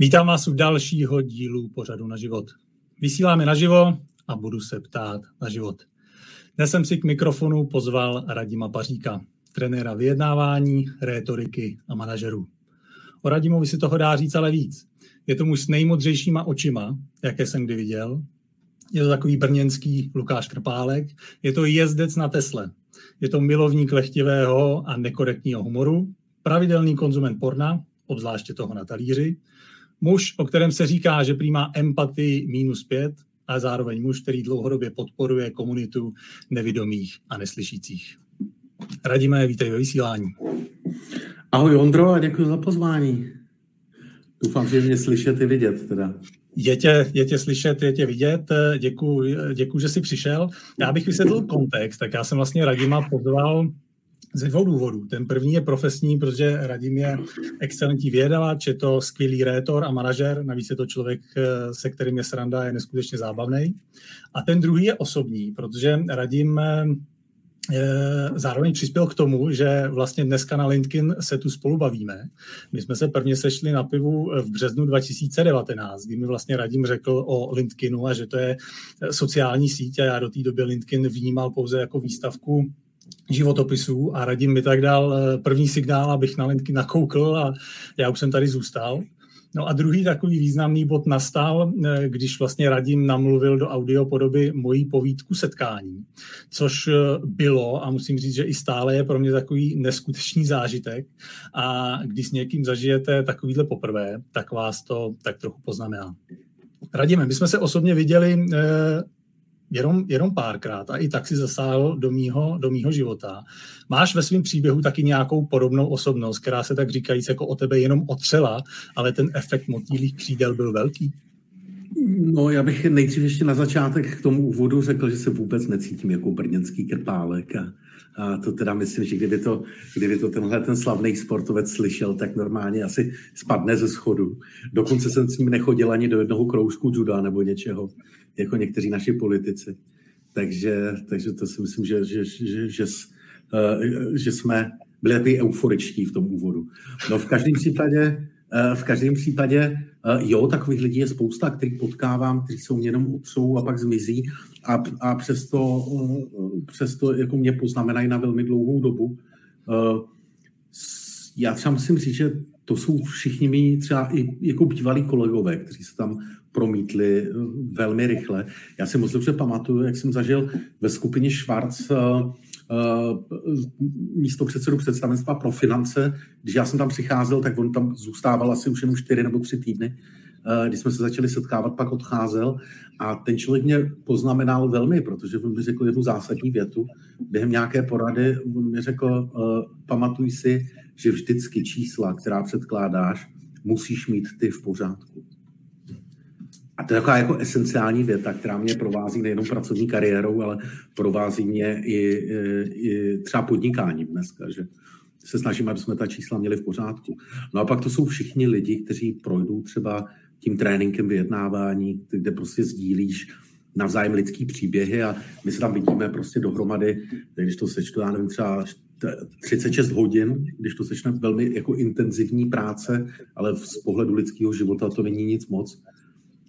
Vítám vás u dalšího dílu pořadu na život. Vysíláme naživo a budu se ptát na život. Dnes jsem si k mikrofonu pozval Radima Paříka, trenéra vyjednávání, rétoriky a manažerů. O Radimovi si toho dá říct ale víc. Je to muž s nejmodřejšíma očima, jaké jsem kdy viděl. Je to takový brněnský Lukáš Krpálek. Je to jezdec na Tesle. Je to milovník lehtivého a nekorektního humoru. Pravidelný konzument porna, obzvláště toho na talíři Muž, o kterém se říká, že prý má empatii minus pět, a zároveň muž, který dlouhodobě podporuje komunitu nevidomých a neslyšících. Radíme, vítej ve vysílání. Ahoj Ondro a děkuji za pozvání. Doufám, že mě slyšet i vidět teda. Je tě, je tě slyšet, je tě vidět. Děkuji, děkuji, že jsi přišel. Já bych vysvětlil kontext, tak já jsem vlastně Radima pozval ze dvou důvodů. Ten první je profesní, protože Radim je excelentní vědavač, je to skvělý rétor a manažer, navíc je to člověk, eh, se kterým je sranda, je neskutečně zábavný. A ten druhý je osobní, protože Radim eh, zároveň přispěl k tomu, že vlastně dneska na LinkedIn se tu spolu bavíme. My jsme se prvně sešli na pivu v březnu 2019, kdy mi vlastně Radim řekl o LinkedInu a že to je sociální síť a já do té doby LinkedIn vnímal pouze jako výstavku životopisů a radím mi tak dal eh, první signál, abych na linky nakoukl a já už jsem tady zůstal. No a druhý takový významný bod nastal, eh, když vlastně Radim namluvil do audiopodoby mojí povídku setkání, což eh, bylo a musím říct, že i stále je pro mě takový neskutečný zážitek a když s někým zažijete takovýhle poprvé, tak vás to tak trochu poznamená. Radíme, my jsme se osobně viděli jenom, jenom párkrát a i tak si zasáhl do mýho, do mýho života. Máš ve svém příběhu taky nějakou podobnou osobnost, která se tak říkajíc jako o tebe jenom otřela, ale ten efekt motýlých křídel byl velký? No, já bych nejdřív ještě na začátek k tomu úvodu řekl, že se vůbec necítím jako brněnský krpálek a, a to teda myslím, že kdyby to, kdyby to tenhle ten slavný sportovec slyšel, tak normálně asi spadne ze schodu. Dokonce jsem s ním nechodil ani do jednoho kroužku juda nebo něčeho jako někteří naši politici. Takže, takže to si myslím, že, že, že, že, uh, že jsme byli takový euforičtí v tom úvodu. No v každém případě, uh, v každém případě uh, jo, takových lidí je spousta, který potkávám, kteří jsou jenom otřou a pak zmizí a, a přesto, přesto jako mě poznamenají na velmi dlouhou dobu. Já třeba musím říct, že to jsou všichni mý třeba i jako bývalí kolegové, kteří se tam promítli eh, velmi rychle. Já si moc dobře pamatuju, jak jsem zažil ve skupině Schwarz uh, uh, místo předsedu představenstva pro finance. Když já jsem tam přicházel, tak on tam zůstával asi už jenom čtyři nebo tři týdny. Když jsme se začali setkávat, pak odcházel a ten člověk mě poznamenal velmi, protože on mi řekl jednu zásadní větu. Během nějaké porady on mi řekl, pamatuj si, že vždycky čísla, která předkládáš, musíš mít ty v pořádku. A to je taková jako esenciální věta, která mě provází nejenom pracovní kariérou, ale provází mě i, i třeba podnikáním dneska, že se snažíme, aby jsme ta čísla měli v pořádku. No a pak to jsou všichni lidi, kteří projdou třeba tím tréninkem vyjednávání, kde prostě sdílíš navzájem lidský příběhy a my se tam vidíme prostě dohromady, když to sečtu, já nevím, třeba 36 hodin, když to sečne velmi jako intenzivní práce, ale z pohledu lidského života to není nic moc.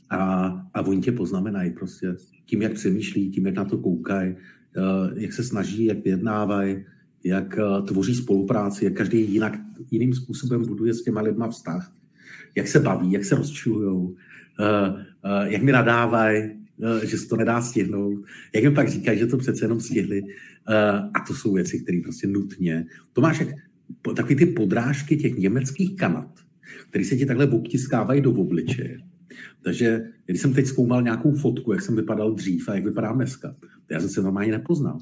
A, a oni tě poznamenají prostě tím, jak přemýšlí, tím, jak na to koukají, eh, jak se snaží, jak vyjednávají, jak eh, tvoří spolupráci, jak každý jinak, jiným způsobem buduje s těma lidma vztah, jak se baví, jak se rozčilujou, eh, jak mi nadávají, že se to nedá stihnout, jak mi pak říkají, že to přece jenom stihli. A to jsou věci, které prostě nutně. To máš jak takový ty podrážky těch německých kanat, které se ti takhle obtiskávají do obličeje takže když jsem teď zkoumal nějakou fotku, jak jsem vypadal dřív a jak vypadám dneska, já jsem se normálně nepoznal.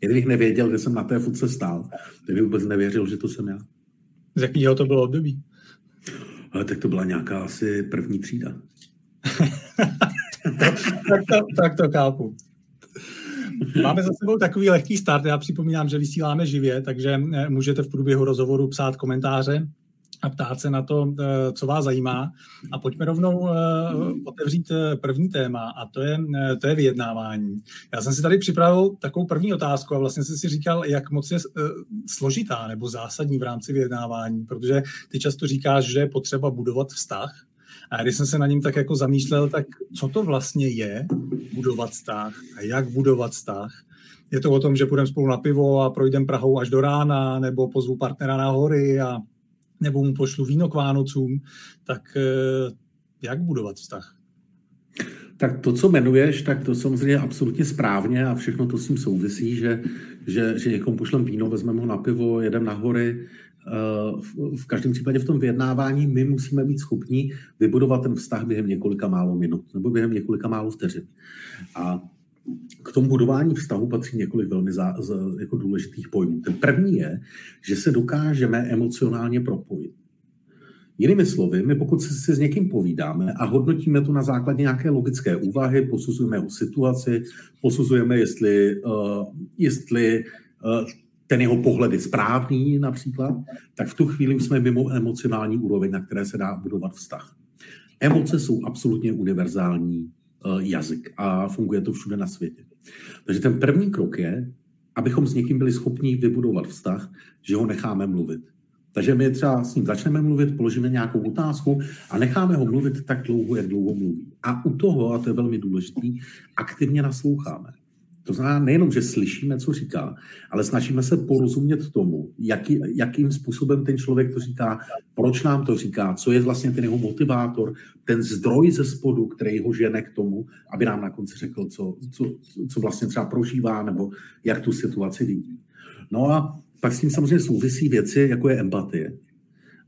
Kdybych nevěděl, kde jsem na té fotce stál, tak bych vůbec nevěřil, že to jsem já. Z jakého to bylo období? Ale tak to byla nějaká asi první třída. tak, to, tak to chápu. Máme za sebou takový lehký start. Já připomínám, že vysíláme živě, takže eh, můžete v průběhu rozhovoru psát komentáře a ptát se na to, eh, co vás zajímá. A pojďme rovnou eh, otevřít první téma a to je, to je vyjednávání. Já jsem si tady připravil takovou první otázku a vlastně jsem si říkal, jak moc je složitá nebo zásadní v rámci vyjednávání, protože ty často říkáš, že je potřeba budovat vztah, A když jsem se na ním tak jako zamýšlel, tak co to vlastně je budovat vztah a jak budovat vztah? Je to o tom, že půjdeme spolu na pivo a projdeme Prahou až do rána, nebo pozvu partnera na hory a nebo mu pošlu víno k Vánocům, tak eh, jak budovat vztah? Tak to, co jmenuješ, tak to samozřejmě absolutně správně a všechno to s tím souvisí, že, že, že někomu pošlem víno, vezmeme ho na pivo, jedeme na hory. Eh, v každém případě v tom vyjednávání my musíme být schopni vybudovat ten vztah během několika málo minut nebo během několika málo vteřin. A k tomu budování vztahu patří několik velmi zá, z, jako důležitých pojmů. Ten první je, že se dokážeme emocionálně propojit. Jinými slovy, my pokud si s někým povídáme a hodnotíme to na základě nějaké logické úvahy, posuzujeme jeho situaci, posuzujeme, jestli, uh, jestli uh, ten jeho pohled je správný například, tak v tu chvíli už jsme mimo emocionální úroveň, na které se dá budovat vztah. Emoce jsou absolutně univerzální uh, jazyk a funguje to všude na světě. Takže ten první krok je, abychom s někým byli schopni vybudovat vztah, že ho necháme mluvit. Takže my třeba s ním začneme mluvit, položíme nějakou otázku a necháme ho mluvit tak dlouho, jak dlouho mluví. A u toho, a to je velmi důležitý, aktivně nasloucháme. To znamená nejenom, že slyšíme, co říká, ale snažíme se porozumět tomu, jaký, jakým způsobem ten člověk to říká, proč nám to říká, co je vlastně ten jeho motivátor, ten zdroj ze spodu, který ho žene k tomu, aby nám na konci řekl, co, co, co vlastně třeba prožívá nebo jak tu situaci vidí. No a pak s tím samozřejmě souvisí věci, jako je empatie.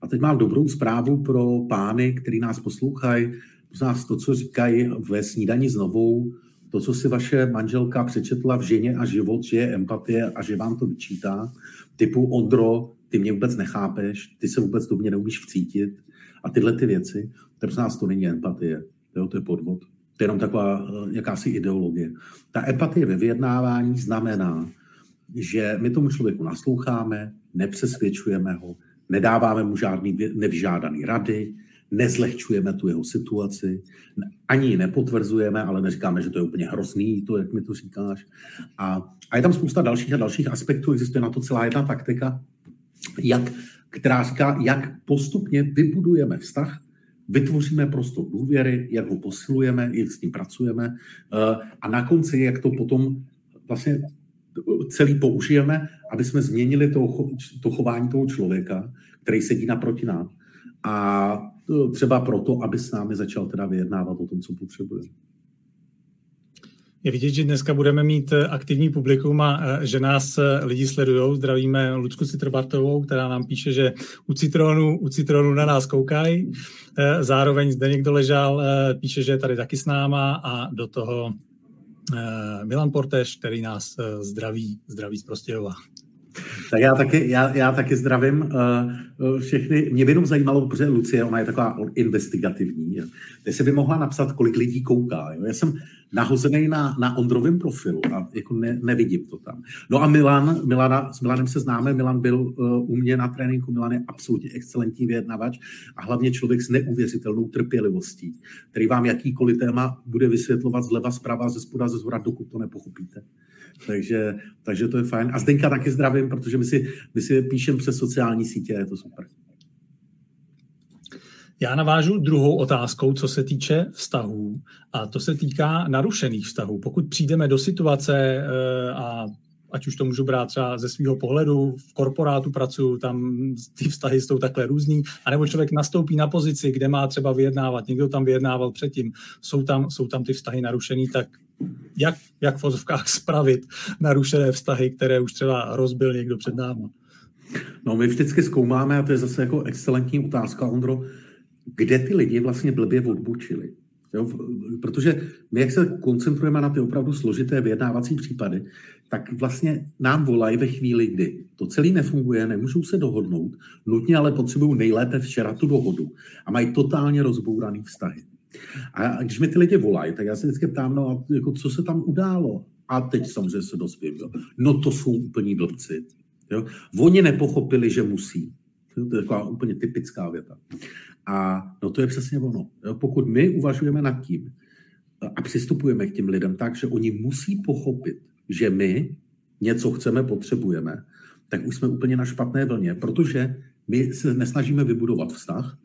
A teď mám dobrou zprávu pro pány, který nás poslouchají. Prosím nás to, co říkají ve snídani s novou, to, co si vaše manželka přečetla v ženě a život, že je empatie a že vám to vyčítá, typu Ondro, ty mě vůbec nechápeš, ty se vůbec do mě neumíš vcítit a tyhle ty věci, to prosím nás to není empatie, jo, to je podvod. To je jenom taková eh, jakási ideologie. Ta empatie ve vyjednávání znamená, že my tomu člověku nasloucháme, nepřesvědčujeme ho, nedáváme mu žádný nevyžádaný rady, nezlehčujeme tu jeho situaci, ani ji nepotvrzujeme, ale neříkáme, že to je úplně hrozný, to, jak mi to říkáš. A, a je tam spousta dalších a dalších aspektů, existuje na to celá jedna taktika, jak, která říká, jak postupně vybudujeme vztah, vytvoříme prostor důvěry, jak ho posilujeme, jak s ním pracujeme eh, a na konci, jak to potom vlastně celý použijeme, aby jsme změnili to, to chování toho člověka, který sedí naproti nám. A třeba proto, aby s námi začal teda vyjednávat o tom, co potřebuje. Je vidět, že dneska budeme mít eh, aktivní publikum a eh, že nás eh, lidi sledují. Zdravíme Lucku Citrbartovou, která nám píše, že u Citronu, u Citronu na nás koukají. Zároveň zde někdo ležal, píše, že je tady taky s náma a do toho Milan Porteš, který nás zdraví, zdraví z Prostějova. Tak já taky, já, já taky zdravím uh, všechny. Mě by jenom zajímalo, protože Lucie, ona je taková investigativní. Teď se by mohla napsat, kolik lidí kouká. Jo? Já jsem nahozený na, na Ondrovém profilu a jako ne, nevidím to tam. No a Milan, Milana, s Milanem se známe, Milan byl uh, u mě na tréninku, Milan je absolutně excelentní vyjednavač a hlavně člověk s neuvěřitelnou trpělivostí, který vám jakýkoliv téma bude vysvětlovat zleva, zprava, ze spoda, ze zhora, dokud to nepochopíte. Takže, takže to je fajn. A Zdenka taky zdravím, protože my si, my si píšeme přes sociální sítě je to super. Já navážu druhou otázkou, co se týče vztahů, a to se týká narušených vztahů. Pokud přijdeme do situace eh, a ať už to můžu brát třeba ze svého pohledu, v korporátu pracuju, tam ty vztahy jsou takhle různý, anebo člověk nastoupí na pozici, kde má třeba vyjednávat, někdo tam vyjednával předtím, jsou tam, jsou tam ty vztahy narušený, tak jak, jak v vozovkách spravit narušené vztahy, které už třeba rozbil někdo před námi? No my vždycky zkoumáme, a to je zase jako excelentní otázka, Ondro, kde ty lidi vlastně blbě odbučili. Jo? Protože my, jak se koncentrujeme na ty opravdu složité vyjednávací případy, tak vlastně nám volají ve chvíli, kdy to celé nefunguje, nemůžou se dohodnout, nutně ale potřebují nejlépe včera tu dohodu a mají totálně rozbouraný vztahy. A když mi ty lidi volají, tak já se vždycky ptám, no, jako, co se tam událo? A teď samozřejmě se dospím. Jo. No to jsou úplní blbci. Jo. Oni nepochopili, že musí. To je taková úplně typická věta. A no to je přesně ono. Pokud my uvažujeme nad tím a přistupujeme k těm lidem tak, že oni musí pochopit, že my něco chceme, potřebujeme, tak už jsme úplně na špatné vlně, protože my se nesnažíme vybudovat vztah,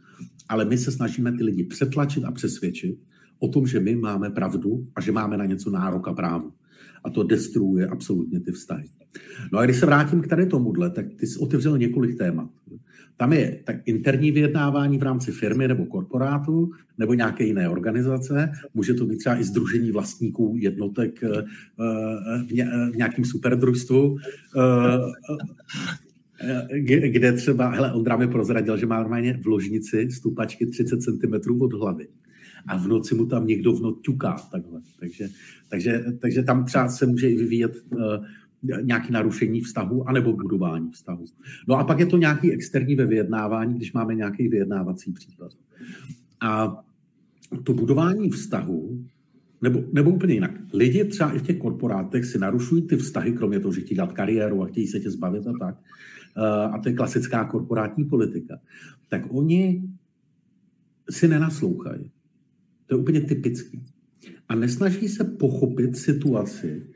ale my se snažíme ty lidi přetlačit a přesvědčit o tom, že my máme pravdu a že máme na něco nárok a právo. A to destruuje absolutně ty vztahy. No a když se vrátím k tady tomuhle, tak ty jsi otevřel několik témat. Tam je tak interní vyjednávání v rámci firmy nebo korporátu nebo nějaké jiné organizace. Může to být třeba i združení vlastníků jednotek eh, v nějakém superdružstvu, eh, kde třeba, hele, Ondra mi prozradil, že má normálně v ložnici stupačky 30 cm od hlavy a v noci mu tam někdo v noc ťuká takhle. Takže, takže, takže tam třeba se může i vyvíjet nějaké narušení vztahu anebo budování vztahu. No a pak je to nějaký externí ve vyjednávání, když máme nějaký vyjednávací případ. A to budování vztahu, nebo, nebo úplně jinak, lidi třeba i v těch korporátech si narušují ty vztahy, kromě toho, že chtějí dát kariéru a chtějí se tě zbavit a tak, eh, a to je klasická korporátní politika, tak oni si nenaslouchají. To je úplně typický. A nesnaží se pochopit situaci,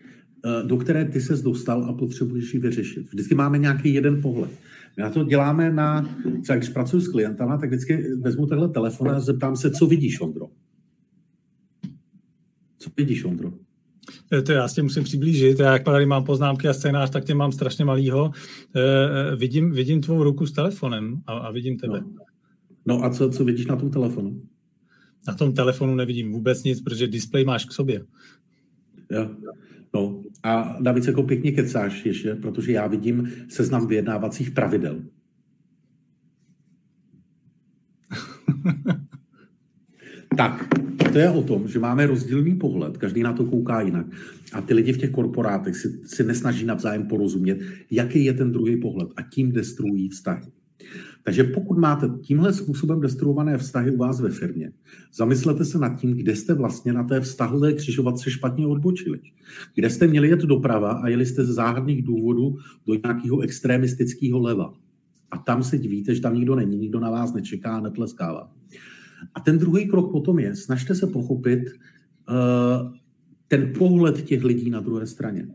do které ty ses dostal a potřebuješ ji vyřešit. Vždycky máme nějaký jeden pohled. My na to děláme na, třeba když pracuji s klientama, tak vždycky vezmu tenhle telefon a zeptám se, co vidíš, Ondro? Co vidíš, Ondro? Eh, to já s tím musím přiblížit. Já jak tady mám poznámky a scénář, tak tě mám strašně malýho. E, vidím, vidím tvou ruku s telefonem a, a vidím tebe. No, no a co, co vidíš na tom telefonu? Na tom telefonu nevidím vůbec nic, protože displej máš k sobě. Jo. No a navíc jako pěkně kecáš ještě, protože já vidím seznam vyjednávacích pravidel. tak, to je o tom, že máme rozdílný pohled, každý na to kouká jinak. A ty lidi v těch korporátech si, si nesnaží navzájem porozumět, jaký je ten druhý pohled a tím destruují vztahy. Takže pokud máte tímhle způsobem destruované vztahy u vás ve firmě, zamyslete se nad tím, kde jste vlastně na té vztahové křižovatce špatně odbočili. Kde jste měli jet doprava a jeli jste z záhadných důvodů do nějakého extremistického leva. A tam se divíte, že tam nikdo není, nikdo na vás nečeká, netleskává. A ten druhý krok potom je, snažte se pochopit uh, ten pohled těch lidí na druhé straně.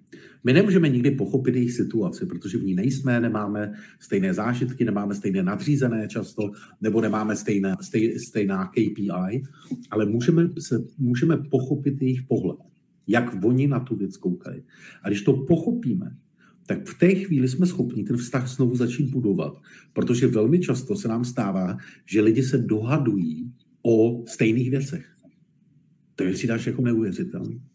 My nemůžeme nikdy pochopit jejich situaci, protože v ní nejsme, nemáme stejné zážitky, nemáme stejné nadřízené často, nebo nemáme stejné, stej, stejná KPI, ale můžeme, se, můžeme pochopit jejich pohled, jak oni na tu věc koukají. A když to pochopíme, tak v té chvíli jsme schopni ten vztah znovu začít budovat, protože velmi často se nám stává, že lidi se dohadují o stejných věcech. To je si dáš jako neuvěřitelné.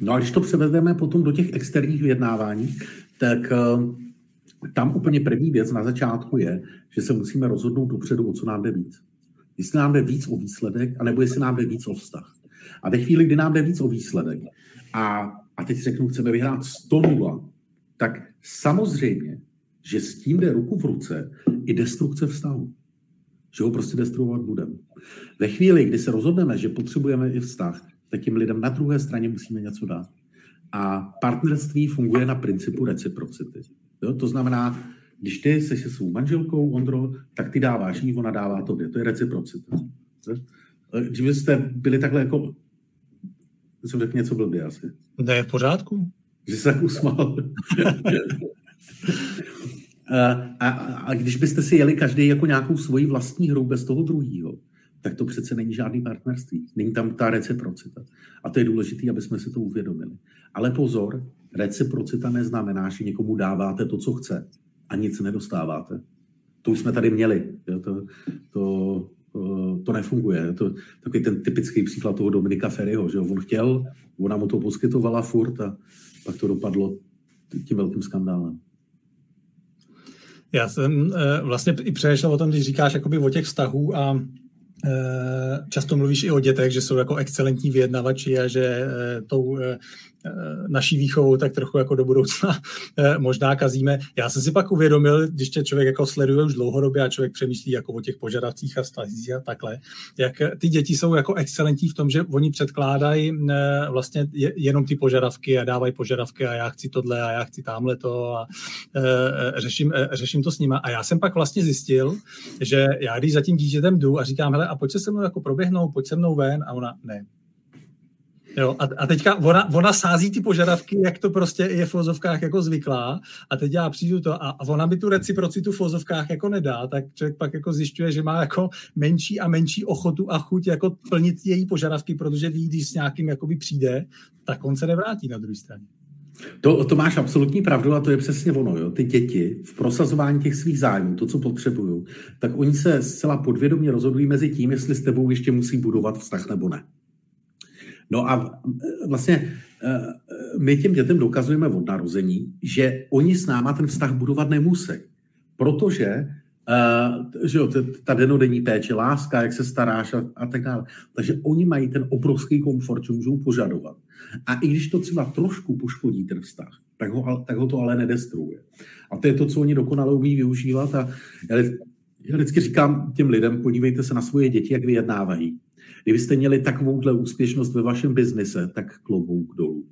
No a když to převedeme potom do těch externích vyjednávání, tak eh, tam úplně první věc na začátku je, že se musíme rozhodnout dopředu, o co nám jde víc. Jestli nám jde víc o výsledek, anebo jestli nám jde víc o vztah. A ve chvíli, kdy nám jde víc o výsledek, a, a teď řeknu, chceme vyhrát 100 0, tak samozřejmě, že s tím jde ruku v ruce i destrukce vztahu. Že ho prostě destruovat budeme. Ve chvíli, kdy se rozhodneme, že potřebujeme i vztah, tak těm lidem na druhé straně musíme něco dát. A partnerství funguje na principu reciprocity. Jo? To znamená, když ty se se svou manželkou, Ondro, tak ty dáváš jí, ona dává tobě. To je reciprocita. Když byste byli takhle jako... Jsem řekl něco blbě asi. To je v pořádku. Že se tak usmál. a, a, a když byste si jeli každý jako nějakou svoji vlastní hru bez toho druhého, tak to přece není žádný partnerství. Není tam ta reciprocita. A to je důležité, aby jsme si to uvědomili. Ale pozor, reciprocita neznamená, že někomu dáváte to, co chce a nic nedostáváte. To už jsme tady měli. Jo? To, to, to, nefunguje. To takový ten typický příklad toho Dominika Ferryho, že on chtěl, ona mu to poskytovala furt a pak to dopadlo tím velkým skandálem. Já jsem e, vlastně i přešel o tom, když říkáš jakoby o těch vztahů a Eh, často mluvíš i o dětech, že jsou jako excelentní vyjednavači a že eh, tou eh, Eh, naší výchovou tak trochu jako do budoucna eh, možná kazíme. Já jsem si pak uvědomil, když tě člověk jako sleduje už dlouhodobě a člověk přemýšlí jako o těch požadavcích a stazích a takhle, jak ty děti jsou jako excelentní v tom, že oni předkládají eh, vlastně jenom ty požadavky a dávají požadavky a já chci tohle a já chci tamhle to a řeším, řeším to s nima. A já jsem pak vlastně zjistil, že já když za tím dítětem jdu a říkám, hele, a pojď se se mnou jako proběhnout, pojď se mnou ven a ona, ne, Jo, a, a teďka ona, ona sází ty požadavky, jak to prostě je v fozovkách jako zvyklá a teď já přijdu to a, a ona by tu reciprocitu v fozovkách jako nedá, tak člověk pak jako zjišťuje, že má jako menší a menší ochotu a chuť jako plnit její požadavky, protože ví, když s nějakým jakoby přijde, tak on se nevrátí na druhé straně. To, to máš absolutní pravdu a to je přesně ono. Jo. Ty děti v prosazování těch svých zájmů, to, co potřebují, tak oni se zcela podvědomě rozhodují mezi tím, jestli s tebou ještě musí budovat vztah nebo ne. No a e, vlastně e, my těm dětem dokazujeme od narození, že oni s náma ten vztah budovat nemusí. Protože Uh, že jo, ta denodenní péče, láska, jak se staráš a, a tak dále. Takže oni mají ten obrovský komfort, že můžou požadovat. A i když to třeba trošku poškodí ten vztah, tak ho, tak ho to ale nedestruuje. A to je to, co oni dokonale umí využívat. A já, já vždycky říkám těm lidem, podívejte se na svoje děti, jak vyjednávají. Kdybyste měli takovouhle úspěšnost ve vašem biznise, tak klobouk dolů.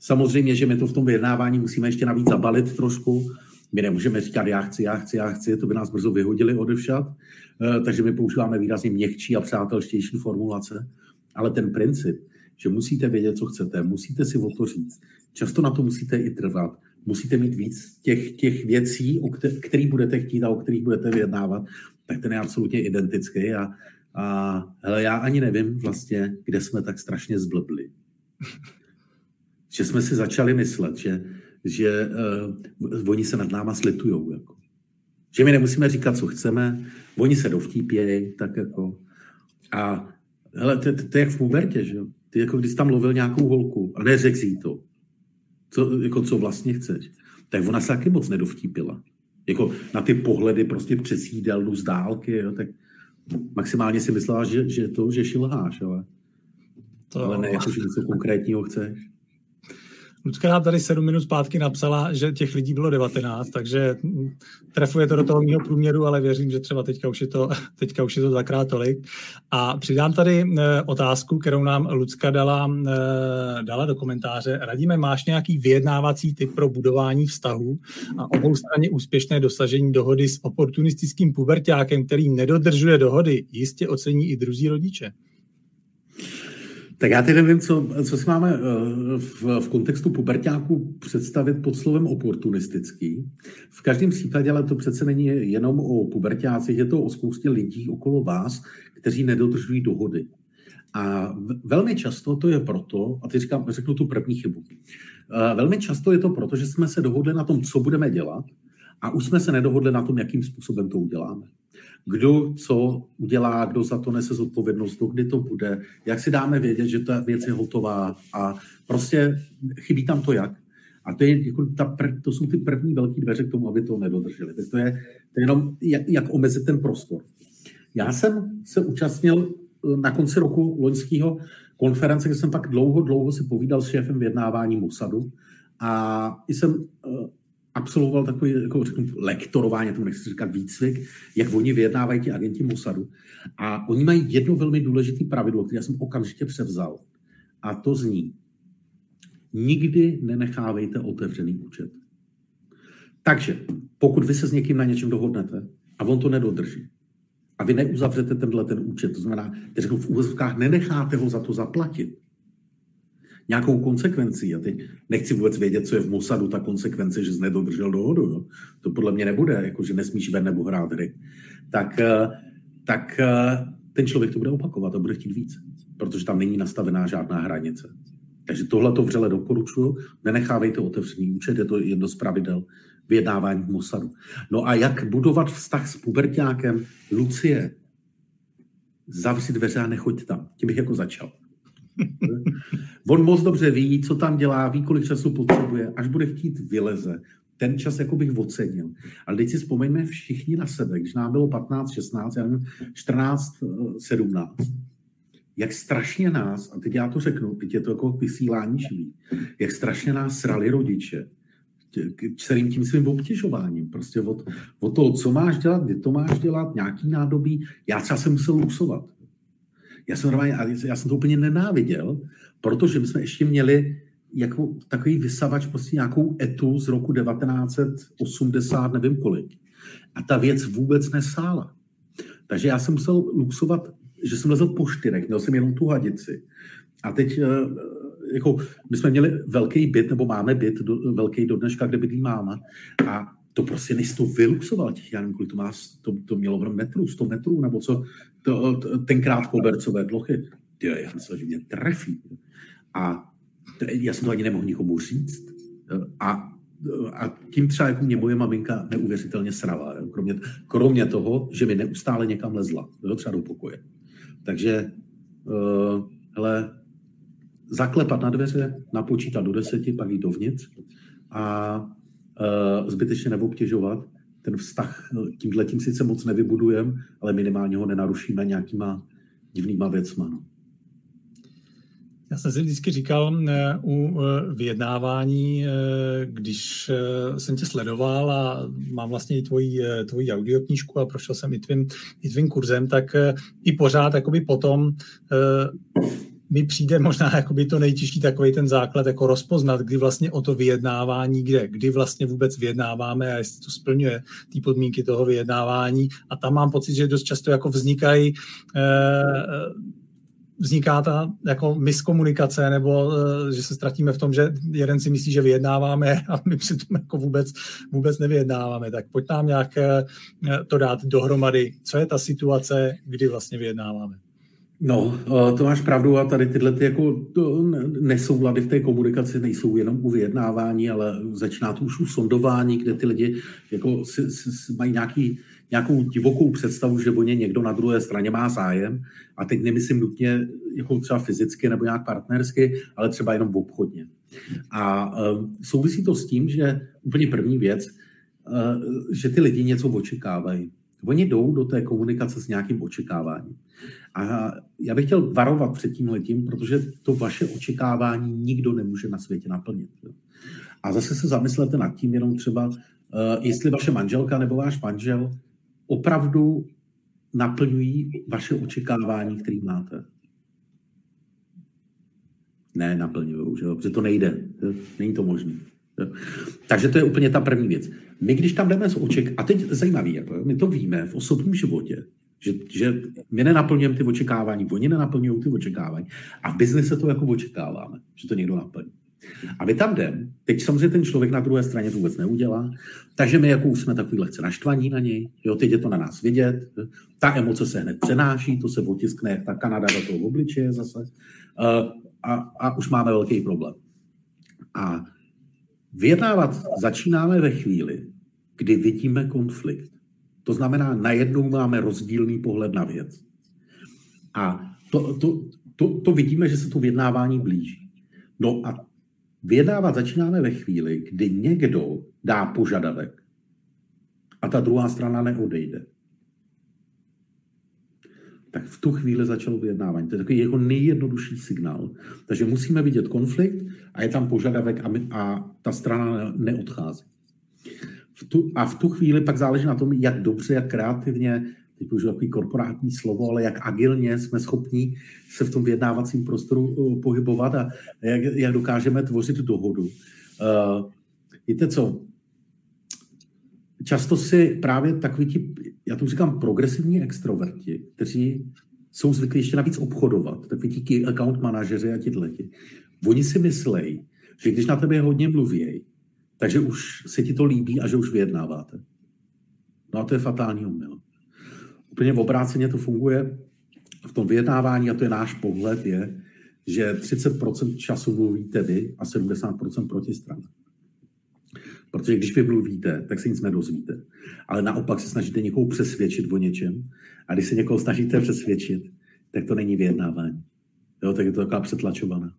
Samozřejmě, že my to v tom vyjednávání musíme ještě navíc zabalit trošku. My nemůžeme říkat já chci, já chci, já chci, to by nás brzo vyhodili odevšat. Eh, takže my používáme výrazně měkčí a přátelštější formulace. Ale ten princip, že musíte vědět, co chcete, musíte si o to říct. Často na to musíte i trvat. Musíte mít víc těch, těch věcí, o kterých budete chtít a o kterých budete vyjednávat, tak ten je absolutně identický. A, a hele, já ani nevím vlastně, kde jsme tak strašně zblbli. že jsme si začali myslet, že, že uh, oni se nad náma slitujou. Jako. Že my nemusíme říkat, co chceme, oni se dovtípějí, tak jako. A hele, to, to, to je jak v pubertě, že? Ty jako když tam lovil nějakou holku a neřekl si to, co, jako co vlastně chceš, tak ona se taky moc nedovtípila. Jako na ty pohledy prostě přes jídelnu z dálky, jo, tak maximálně si myslela, že, že to, že šilháš, ale, to... ale ne jako, že něco konkrétního chceš. Lucka nám tady sedm minut zpátky napsala, že těch lidí bylo 19, takže trefuje to do toho mého průměru, ale věřím, že třeba teďka už je to, teďka už je to dvakrát tolik. A přidám tady eh, otázku, kterou nám Lucka dala, eh, dala do komentáře. Radíme, máš nějaký vyjednávací typ pro budování vztahu a obou straně úspěšné dosažení dohody s oportunistickým pubertákem, který nedodržuje dohody, jistě ocení i druzí rodiče. Tak já teď nevím, co, co si máme eh, v, v kontextu pubertáků představit pod slovem oportunistický. V každém případě ale to přece není jenom o pubertácích, je to o spoustě lidí okolo vás, kteří nedodržují dohody. A velmi často to je proto, a teď říkám, řeknu tu první chybu, eh, velmi často je to proto, že jsme se dohodli na tom, co budeme dělat, a už jsme se nedohodli na tom, jakým způsobem to uděláme kdo co udělá, kdo za to nese zodpovědnost, kdy to bude, jak si dáme vědět, že ta věc je hotová a prostě chybí tam to jak. A to, je, jako ta, to jsou ty první velké dveře k tomu, aby to nedodrželi. Tak to je, to je jenom, jak, jak omezit ten prostor. Já jsem se účastnil eh, na konci roku loňského konference, kde jsem pak dlouho, dlouho si povídal s šéfem vyjednávání Musadu a jsem eh, absolvoval takový jako řeknu, lektorování, tomu nechci říkat výcvik, jak oni vyjednávají ti agenti Mossadu. A oni mají jedno velmi důležité pravidlo, které já jsem okamžitě převzal. A to zní, nikdy nenechávejte otevřený účet. Takže pokud vy se s někým na něčem dohodnete a on to nedodrží, a vy neuzavřete tenhle ten účet, to znamená, řeknu v úvozovkách, nenecháte ho za to zaplatit, nějakou konsekvencí. A teď nechci vůbec vědět, co je v Mossadu ta konsekvence, že jsi nedodržel dohodu. Jo. To podle mě nebude, jako že nesmíš ven nebo hrát hry. Tak, eh, tak eh, ten člověk to bude opakovat a bude chtít víc, protože tam není nastavená žádná hranice. Takže tohle to vřele doporučuju. Nenechávejte otevřený účet, je to jedno z pravidel vyjednávání v Mossadu. No a jak budovat vztah s pubertákem? Lucie, zavři dveře a nechoď tam. Tím bych jako začal. On moc dobře ví, co tam dělá, ví, kolik času potřebuje, až bude chtít vyleze. Ten čas jako bych ocenil. Ale teď si vzpomeňme všichni na sebe, když nám bylo 15, 16, já nevím, 14, 17. Jak strašně nás, a teď já to řeknu, teď je to jako vysílání živý, jak strašně nás srali rodiče, celým tím svým obtěžováním. Prostě od, od toho, co máš dělat, kdy to máš dělat, nějaký nádobí. Já třeba jsem musel lusovat. Já jsem, já jsem to úplně nenáviděl, protože my jsme ještě měli jako takový vysavač, prostě nějakou etu z roku 1980, nevím kolik. A ta věc vůbec nesála. Takže já jsem musel luxovat, že jsem lezl po štyrech, měl jsem jenom tu hadici. A teď jako my jsme měli velký byt, nebo máme byt do, velký do dneška, kde bydlí máma. A to prostě než to vyluxoval těch, já nevím, to má, to, to mělo metrů, 100 metrů, nebo co, to, to, tenkrát kobercové plochy. Ty, já myslel, že mě trefí. A já jsem to ani nemohl nikomu říct. A a tím třeba jako mě moje maminka neuvěřitelně srala. Kromě, kromě toho, že mi neustále někam lezla. Jo? Třeba do pokoje. Takže uh, hele, zaklepat na dveře, napočítat do deseti, pak jít dovnitř a uh, zbytečně neobtěžovat. Ten vztah tímhle tím sice moc nevybudujem, ale minimálně ho nenarušíme nějakýma divnýma věcma. No. Já jsem si vždycky říkal eh, u eh, vyjednávání, když jsem tě sledoval a mám vlastně i tvoji, tvoji audioknížku a prošel jsem i tvým, i tvým kurzem, tak i pořád jakoby potom mi přijde možná jakoby to nejtěžší takový ten základ, jako rozpoznat, kdy vlastně o to vyjednávání, kde, kdy vlastně vůbec vyjednáváme a jestli to splňuje ty podmínky toho vyjednávání. A tam mám pocit, že dost často jako vznikají eh, vzniká ta jako miskomunikace, nebo eh, že se ztratíme v tom, že jeden si myslí, že vyjednáváme a my přitom jako vůbec, vůbec nevyjednáváme. Tak pojď nám nějak eh, to dát dohromady. Co je ta situace, kdy vlastně vyjednáváme? No, to máš pravdu a tady tyhle ty jako nesoulady v té komunikaci nejsou jenom u vyjednávání, ale začíná to už u sondování, kde ty lidi jako si, si, si mají nějaký, nějakou divokou představu, že o ně někdo na druhé straně má zájem a teď nemyslím nutně jako třeba fyzicky nebo nějak partnersky, ale třeba jenom obchodně. A uh, souvisí to s tím, že úplně první věc, uh, že ty lidi něco očekávají. Oni jdou do té komunikace s nějakým očekáváním. A já bych chtěl varovat před tím letím, protože to vaše očekávání nikdo nemůže na světě naplnit. A zase se zamyslete nad tím jenom třeba, eh, jestli vaše manželka nebo váš manžel opravdu naplňují vaše očekávání, které máte. Ne, naplňují, že jo? protože to nejde. Není to možné. Takže to je úplně ta první věc. My, když tam jdeme z oček, a teď zajímavý, jako, my to víme v osobním životě, že, že my nenaplňujeme ty očekávání, oni nenaplňují ty očekávání. A v biznise to jako očekáváme, že to někdo naplní. A my tam jdeme, teď samozřejmě ten člověk na druhé straně to vůbec neudělá, takže my jako už jsme takový lehce naštvaní na něj, jo, teď je to na nás vidět, ta emoce se hned přenáší, to se otiskne ta Kanada do toho obličeje zase uh, a, a už máme velký problém. A vyjednávat začínáme ve chvíli, kdy vidíme konflikt. To znamená, najednou máme rozdílný pohled na věc. A to, to, to, to vidíme, že se to vyjednávání blíží. No a vyjednávat začínáme ve chvíli, kdy někdo dá požadavek a ta druhá strana neodejde. Tak v tu chvíli začalo vyjednávání. To je takový jako nejjednodušší signál. Takže musíme vidět konflikt a je tam požadavek a, my, a ta strana neodchází v tu, a v tu chvíli pak záleží na tom, jak dobře, jak kreativně, teď už takový korporátní slovo, ale jak agilně jsme schopni se v tom vyjednávacím prostoru uh, pohybovat a jak, jak dokážeme tvořit dohodu. Uh, víte co, často si právě takový ti, já to říkám, progresivní extroverti, kteří jsou zvyklí ještě navíc obchodovat, takový ti account manažeři a ti lidi. Oni si myslejí, že když na tebe hodně mluví, takže už se ti to líbí a že už vyjednáváte. No a to je fatální omyl. Úplně obráceně to funguje v tom vyjednávání, a to je náš pohled, je, že 30% času mluvíte vy a 70% protistrana. Protože když vy mluvíte, tak se nic nedozvíte. Ale naopak se snažíte někoho přesvědčit o něčem. A když se někoho snažíte přesvědčit, tak to není vyjednávání. Jo, tak je to taková přetlačovaná.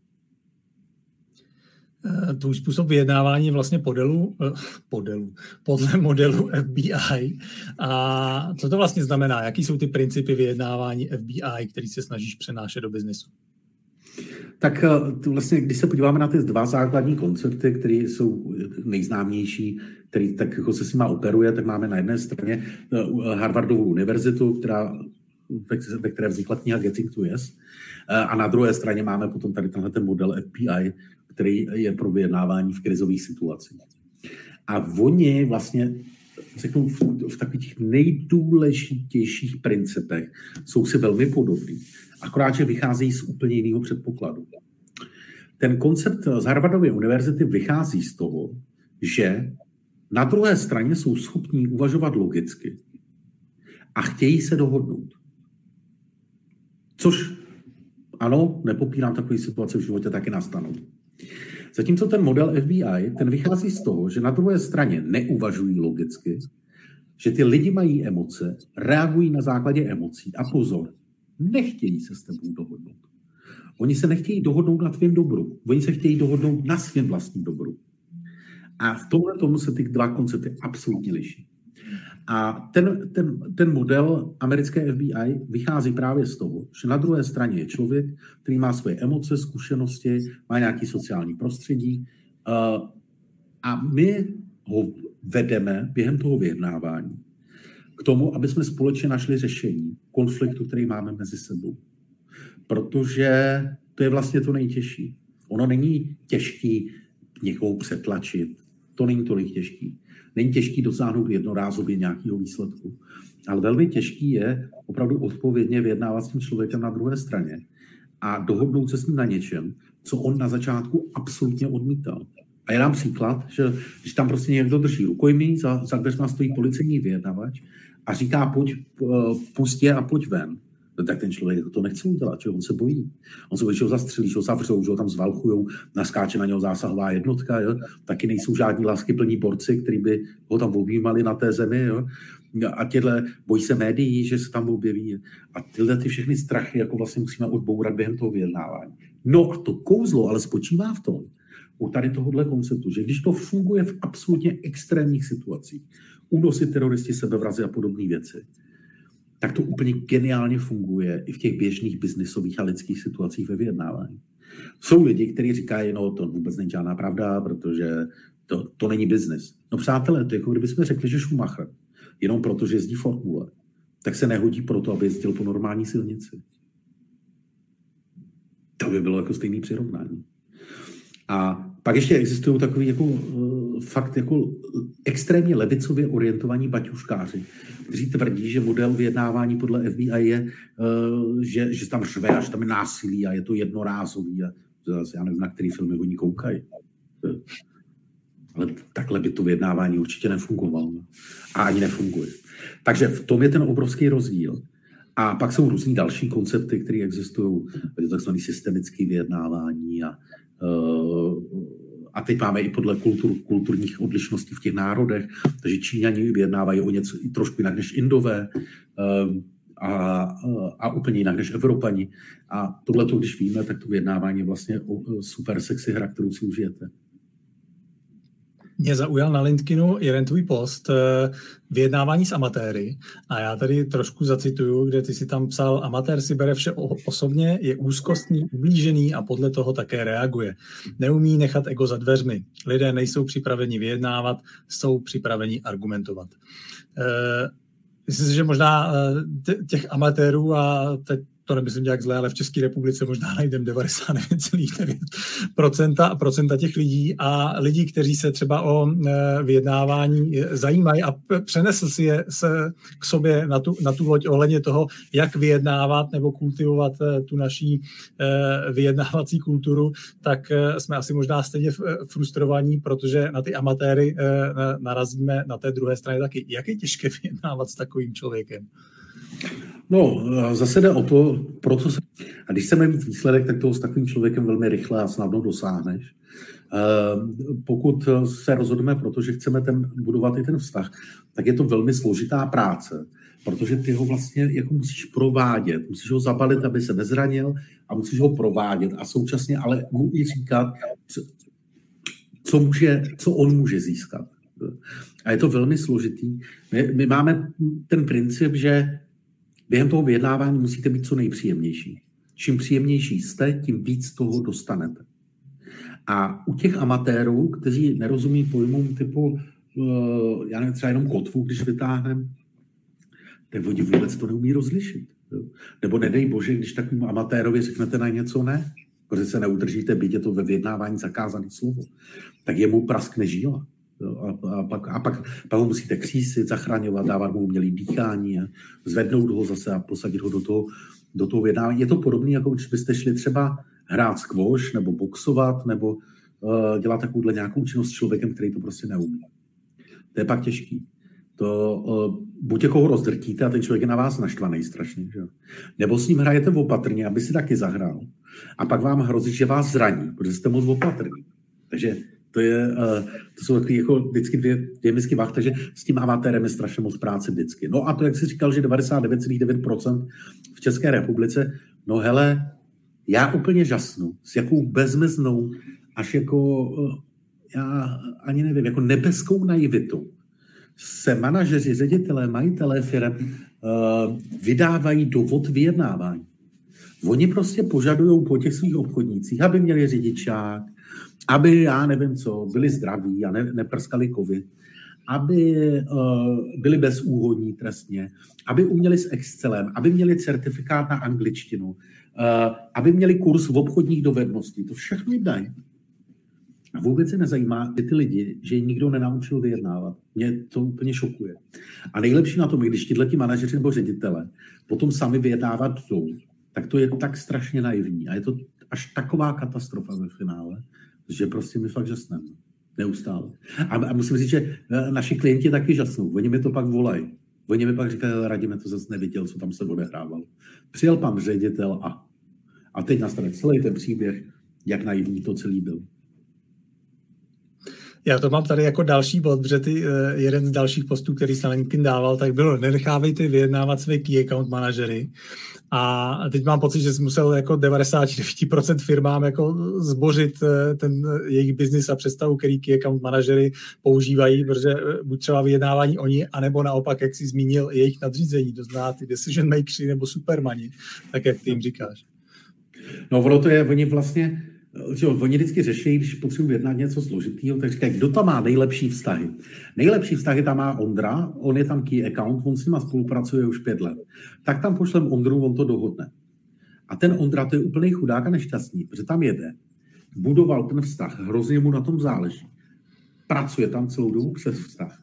Eh, tvůj způsob vyjednávání vlastně podelu, eh, podelu, podle modelu FBI. A co to vlastně znamená? Jaký jsou ty principy vyjednávání FBI, který se snažíš přenášet do biznesu? Tak eh, vlastně, když se podíváme na ty dva základní koncepty, které jsou nejznámější, který tak jako se s nima operuje, tak máme na jedné straně Harvardovou univerzitu, která ve které vznikla kniha Getting to Yes. A na druhé straně máme potom tady tenhle ten model FBI, který je pro vyjednávání v krizových situacích. A oni vlastně řeknu, v, v takových nejdůležitějších principech jsou si velmi podobný. Akorát, že vycházejí z úplně jiného předpokladu. Ten koncept z Harvardovy univerzity vychází z toho, že na druhé straně jsou schopní uvažovat logicky a chtějí se dohodnout. Což ano, nepopírám takové situace v životě taky nastanou. Zatímco ten model FBI, ten vychází z toho, že na druhé straně neuvažují logicky, že ty lidi mají emoce, reagují na základě emocí a pozor, nechtějí se s tebou dohodnout. Oni se nechtějí dohodnout na tvém dobru, oni se chtějí dohodnout na svém vlastním dobru. A v tomhle tomu se ty dva koncepty absolutně liší. A ten, ten, ten model americké FBI vychází právě z toho, že na druhé straně je člověk, který má svoje emoce, zkušenosti, má nějaký sociální prostředí uh, a my ho vedeme během toho vyjednávání k tomu, aby jsme společně našli řešení konfliktu, který máme mezi sebou. Protože to je vlastně to nejtěžší. Ono není těžký někoho přetlačit, to není tolik těžký. Není těžký dosáhnout jednorázově nějakého výsledku. Ale velmi těžký je opravdu odpovědně vyjednávat s tím člověkem na druhé straně a dohodnout se s ním na něčem, co on na začátku absolutně odmítal. A já dám příklad, že když tam prostě někdo drží rukojmí, za, za dveřma stojí policejní vyjednavač a říká, pojď, eh, pustě a pojď ven, no tak ten člověk to nechce udělat, že on se bojí. On se bojí, že ho zastřelí, že ho zavřou, že ho tam zvalchujou, naskáče na něho zásahová jednotka, jo? taky nejsou žádní lásky plní borci, kteří by ho tam objímali na té zemi. Jo? A těhle bojí se médií, že se tam objeví. A tyhle ty všechny strachy jako vlastně musíme odbourat během toho vyjednávání. No a to kouzlo ale spočívá v tom, u tady tohohle konceptu, že když to funguje v absolutně extrémních situacích, únosy teroristi, sebevrazy a podobné věci, tak to úplně geniálně funguje i v těch běžných biznisových a lidských situacích ve vyjednávání. Jsou lidi, kteří říkají, no to vůbec není žádná pravda, protože to, to není biznis. No přátelé, to je jako kdybychom řekli, že Schumacher, jenom proto, že jezdí Formule, tak se nehodí proto, aby jezdil po normální silnici. To by bylo jako stejný přirovnání. A pak ještě existují takový jako, uh, fakt jako extrémně levicově orientovaní baťuškáři, kteří tvrdí, že model vyjednávání podle FBI je, uh, že, že tam řve a že tam je násilí a je to jednorázový. A zase já nevím, na který filmy oni koukají. Ale takhle by to vyjednávání určitě nefungovalo. A ani nefunguje. Takže v tom je ten obrovský rozdíl. A pak jsou různý další koncepty, které existují, takzvané systemické vyjednávání a a teď máme i podle kultur, kulturních odlišností v těch národech, takže Číňani vyjednávají o něco trošku jinak než Indové ehm, a, a úplně jinak než Evropani. A tohle, když víme, tak to vyjednávání je vlastně super sexy hra, kterou si užijete. Mě zaujal na LinkedInu jeden tvůj post eh, vyjednávání s amatéry a já tady trošku zacituju, kde ty si tam psal, amatér si bere vše osobně, je úzkostný, ublížený a podle toho také reaguje. Neumí nechat ego za dveřmi. Lidé nejsou připraveni vyjednávat, jsou připraveni argumentovat. Eh, myslím si, že možná eh, těch amatérů a teď to nemyslím nějak zle, ale v České republice možná najdeme 99,9% procenta těch lidí a lidí, kteří se třeba o e, vyjednávání zajímají a přenesl si je se k sobě na tu, na tu loď ohledně toho, jak vyjednávat nebo kultivovat e, tu naší e, vyjednávací kulturu, tak jsme asi možná stejně frustrovaní, protože na ty amatéry narazíme na té druhé straně taky. Jak je těžké vyjednávat s takovým člověkem? No, zase jde o to, pro co se... A když chceme mít výsledek, tak toho s takovým člověkem velmi rychle a snadno dosáhneš. Pokud se rozhodneme, protože chceme ten, budovat i ten vztah, tak je to velmi složitá práce, protože ty ho vlastně jako musíš provádět, musíš ho zabalit, aby se nezranil a musíš ho provádět a současně ale mu i říkat, co, může, co on může získat. A je to velmi složitý. My, my máme ten princip, že během toho vyjednávání musíte být co nejpříjemnější. Čím příjemnější jste, tím víc toho dostanete. A u těch amatérů, kteří nerozumí pojmům typu, uh, já nevím, třeba jenom kotvu, když vytáhneme, tak oni vůbec to neumí rozlišit. Nebo nedej bože, když takovým amatérovi řeknete na něco ne, protože se neudržíte, byť je to ve vyjednávání zakázané slovo, tak jemu praskne žíla. A, a, pak, a pak, pak ho musíte křísit, zachraňovat, dávat mu umělý dýchání, a zvednout ho zase a posadit ho do toho, do toho vyjednávání. Je to podobné, jako když byste šli třeba hrát skvoš nebo boxovat nebo uh, dělat takovouhle nějakou činnost s člověkem, který to prostě neumí. To je pak těžký. To uh, buď jako ho rozdrtíte a ten člověk je na vás naštvaný strašně, že? nebo s ním hrajete opatrně, aby si taky zahrál. A pak vám hrozí, že vás zraní, protože jste moc opatrný. Takže to, je, uh, to jsou takové jako vždycky dvě, dvě misky vach, takže s tím amatérem je strašně moc práce vždycky. No a to, jak jsi říkal, že 99,9% v České republice, no hele, já úplně žasnu, s jakou bezmeznou, až jako, uh, já ani nevím, jako nebeskou naivitou se manažeři, ředitelé, majitelé firm uh, vydávají dovod vyjednávání. Oni prostě požadují po těch svých obchodnících, aby měli řidičák, aby, já nevím co, byli zdraví a ne, neprskali covid, aby uh, byli bezúhodní trestně, aby uměli s Excelem, aby měli certifikát na angličtinu, uh, aby měli kurz v obchodních dovedností. To všechno jim dají. A vůbec se nezajímá i ty lidi, že nikdo nenaučil vyjednávat. Mě to úplně šokuje. A nejlepší na tom, když tihle manažeři nebo ředitele potom sami vyjednávat jdou, tak to je tak strašně naivní. A je to až taková katastrofa ve finále, že prostě my fakt žasneme. Neustále. A, a musím říct, že e, naši klienti taky žasnou. Oni mi to pak volají. Oni mi pak říkají, radíme to zase neviděl, co tam se odehrávalo. Přijel pan ředitel a, a teď nastane celý ten příběh, jak naivní to celý byl. Já to mám tady jako další bod, protože ty, eh, jeden z dalších postů, který se LinkedIn dával, tak bylo nenechávejte vyjednávat své key account manažery. A teď mám pocit, že jsi musel jako 99% firmám jako zbořit eh, ten eh, jejich biznis a představu, který key account manažery používají, protože buď třeba vyjednávání oni, anebo naopak, jak jsi zmínil, jejich nadřízení, to znamená ty decision makersi nebo supermani, tak jak ty jim říkáš. No ono to je, oni vlastně, že oni vždycky řeší, když potřebují jednat něco složitého, tak říkají, kdo tam má nejlepší vztahy. Nejlepší vztahy tam má Ondra, on je tam key account, on s nima spolupracuje už pět let. Tak tam pošlem Ondru, on to dohodne. A ten Ondra, to je úplný chudák a nešťastný, protože tam jede, budoval ten vztah, hrozně mu na tom záleží. Pracuje tam celou dobu přes vztah.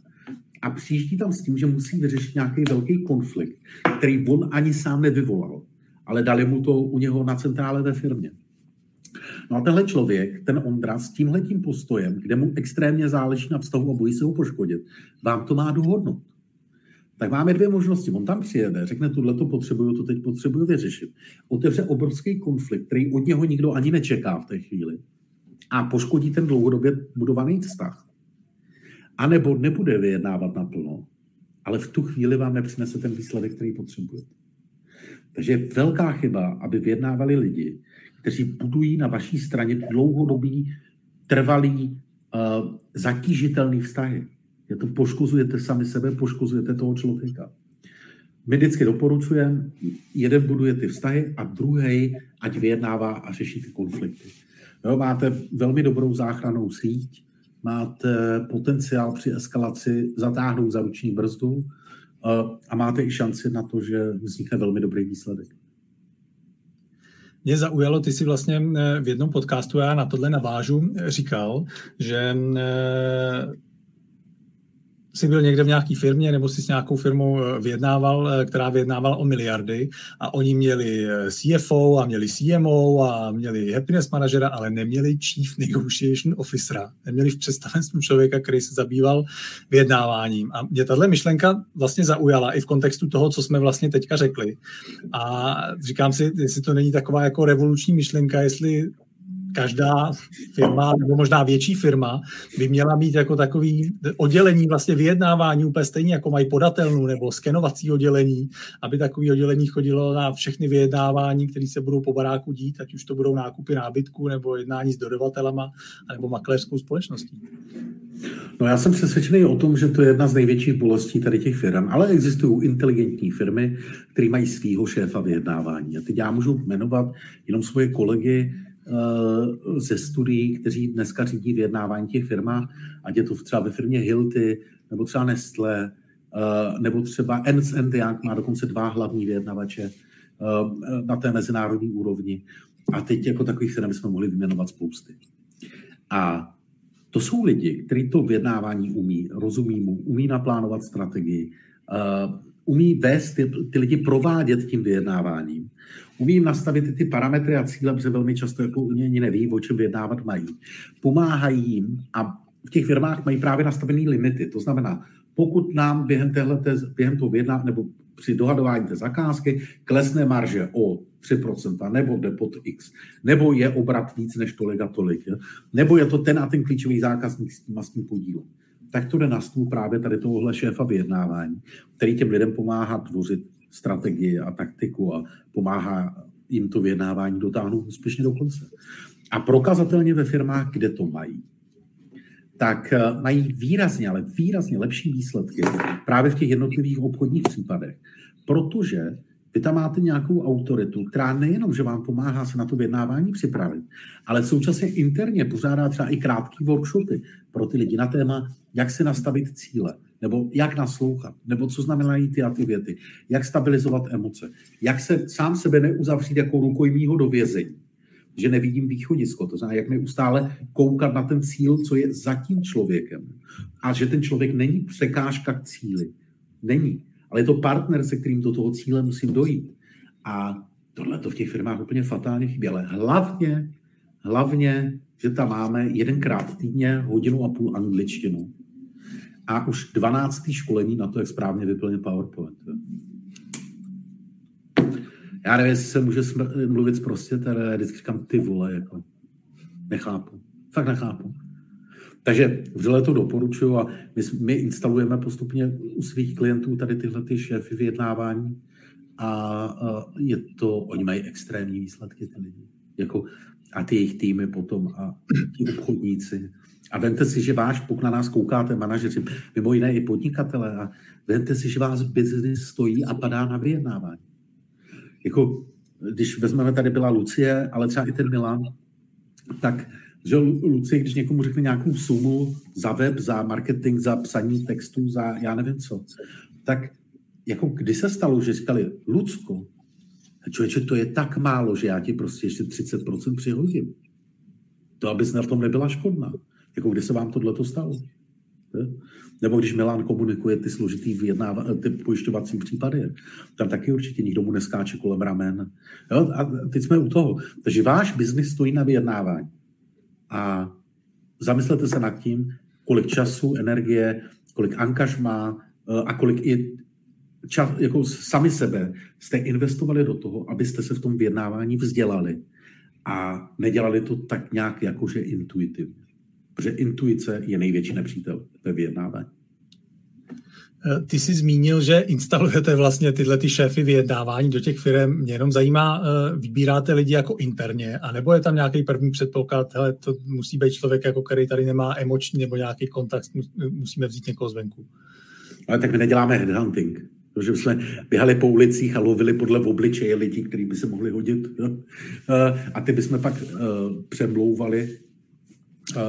A přijíždí tam s tím, že musí vyřešit nějaký velký konflikt, který on ani sám nevyvolal, ale dali mu to u něho na centrále ve firmě. No a tenhle člověk, ten Ondra, s tímhletím postojem, kde mu extrémně záleží na vztahu a bojí se ho poškodit, vám to má dohodnout. Tak máme dvě možnosti. On tam přijede, řekne, tuhle to potřebuju, to teď potřebuju vyřešit. Otevře obrovský konflikt, který od něho nikdo ani nečeká v té chvíli a poškodí ten dlouhodobě budovaný vztah. A nebo nebude vyjednávat naplno, ale v tu chvíli vám nepřinese ten výsledek, který potřebujete. Takže je velká chyba, aby vyjednávali lidi, kteří budují na vaší straně dlouhodobý, trvalý, uh, zatížitelný vztahy. Je to poškozujete sami sebe, poškozujete toho člověka. My vždycky doporučujeme, jeden buduje ty vztahy a druhý ať vyjednává a řeší ty konflikty. Jo, máte velmi dobrou záchranou síť, máte potenciál při eskalaci zatáhnout za ruční brzdu uh, a máte i šanci na to, že vznikne velmi dobrý výsledek. Mě zaujalo, ty si vlastně eh, v jednom podcastu, já na tohle navážu, říkal, že eh, jsi byl někde v nějaké firmě nebo si s nějakou firmou eh, vyjednával, eh, která vyjednávala o miliardy a oni měli eh, CFO a měli CMO a měli happiness managera, ale neměli chief negotiation officera. Neměli v představenstvu člověka, který se zabýval vyjednáváním. A mě tahle myšlenka vlastně zaujala i v kontextu toho, co jsme vlastně teďka řekli. A říkám si, jestli to není taková jako revoluční myšlenka, jestli každá firma, nebo možná větší firma, by měla mít jako takový oddělení vlastně vyjednávání úplně stejně, jako mají podatelnu nebo skenovací oddělení, aby takový oddělení chodilo na všechny vyjednávání, které se budou po baráku dít, ať už to budou nákupy nábytku nebo jednání s dodavatelama nebo makléřskou společností. No já jsem přesvědčený o tom, že to je jedna z největších bolestí tady těch firm, ale existují inteligentní firmy, které mají svýho šéfa vyjednávání. A teď já můžu jmenovat jenom svoje kolegy, ze studií, kteří dneska řídí vyjednávání těch firmách, ať je to třeba ve firmě Hilty, nebo třeba Nestle, eh, nebo třeba Ernst Young má dokonce dva hlavní vyjednavače eh, na té mezinárodní úrovni. A teď jako takových firm jsme mohli vyjmenovat spousty. A To jsou lidi, kteří to vyjednávání umí, rozumí mu, umí naplánovat strategii, umí vést ty, ty lidi provádět tím vyjednáváním, umí jim nastavit ty parametry a cíle, protože velmi často jako ani neví, o čem vyjednávat mají. Pomáhají jim a v těch firmách mají právě nastavené limity. To znamená, pokud nám během, téhleté, během toho vyjednávání nebo při dohadování té zakázky klesne marže o 3%, nebo jde pod X, nebo je obrat víc než tolik a tolik, nebo je to ten a ten klíčový zákazník s tím tím podílem. Tak to jde na stůl právě tady tohohle šéfa vyjednávání, který těm lidem pomáhá tvořit strategii a taktiku a pomáhá jim to vyjednávání dotáhnout úspěšně do konce. A prokazatelně ve firmách, kde to mají, tak eh, mají výrazně, ale výrazně lepší výsledky právě v těch jednotlivých obchodních případech, protože vy tam máte nějakou autoritu, která nejenom, že vám pomáhá se na to vyjednávání připravit, ale současně interně pořádá třeba i krátké workshopy pro ty lidi na téma, jak si nastavit cíle, nebo jak naslouchat, nebo co znamenají ty a ty věty, jak stabilizovat emoce, jak se sám sebe neuzavřít jako rukojmího do vězení, že nevidím východisko, to znamená, jak neustále koukat na ten cíl, co je za tím člověkem. A že ten člověk není překážka k cíli. Není. Ale je to partner, se kterým do toho cíle musím dojít. A tohle to v těch firmách úplně fatálně chybí. Ale hlavně, hlavně, že tam máme jedenkrát týdně hodinu a půl angličtinu a už 12. školení na to, jak správně vyplnit PowerPoint. Já nevím, jestli se může smr- mluvit prostě, ale já vždycky říkám ty vole, jako nechápu. Fakt nechápu. Takže vřele to doporučuji a my, my instalujeme postupně u svých klientů tady tyhle ty šéfy vyjednávání a, a je to, oni mají extrémní výsledky ty lidi. Jako, a ty jejich týmy potom a ti obchodníci. A vemte si, že váš, pokud na nás koukáte, manažeři, mimo jiné i podnikatele, a vemte si, že vás biznis stojí a padá na vyjednávání. Jako, když vezmeme, tady byla Lucie, ale třeba i ten Milan, tak že Luci, když někomu řekne nějakou sumu za web, za marketing, za psaní textů, za já nevím co, tak jako kdy se stalo, že říkali, Lucko, člověče, to je tak málo, že já ti prostě ještě 30% přihodím. To, abys na tom nebyla škodná. Jako kdy se vám tohle to stalo? Nebo když Milan komunikuje ty složitý vyjednáva, ty pojišťovací případy, tam taky určitě nikdo mu neskáče kolem ramen. Jo? A teď jsme u toho. Takže váš biznis stojí na vyjednávání a zamyslete se nad tím, kolik času, energie, kolik angažma eh, a kolik i čas, jako sami sebe jste investovali do toho, abyste se v tom vyjednávání vzdělali a nedělali to tak nějak jakože intuitivně. Protože intuice je největší nepřítel ve vyjednávání. Eh, ty jsi zmínil, že instalujete vlastně tyhle ty šéfy vyjednávání do těch firm. Mě jenom zajímá, eh, vybíráte lidi jako interně, anebo je tam nějaký první předpoklad, hele, to musí být člověk, jako který tady nemá emoční nebo nějaký kontakt, musíme vzít někoho zvenku. Ale tak my neděláme headhunting. Protože jsme běhali po ulicích a lovili podle obličeje lidí, kteří by se mohli hodit. Jo? Eh, a ty bychom pak přemlouvali.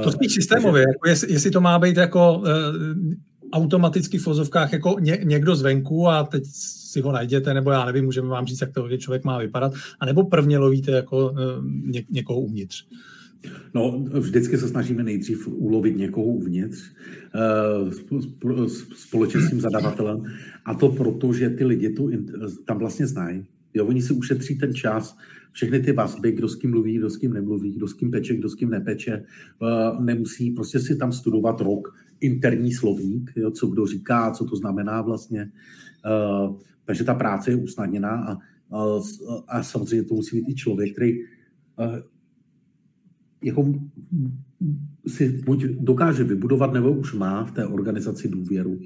To spíš systémově, jako jestli, jestli to má být jako automaticky v fozovkách jako ně, někdo zvenku a teď si ho najděte, nebo já nevím, můžeme vám říct, jak to člověk má vypadat, a nebo prvně lovíte jako eh, ně, někoho uvnitř. No, vždycky se snažíme nejdřív ulovit někoho uvnitř uh, společně s tím zadavatelem a to proto, že ty lidi tu tam vlastně znají. Jo, oni si ušetří ten čas, všechny ty vazby, kdo s kým mluví, kdo s kým nemluví, kdo s kým peče, kdo s kým nepeče, uh, nemusí prostě si tam studovat rok interní slovník, jo, co kdo říká, co to znamená vlastně. Uh, takže ta práce je usnadněná a, a, a samozřejmě to musí být i člověk, který jako si buď dokáže vybudovat, nebo už má v té organizaci důvěru.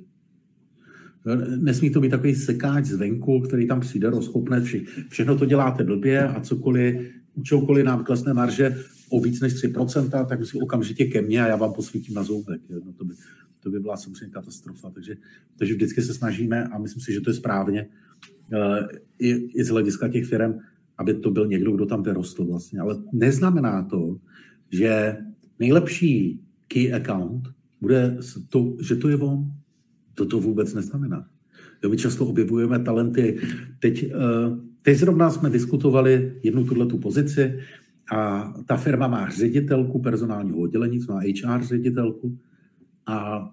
Nesmí to být takový sekáč zvenku, který tam přijde, rozchopne vše, všechno to děláte blbě a cokoliv, čokoliv nám klesne marže o víc než 3%, tak musí okamžitě ke mně a já vám posvítím na zoubek. No to, by, to by byla samozřejmě katastrofa. Takže, takže vždycky se snažíme a myslím si, že to je správně eh, i, i z hlediska těch firm, aby to byl někdo, kdo tam vyrostl vlastně. Ale neznamená to, že nejlepší key account bude to, že to je on. To to vůbec neznamená. Jo, my často objevujeme talenty. Teď, uh, teď zrovna jsme diskutovali jednu tuhle tu pozici a ta firma má ředitelku personálního oddělení, má HR ředitelku a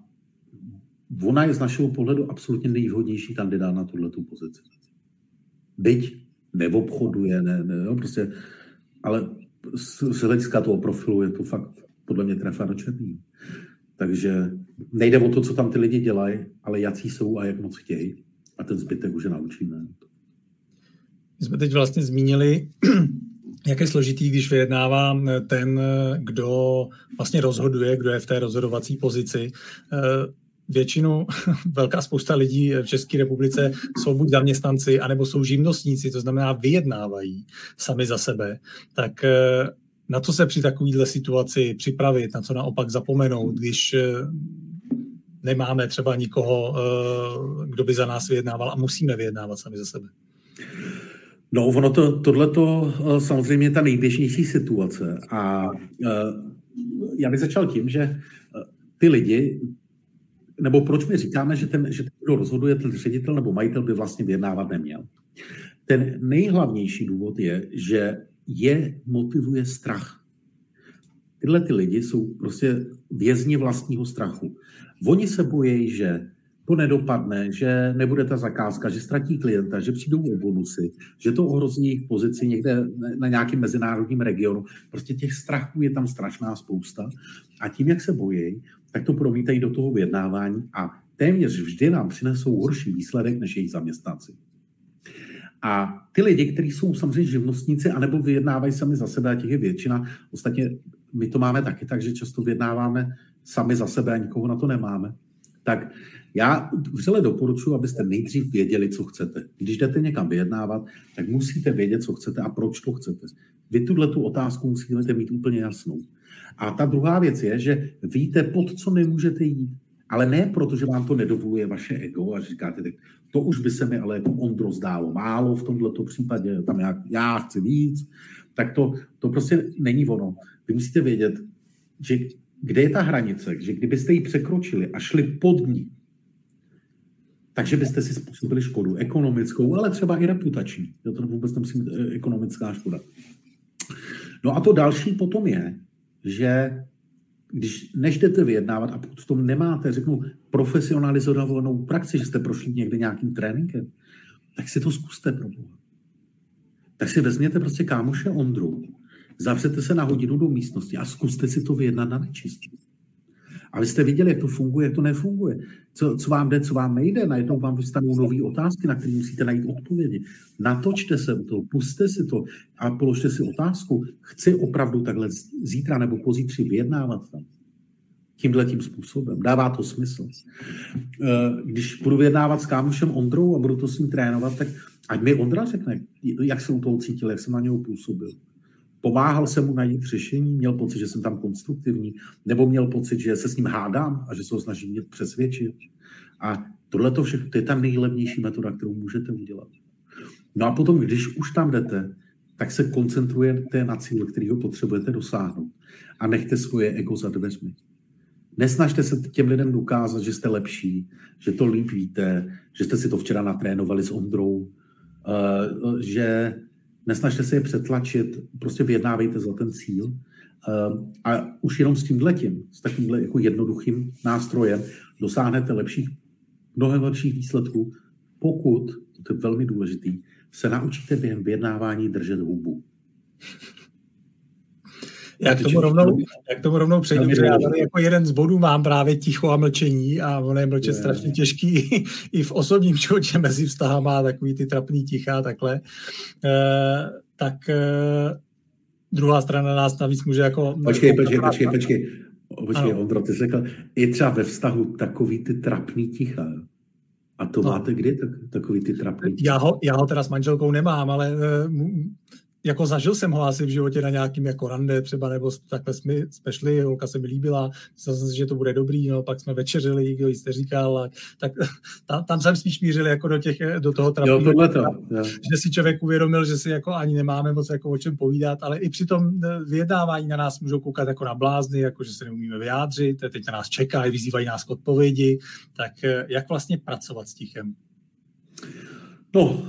ona je z našeho pohledu absolutně nejvhodnější kandidát na tuhle pozici. Byť neobchoduje, ne, ne, no, prostě, ale z, z hlediska toho profilu je to fakt podle mě trefa do černý. Takže nejde o to, co tam ty lidi dělají, ale jaký jsou a jak moc chtějí. A ten zbytek už je naučíme. My jsme teď vlastně zmínili, jak je složitý, když vyjednává ten, kdo vlastně rozhoduje, kdo je v té rozhodovací pozici. Většinu, velká spousta lidí v České republice jsou buď zaměstnanci, anebo jsou živnostníci, to znamená vyjednávají sami za sebe. Tak na co se při takovéhle situaci připravit, na co naopak zapomenout, když eh, nemáme třeba nikoho, eh, kdo by za nás vyjednával a musíme vyjednávat sami za sebe. No, ono to, tohle to eh, samozřejmě je ta nejběžnější situace. A já bych začal tím, že ty lidi, nebo proč my říkáme, že ten, že ten, kdo rozhoduje, ten ředitel nebo majitel by vlastně vyjednávat neměl. Ten nejhlavnější důvod je, že je motivuje strach. Tyhle ty lidi jsou prostě vězni vlastního strachu. Oni se bojí, že to nedopadne, že nebude ta zakázka, že ztratí klienta, že přijdou o bonusy, že to ohrozí jejich pozici někde na nějakém mezinárodním regionu. Prostě těch strachů je tam strašná spousta. A tím, jak se bojí, tak to promítají do toho vyjednávání a téměř vždy nám přinesou horší výsledek než jejich zaměstnanci. A ty lidi, kteří jsou samozřejmě živnostníci, anebo vyjednávají sami za sebe, a těch je většina, ostatně my to máme taky tak, že často vyjednáváme sami za sebe a nikoho na to nemáme, tak já vřele doporučuji, abyste nejdřív věděli, co chcete. Když jdete někam vyjednávat, tak musíte vědět, co chcete a proč to chcete. Vy tuhle tu otázku musíte mít úplně jasnou. A ta druhá věc je, že víte, pod co nemůžete jít. Ale ne proto, že vám to nedovoluje vaše ego a říkáte, tak to už by se mi ale jako Ondro zdálo málo v tomto případě, tam já, já chci víc, tak to, to prostě není ono. Vy musíte vědět, že kde je ta hranice, že kdybyste ji překročili a šli pod ní, takže byste si způsobili škodu ekonomickou, ale třeba i reputační. Jo, to vůbec nemusí být eh, ekonomická škoda. No a to další potom je, že když než jdete vyjednávat a pokud v tom nemáte, řeknu, profesionalizovanou praxi, že jste prošli někde nějakým tréninkem, tak si to zkuste pro Tak si vezměte prostě kámoše Ondru, zavřete se na hodinu do místnosti a zkuste si to vyjednat na nečistě. A vy jste viděli, jak to funguje, jak to nefunguje. Co, co vám jde, co vám nejde, najednou vám vystanou nové otázky, na které musíte najít odpovědi. Natočte se u toho, puste si to a položte si otázku. Chci opravdu takhle zítra nebo pozítří vyjednávat tam. Tímhle tím způsobem. Dává to smysl. Eh, když budu vyjednávat s kámošem Ondrou a budu to s ním trénovat, tak ať mi Ondra řekne, jak se u toho cítil, jak jsem na něho působil. Pomáhal jsem mu najít řešení, měl pocit, že jsem tam konstruktivní, nebo měl pocit, že se s ním hádám a že se ho snažím mě přesvědčit. A tohle to všechno, to je ta nejlevnější metoda, kterou můžete udělat. No a potom, když už tam jdete, tak se koncentrujete na cíl, který ho potřebujete dosáhnout. A nechte svoje ego za dveřmi. Nesnažte se těm lidem dokázat, že jste lepší, že to líp víte, že jste si to včera natrénovali s Ondrou, eh, že nesnažte se je přetlačit, prostě vyjednávejte za ten cíl. Ehm, a už jenom s tím letím, s takovýmhle jako jednoduchým nástrojem, dosáhnete lepších, mnohem lepších výsledků, pokud, to je velmi důležitý, se naučíte během vyjednávání držet hubu. Já k tomu rovnou, já k tomu rovnou přejdu, že já tady jako jeden z bodů mám právě ticho a mlčení a ono je mlčet je. strašně těžký i v osobním životě mezi vztahama, takový ty trapný ticha takhle. E, tak e, druhá strana nás navíc může jako... Počkej, počkej, počkej, počkej. Počkej, Ondro, ty jsi řekl, je třeba ve vztahu takový ty trapný ticha. A to no. máte kdy, tak, takový ty trapný ticha? Já ho, já ho teda s manželkou nemám, ale uh, jako zažil jsem ho asi v životě na nějakým jako rande třeba, nebo takhle jsme, jsme šli, holka se mi líbila, myslel jsem si, že to bude dobrý, no, pak jsme večeřili, kdo jste říkal, a, tak tam, tam jsem spíš mířil jako do, těch, do toho trapního, že si člověk uvědomil, že si jako ani nemáme moc jako o čem povídat, ale i při tom eh, vyjednávání na nás můžou koukat jako na blázny, jako že se neumíme vyjádřit, teď na nás čekají, vyzývají nás k odpovědi, tak eh, jak vlastně pracovat s tichem? No,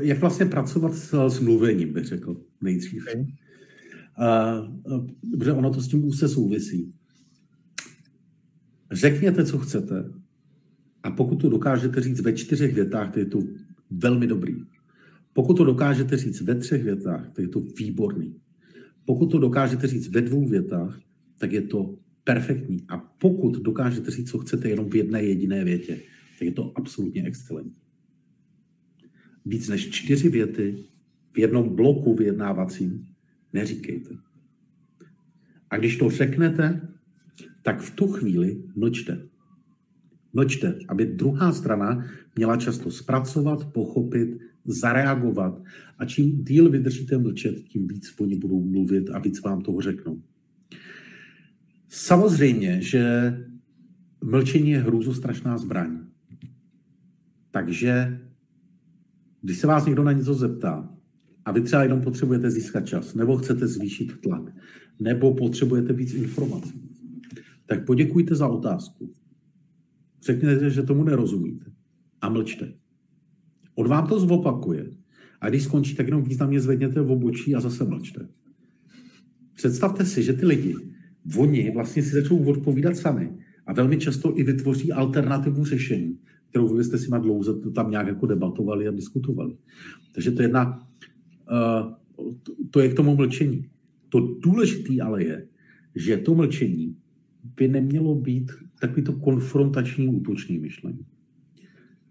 jak vlastně pracovat s, s mluvením, bych řekl nejdřív. Okay. protože ono to s tím úzce souvisí. Řekněte, co chcete, a pokud to dokážete říct ve čtyřech větách, to je to velmi dobrý. Pokud to dokážete říct ve třech větách, tak je to výborný. Pokud to dokážete říct ve dvou větách, tak je to perfektní. A pokud dokážete říct, co chcete jenom v jedné jediné větě, tak je to absolutně excelentní. Víc než čtyři věty v jednom bloku vyjednávacím neříkejte. A když to řeknete, tak v tu chvíli mlčte. Mlčte, aby druhá strana měla často zpracovat, pochopit, zareagovat. A čím díl vydržíte mlčet, tím víc oni budou mluvit a víc vám toho řeknou. Samozřejmě, že mlčení je hrůzostrašná zbraň. Takže když se vás někdo na něco zeptá a vy třeba jenom potřebujete získat čas, nebo chcete zvýšit tlak, nebo potřebujete víc informací, tak poděkujte za otázku. Řekněte, že tomu nerozumíte a mlčte. On vám to zopakuje. A když skončí, tak jenom významně zvedněte v obočí a zase mlčte. Představte si, že ty lidi, oni vlastně si začnou odpovídat sami a velmi často i vytvoří alternativu řešení, kterou vy jste si na dlouze tam nějak jako debatovali a diskutovali. Takže to je jedna, uh, to je k tomu mlčení. To důležité ale je, že to mlčení by nemělo být takový to konfrontační útoční myšlení.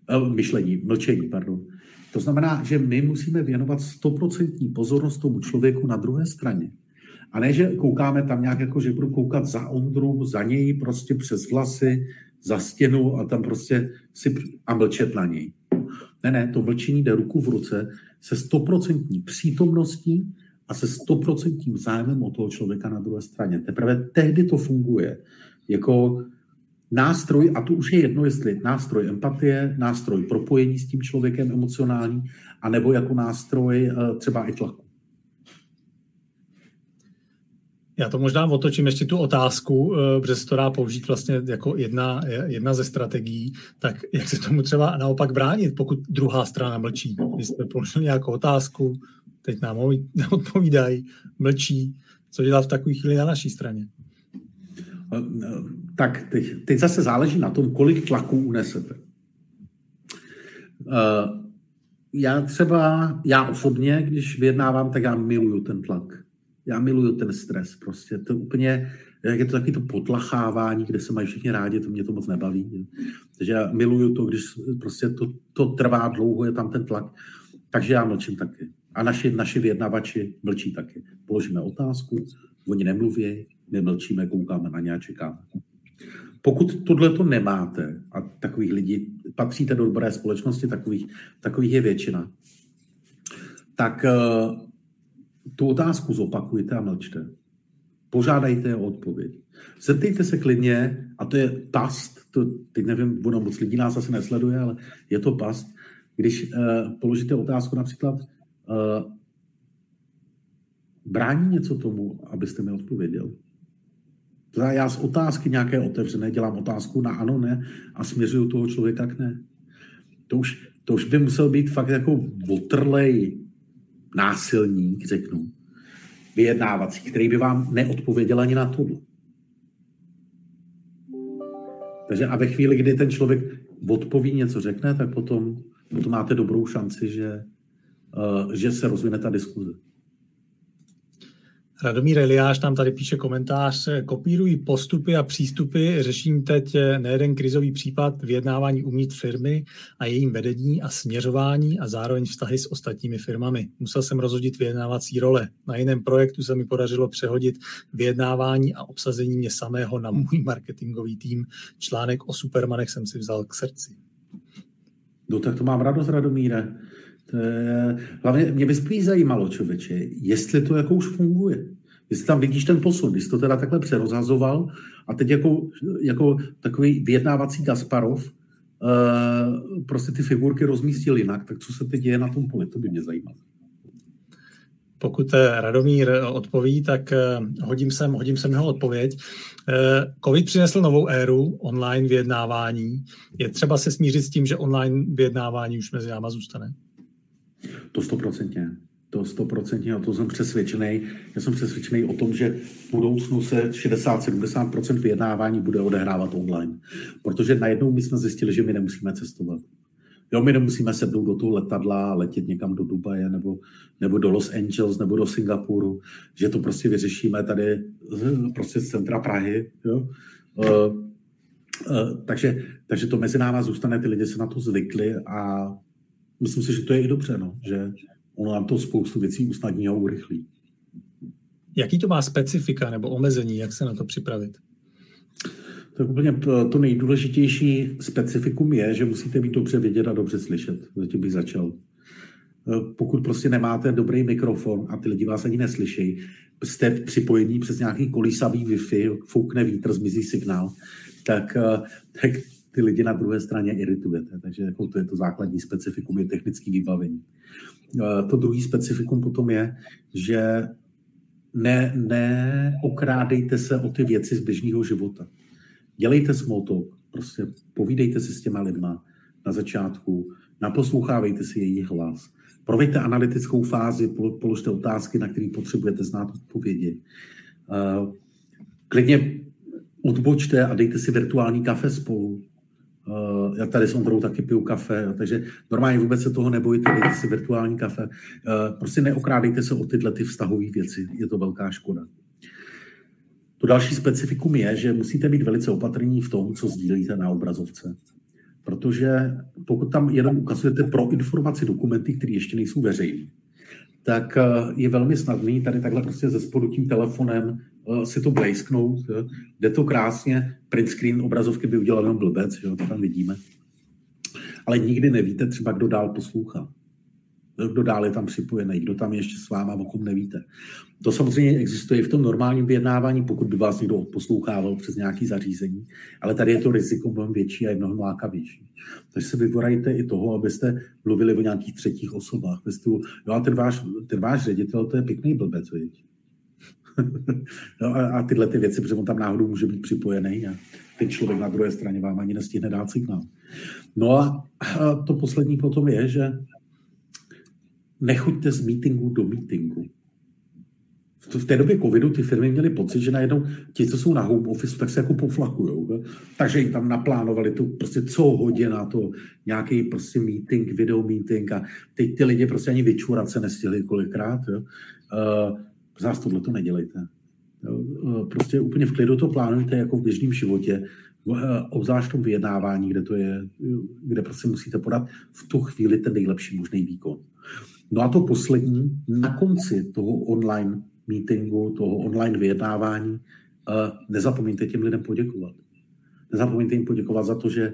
Uh, myšlení, mlčení, pardon. To znamená, že my musíme věnovat stoprocentní pozornost tomu člověku na druhé straně. A ne, že koukáme tam nějak jako, že budu koukat za Ondru, za něj prostě přes vlasy, za stěnu a tam prostě si a mlčet na něj. Ne, ne, to mlčení jde ruku v ruce se stoprocentní přítomností a se stoprocentním zájmem o toho člověka na druhé straně. Teprve tehdy to funguje jako nástroj, a to už je jedno, jestli nástroj empatie, nástroj propojení s tím člověkem emocionální, anebo jako nástroj eh, třeba i tlaku. Já to možná otočím ještě tu otázku, eh, protože se to dá použít vlastně jako jedna, jedna ze strategií, tak jak se tomu třeba naopak bránit, pokud druhá strana mlčí. Když jste položili nějakou otázku, teď nám neodpovídají, mlčí, co dělat v takové chvíli na naší straně? Eh, tak teď, teď zase záleží na tom, kolik tlaků unesete. Eh, já třeba, já osobně, když vyjednávám, tak já miluju ten tlak já miluju ten stres prostě. To úplně, jak je to taky to potlachávání, kde se mají všichni rádi, to mě to moc nebaví. Takže já miluju to, když prostě to, to trvá dlouho, je tam ten tlak. Takže já mlčím taky. A naši, naši vyjednavači mlčí taky. Položíme otázku, oni nemluví, my mlčíme, koukáme na ně a čekáme. Pokud tohle to nemáte, a takových lidí, patříte do dobré společnosti, takových, takových je většina, tak eh, tu otázku zopakujte a mlčte. Požádejte o odpověď. Zeptejte se klidně, a to je past, to, teď nevím, ono moc lidí nás asi nesleduje, ale je to past, když uh, položíte otázku například, uh, brání něco tomu, abyste mi odpověděl? Znamená, já z otázky nějaké otevřené dělám otázku na ano, ne a směřuju toho člověka k ne. To už, to už by musel být fakt jako otrlej násilník, řeknu, vyjednávací, který by vám neodpověděl ani na tohle. Takže a ve chvíli, kdy ten člověk odpoví něco řekne, tak potom, potom máte dobrou šanci, že, uh, že se rozvine ta diskuze. Radomír Eliáš nám tady píše komentář. Kopírují postupy a přístupy. Řeším teď nejeden krizový případ vyjednávání uvnitř firmy a jejím vedení a směřování a zároveň vztahy s ostatními firmami. Musel jsem rozhodit vyjednávací role. Na jiném projektu se mi podařilo přehodit vyjednávání a obsazení mě samého na můj marketingový tým. Článek o Supermanech jsem si vzal k srdci. No tak to mám radost, Radomíre. Je, hlavně mě by spíš zajímalo, člověče, jestli to jako už funguje. Jestli tam vidíš ten posun, když to teda takhle přerozhazoval a teď jako, jako takový vyjednávací Gasparov uh, prostě ty figurky rozmístil jinak, tak co se teď děje na tom poli, to by mě zajímalo. Pokud Radomír odpoví, tak hodím sem, hodím sem jeho odpověď. Covid přinesl novou éru online vyjednávání. Je třeba se smířit s tím, že online vyjednávání už mezi náma zůstane? To stoprocentně. To stoprocentně, o to jsem přesvědčený. Já jsem přesvědčený o tom, že v budoucnu se 60-70% vyjednávání bude odehrávat online. Protože najednou my jsme zjistili, že my nemusíme cestovat. Jo, my nemusíme sednout do toho letadla a letět někam do Dubaje nebo, nebo do Los Angeles nebo do Singapuru, že to prostě vyřešíme tady prostě z centra Prahy. Jo? Uh, uh, takže, takže to mezi náma zůstane, ty lidi se na to zvykli a myslím si, že to je i dobře, no, že ono nám to spoustu věcí usnadní a urychlí. Jaký to má specifika nebo omezení, jak se na to připravit? Tak úplně to nejdůležitější specifikum je, že musíte být dobře vědět a dobře slyšet. Zatím bych začal. Pokud prostě nemáte dobrý mikrofon a ty lidi vás ani neslyší, jste připojení přes nějaký kolísavý Wi-Fi, foukne vítr, zmizí signál, tak, tak ty lidi na druhé straně iritujete. Takže jako to je to základní specifikum, je technický vybavení. To druhý specifikum potom je, že ne, neokrádejte se o ty věci z běžného života dělejte small talk, prostě povídejte si s těma lidma na začátku, naposlouchávejte si jejich hlas, proveďte analytickou fázi, položte otázky, na které potřebujete znát odpovědi. Uh, klidně odbočte a dejte si virtuální kafe spolu. Uh, já tady s Ondrou taky piju kafe, takže normálně vůbec se toho nebojte, dejte si virtuální kafe. Uh, prostě neokrádejte se o tyhle ty vztahové věci, je to velká škoda. To další specifikum je, že musíte být velice opatrní v tom, co sdílíte na obrazovce. Protože pokud tam jenom ukazujete pro informaci dokumenty, které ještě nejsou veřejné, tak eh, je velmi snadný tady takhle prostě ze spodu tím telefonem eh, si to blejsknout. Jde to krásně, print screen obrazovky by udělal jenom blbec, že to tam vidíme. Ale nikdy nevíte třeba, kdo dál poslouchá kdo dál je tam připojený, kdo tam je ještě s váma, o kom nevíte. To samozřejmě existuje i v tom normálním vyjednávání, pokud by vás někdo poslouchával přes nějaké zařízení, ale tady je to riziko mnohem větší a je mnohem lákavější. Takže se vyvorajte i toho, abyste mluvili o nějakých třetích osobách. Stylu, jo, a ten váš, ten váš ředitel, to je pěkný blbec, viď? no a, a, tyhle ty věci, protože on tam náhodou může být připojený a ten člověk na druhé straně vám ani nestihne dát signál. No a, a to poslední potom je, že nechoďte z meetingu do meetingu. V té době covidu ty firmy měly pocit, že najednou ti, co jsou na home office, tak se jako poflakujou. Takže jim tam naplánovali tu prostě co hodina to nějaký prostě meeting, video meeting a teď ty lidi prostě ani vyčurat se nestihli kolikrát. Uh, zás tohle to nedělejte. Uh, prostě úplně v klidu to plánujte jako v běžném životě, uh, obzvlášť tom vyjednávání, kde to je, kde prostě musíte podat v tu chvíli ten nejlepší možný výkon. No a to poslední, na konci toho online meetingu, toho online vyjednávání, eh, nezapomeňte těm lidem poděkovat. Nezapomeňte jim poděkovat za to, že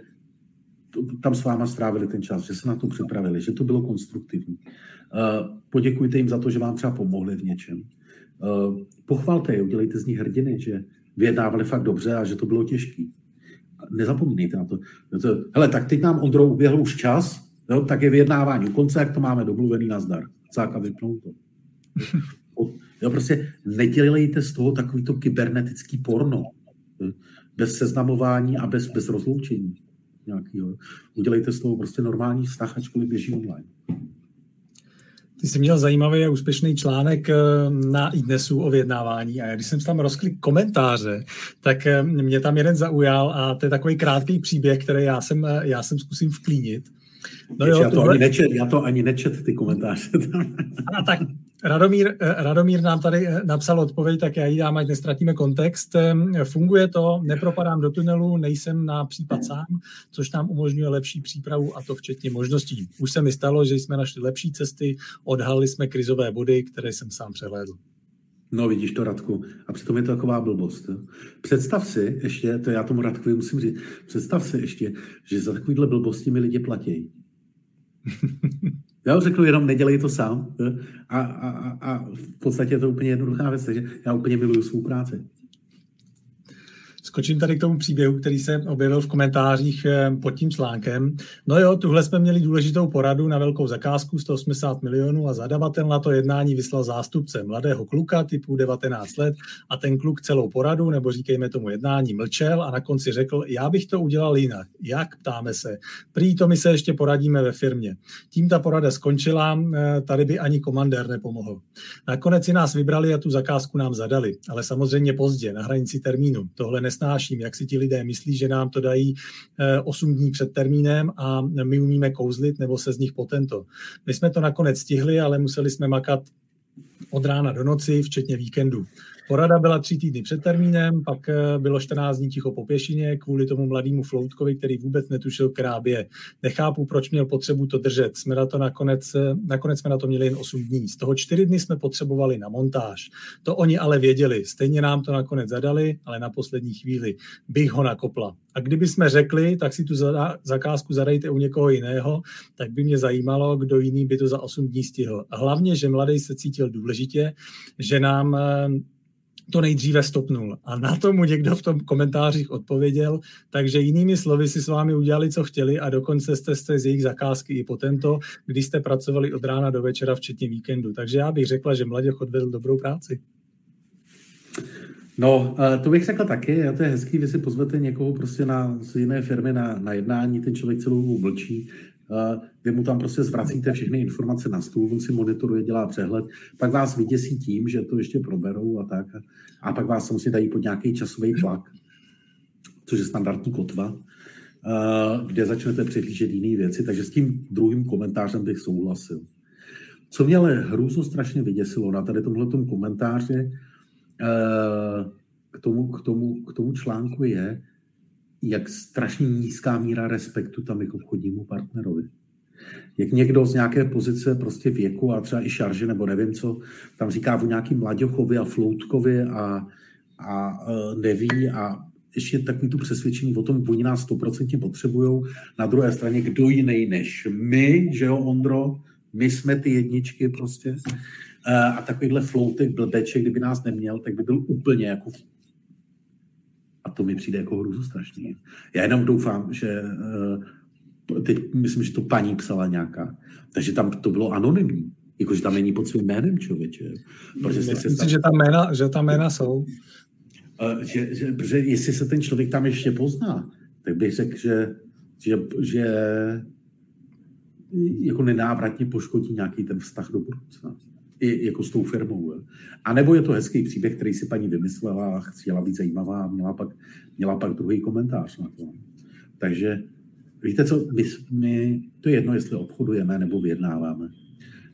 tam s váma strávili ten čas, že se na to připravili, že to bylo konstruktivní. Eh, poděkujte jim za to, že vám třeba pomohli v něčem. Eh, pochvalte je, udělejte z nich hrdiny, že vyjednávali fakt dobře a že to bylo těžké. Nezapomínejte na to. Hele, tak teď nám Ondrou uběhl už čas, Jo, tak je vyjednávání u konce, jak to máme domluvený na zdar. Cáka vypnout to. Jo, prostě nedělejte z toho takovýto kybernetický porno. Bez seznamování a bez, bez rozloučení. Nějakýho. Udělejte z toho prostě normální vztah, ačkoliv běží online. Ty jsi měl zajímavý a úspěšný článek eh, na iDnesu o vyjednávání a když jsem tam rozklik komentáře, tak eh, mě tam jeden zaujal a to je takový krátký příběh, který já jsem, eh, já jsem zkusím vklínit. No jo, já, to tohle... ani nečet, já to ani nečet, ty komentáře. A tak Radomír, eh, Radomír nám tady eh, napsal odpověď, tak já ji dám, ať nestratíme kontext. Ehm, funguje to, nepropadám do tunelu, nejsem na případ sám, což nám umožňuje lepší přípravu a to včetně možností. Už se mi stalo, že jsme našli lepší cesty, odhalili jsme krizové body, které jsem sám přehlédl. No vidíš to, Radku. A přitom je to taková blbost. Jo? Představ si ještě, to já tomu Radkovi musím říct, představ si ještě, že za takovýhle blbosti mi lidi platí. Já řeknu jenom, nedělej to sám. A, a, a v podstatě je to úplně jednoduchá věc, takže já úplně miluju svou práci. Skočím tady k tomu příběhu, který se objevil v komentářích eh, pod tím článkem. No jo, tuhle jsme měli důležitou poradu na velkou zakázku 180 milionů a zadavatel na to jednání vyslal zástupce mladého kluka typu 19 let a ten kluk celou poradu, nebo říkejme tomu jednání, mlčel a na konci řekl, já bych to udělal jinak. Jak? Ptáme se. Prý to my se ještě poradíme ve firmě. Tím ta porada skončila, eh, tady by ani komandér nepomohl. Nakonec si nás vybrali a tu zakázku nám zadali, ale samozřejmě pozdě, na hranici termínu. Tohle nesnáším, jak si ti lidé myslí, že nám to dají 8 eh, dní před termínem a my umíme kouzlit nebo se z nich potento. My jsme to nakonec stihli, ale museli jsme makat od rána do noci, včetně víkendu. Porada byla tři týdny před termínem, pak eh, bylo 14 dní ticho po pěšině kvůli tomu mladému floutkovi, který vůbec netušil krábě. Nechápu, proč měl potřebu to držet. Jsme na to nakonec, eh, nakonec jsme na to měli jen 8 dní. Z toho 4 dny jsme potřebovali na montáž. To oni ale věděli. Stejně nám to nakonec zadali, ale na poslední chvíli bych ho nakopla. A kdyby jsme řekli, tak si tu zakázku zadejte u někoho jiného, tak by mě zajímalo, kdo jiný by to za 8 dní stihl. Hlavně, že mladý se cítil důležitě, že nám eh, to nejdříve stopnul. A na tomu někdo v tom komentářích odpověděl, takže jinými slovy si s vámi udělali, co chtěli a dokonce jste se z jejich zakázky i po tento, když jste pracovali od rána do večera, včetně víkendu. Takže já bych řekla, že Mladěch odvedl dobrou práci. No, to bych řekl taky, to je hezký, vy si pozvete někoho prostě na, z jiné firmy na, na jednání, ten člověk celou dobu mlčí, vy mu tam prostě zvracíte všechny informace na stůl, on si monitoruje, dělá přehled, pak vás vyděsí tím, že to ještě proberou a tak. A pak vás samozřejmě dají pod nějaký časový tlak, což je standardní kotva, kde začnete přihlížet jiné věci. Takže s tím druhým komentářem bych souhlasil. Co mě ale hrůzu strašně vyděsilo na tady tomhle komentáři k tomu, k, tomu, k tomu článku je, jak strašně nízká míra respektu tam je k obchodnímu partnerovi. Jak někdo z nějaké pozice prostě věku a třeba i šarže nebo nevím co, tam říká o nějaký mladěchovi a floutkovi a, a e, neví a ještě takový tu přesvědčení o tom, oni nás stoprocentně potřebují. Na druhé straně, kdo jiný než my, že jo, Ondro, my jsme ty jedničky prostě. E, a takovýhle floutek blbeček, kdyby nás neměl, tak by byl úplně jako a to mi přijde jako hruzu strašný. Já jenom doufám, že uh, teď myslím, že to paní psala nějaká, takže tam to bylo anonymní. Jakože tam není pod svým jménem člověče. Protože myslím si, že ta jména, že ta jména jsou. Uh, že, že, protože jestli se ten člověk tam ještě pozná, tak bych řekl, že, že, že jako nenávratně poškodí nějaký ten vztah do budoucna i jako s tou firmou. Jo. A nebo je to hezký příběh, který si paní vymyslela a chtěla být zajímavá a měla pak, měla pak druhý komentář na to. Takže víte co, my, my, to je jedno, jestli obchodujeme nebo vyjednáváme.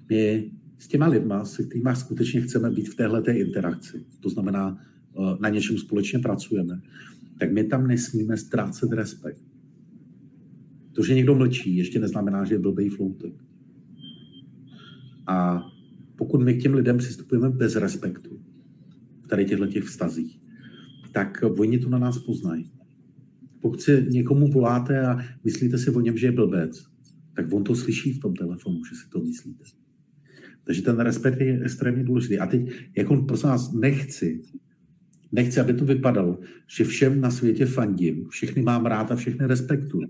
My s těma lidma, se kterými skutečně chceme být v téhle interakci, to znamená, eh, na něčem společně pracujeme, tak my tam nesmíme ztrácet respekt. To, že někdo mlčí, ještě neznamená, že je blbej floutek. A pokud my k těm lidem přistupujeme bez respektu v tady těchto těch vztazích, tak oni to na nás poznají. Pokud si někomu voláte a myslíte si o něm, že je blbec, tak on to slyší v tom telefonu, že si to myslíte. Takže ten respekt je extrémně důležitý. A teď, jako prosím vás, nechci, nechci, aby to vypadalo, že všem na světě fandím, všechny mám rád a všechny respektuji.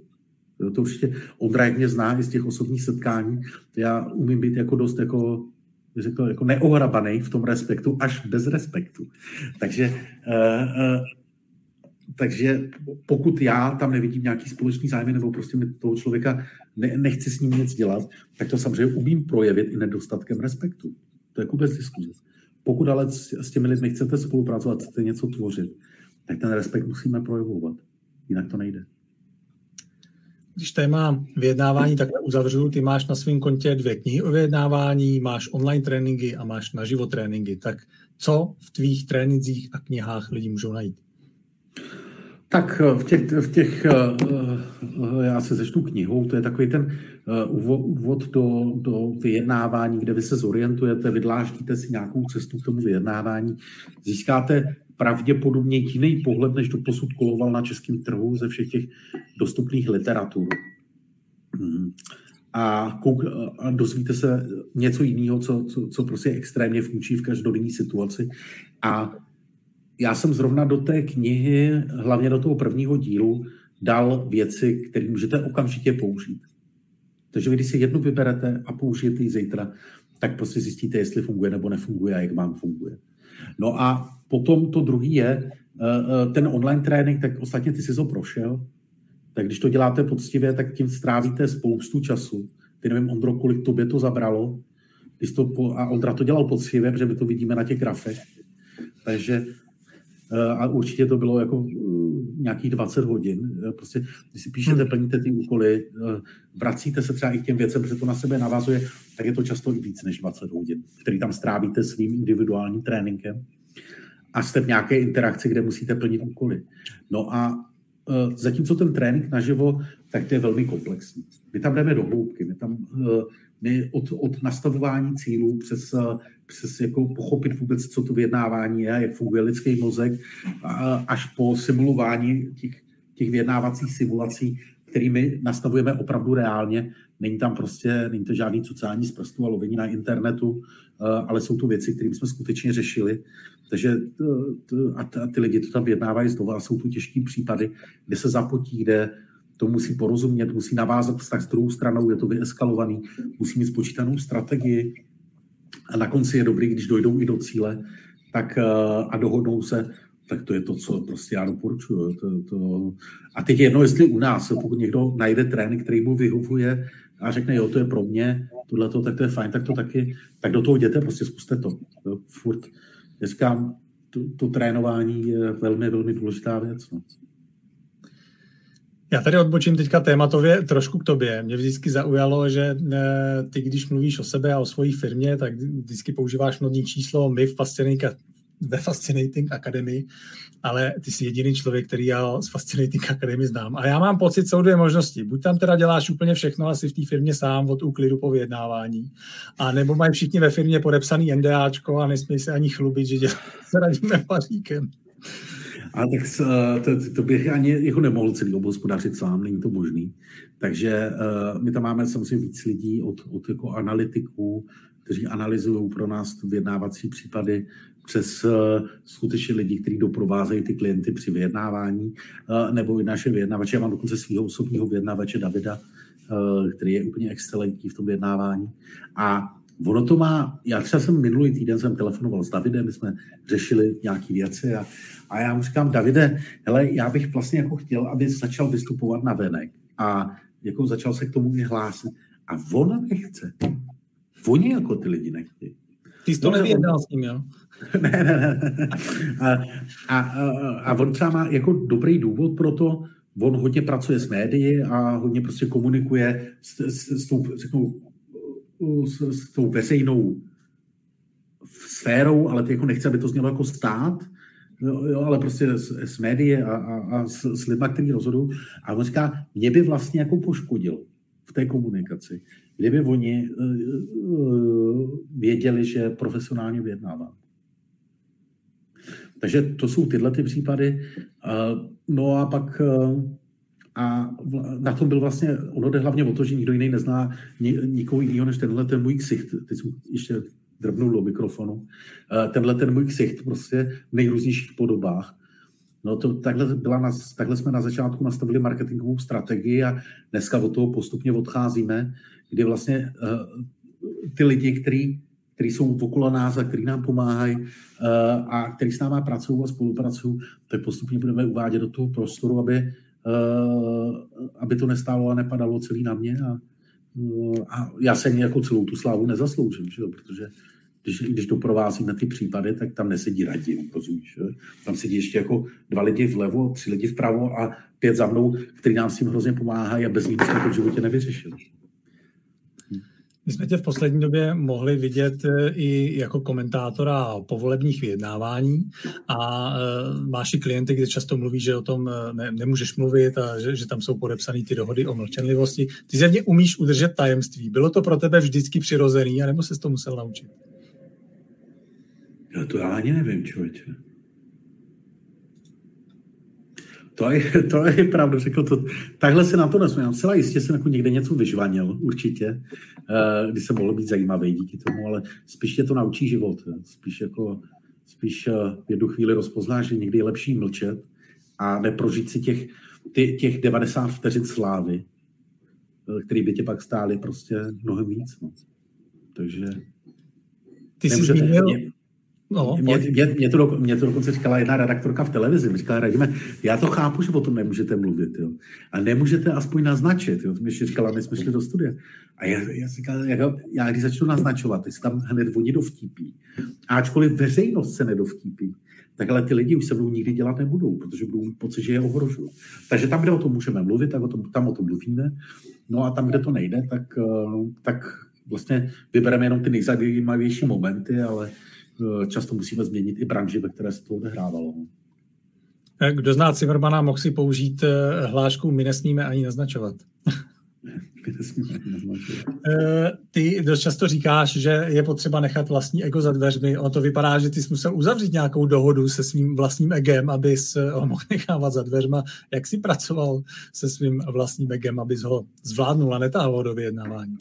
To určitě Ondra, jak mě zná i z těch osobních setkání, já umím být jako dost jako řekl, jako neohrabaný v tom respektu, až bez respektu. Takže, uh, uh, takže pokud já tam nevidím nějaký společný zájem nebo prostě toho člověka ne, nechci s ním nic dělat, tak to samozřejmě umím projevit i nedostatkem respektu. To je jako bez diskuze. Pokud ale s těmi lidmi chcete spolupracovat, chcete něco tvořit, tak ten respekt musíme projevovat. Jinak to nejde. Když téma vyjednávání takhle uzavřu, ty máš na svém kontě dvě knihy o vyjednávání, máš online tréninky a máš naživo tréninky. Tak co v tvých trénincích a knihách lidi můžou najít? Tak eh, v těch, v těch eh, eh, já se začnu knihou, to je takový ten úvod do, do vyjednávání, kde vy se zorientujete, vydláždíte si nějakou cestu k tomu vyjednávání, získáte pravděpodobně jiný pohled, než do posud koloval na českém trhu ze všech těch dostupných literatur. Hmm. A, kouk, a dozvíte se něco jiného, co, co, co prostě extrémně funkčí v každodenní situaci. A já jsem zrovna do té knihy, hlavně do toho prvního dílu, dal věci, které můžete okamžitě použít. Takže vy, když si jednu vyberete a použijete ji zítra, tak prostě zjistíte, jestli funguje nebo nefunguje a jak vám funguje. No a potom to druhý je eh, eh, ten online trénink, tak ostatně ty jsi to prošel, tak když to děláte poctivě, tak tím strávíte spoustu času. Ty nevím, Ondro, kolik tobě to zabralo, když to, a Ondra to dělal poctivě, protože my to vidíme na těch grafech. Takže a určitě to bylo jako nějakých 20 hodin. Prostě, když si píšete, hmm. plníte ty úkoly, vracíte se třeba i k těm věcem, protože to na sebe navazuje, tak je to často i víc než 20 hodin, který tam strávíte svým individuálním tréninkem a jste v nějaké interakci, kde musíte plnit úkoly. No a zatímco ten trénink naživo, tak to je velmi komplexní. My tam jdeme do hloubky, my tam my od, od nastavování cílů přes, přes jako pochopit vůbec, co to vyjednávání je, jak funguje lidský mozek, až po simulování těch, těch vyjednávacích simulací, kterými nastavujeme opravdu reálně. Není tam prostě, není to žádný cucání z prstů a lovení na internetu, ale jsou to věci, které jsme skutečně řešili takže to, a, ty lidi to tam vyjednávají znovu a jsou tu těžké případy, kde se zapotí, kde to musí porozumět, musí navázat vztah s druhou stranou, je to vyeskalovaný, musí mít spočítanou strategii a na konci je dobrý, když dojdou i do cíle tak, eh, a dohodnou se, tak to je to, co prostě já doporučuji. To, to... A teď jedno, jestli u nás, pokud někdo najde trénink, který mu vyhovuje a řekne, jo, to je pro mě, tohle tak to je fajn, tak to taky, tak do toho jděte, prostě zkuste to. Furt dneska to, to trénování je velmi, velmi důležitá věc. No. Já tady odbočím teďka tématově trošku k tobě. Mě vždycky zaujalo, že eh, ty, když mluvíš o sebe a o své firmě, tak vždycky používáš mnodní číslo my v ve Fascinating Academy, ale ty jsi jediný člověk, který já z Fascinating Academy znám. A já mám pocit, jsou dvě možnosti. Buď tam teda děláš úplně všechno asi v té firmě sám od úklidu po vyjednávání, a nebo mají všichni ve firmě podepsaný NDAčko a nesmí se ani chlubit, že děláš s radíme paříkem. A tak to, to bych ani jako nemohl celý obhospodařit sám, není to možný. Takže uh, my tam máme samozřejmě víc lidí od, od jako analytiků, kteří analyzují pro nás vyjednávací případy, přes uh, skutečně lidi, kteří doprovázejí ty klienty při vyjednávání, nebo i naše vyjednávače. Já mám dokonce svého osobního vyjednávače Davida, který je úplně excelentní v tom vyjednávání. A ono to má, já třeba jsem minulý týden jsem telefonoval s Davidem, my jsme řešili nějaké věci a, a já mu říkám, Davide, hele, já bych vlastně jako chtěl, aby začal vystupovat na venek a jako začal se k tomu hlásit. A on nechce. Oni jako ty lidi nechtějí. Ty jsi to no, nevěděl s ním, jo? ne, ne, ne. A, a, a, a on třeba má jako dobrý důvod pro to, on hodně pracuje s médií a hodně prostě komunikuje s, s, s, tou, řeknu, s, s tou veřejnou sférou, ale jako nechce, aby to znělo jako stát, jo, jo, ale prostě s, s médií a, a, a s, s lidmi, kteří rozhodují. A on říká, mě by vlastně jako poškodil v té komunikaci, kdyby oni uh, věděli, že profesionálně vyjednává. Takže to jsou tyhle ty případy. No a pak a na tom byl vlastně, ono jde hlavně o to, že nikdo jiný nezná nikoho jiného než tenhle ten můj ksicht. Teď jsem ještě drbnul do mikrofonu. Tenhle ten můj ksicht prostě v nejrůznějších podobách. No to takhle, byla na, takhle jsme na začátku nastavili marketingovou strategii a dneska od toho postupně odcházíme, kdy vlastně uh, ty lidi, kteří který jsou okolo nás a který nám pomáhají uh, a který s námi pracují a spolupracují, tak postupně budeme uvádět do toho prostoru, aby, aby to nestálo a nepadalo celý na mě. A, uh, a já se jako celou tu slávu nezasloužím, že? protože když, když doprovázíme ty případy, tak tam nesedí radí, rozumíš? Že? Tam sedí ještě jako dva lidi vlevo, tři lidi vpravo a pět za mnou, který nám s tím hrozně pomáhají a bez nich bychom to v životě nevyřešili. My jsme tě v poslední době mohli vidět e, i jako komentátora povolebních vyjednávání a e, máš i klienty, kde často mluví, že o tom e, ne, nemůžeš mluvit a že, že tam jsou podepsané ty dohody o mlčenlivosti. Ty zjevně umíš udržet tajemství. Bylo to pro tebe vždycky přirozený, anebo jsi to musel naučit? Já to já ani nevím, člověče. To je, to je pravda, řekl to. Takhle se na to nesmím. Celá jistě jsem jako někde něco vyžvanil, určitě, uh, kdy se mohlo být zajímavý díky tomu, ale spíš tě to naučí život. Spíš jako spíš v jednu chvíli rozpoznáš, že někdy je lepší mlčet a neprožít si těch, ty, těch 90 vteřin slávy, který by tě pak stály prostě mnohem víc. No. Takže... Ty jsi zmínil... Mě, No, mě, mě, mě, to do, mě to dokonce říkala jedna redaktorka v televizi. Říkala, radíme, já to chápu, že o tom nemůžete mluvit, jo. A nemůžete aspoň naznačit, jo. Mi říkala, my jsme šli do studia. A já, já, říkala, já, já když začnu naznačovat, se tam hned oni dovtípí. A ačkoliv veřejnost se nedovtípí, tak ale ty lidi už se mnou nikdy dělat nebudou, protože budou mít pocit, že je ohrožují. Takže tam, kde o tom můžeme mluvit, tak o tom, tam o tom mluvíme. No a tam, kde to nejde, tak, eh, tak vlastně vybereme jenom ty nejzajímavější momenty, ale často musíme změnit i branži, ve které se to odehrávalo. Eh, kdo zná Zimmermana, mohl si použít eh, hlášku my nesmíme ani naznačovat. Ty dost často říkáš, že je potřeba nechat vlastní ego za dveřmi. Ono to vypadá, že ty jsi musel uzavřít nějakou dohodu se svým vlastním egem, abys ho mohl nechávat za dveřma. Jak jsi pracoval se svým vlastním egem, abys ho zvládnul a netáhl do vyjednávání?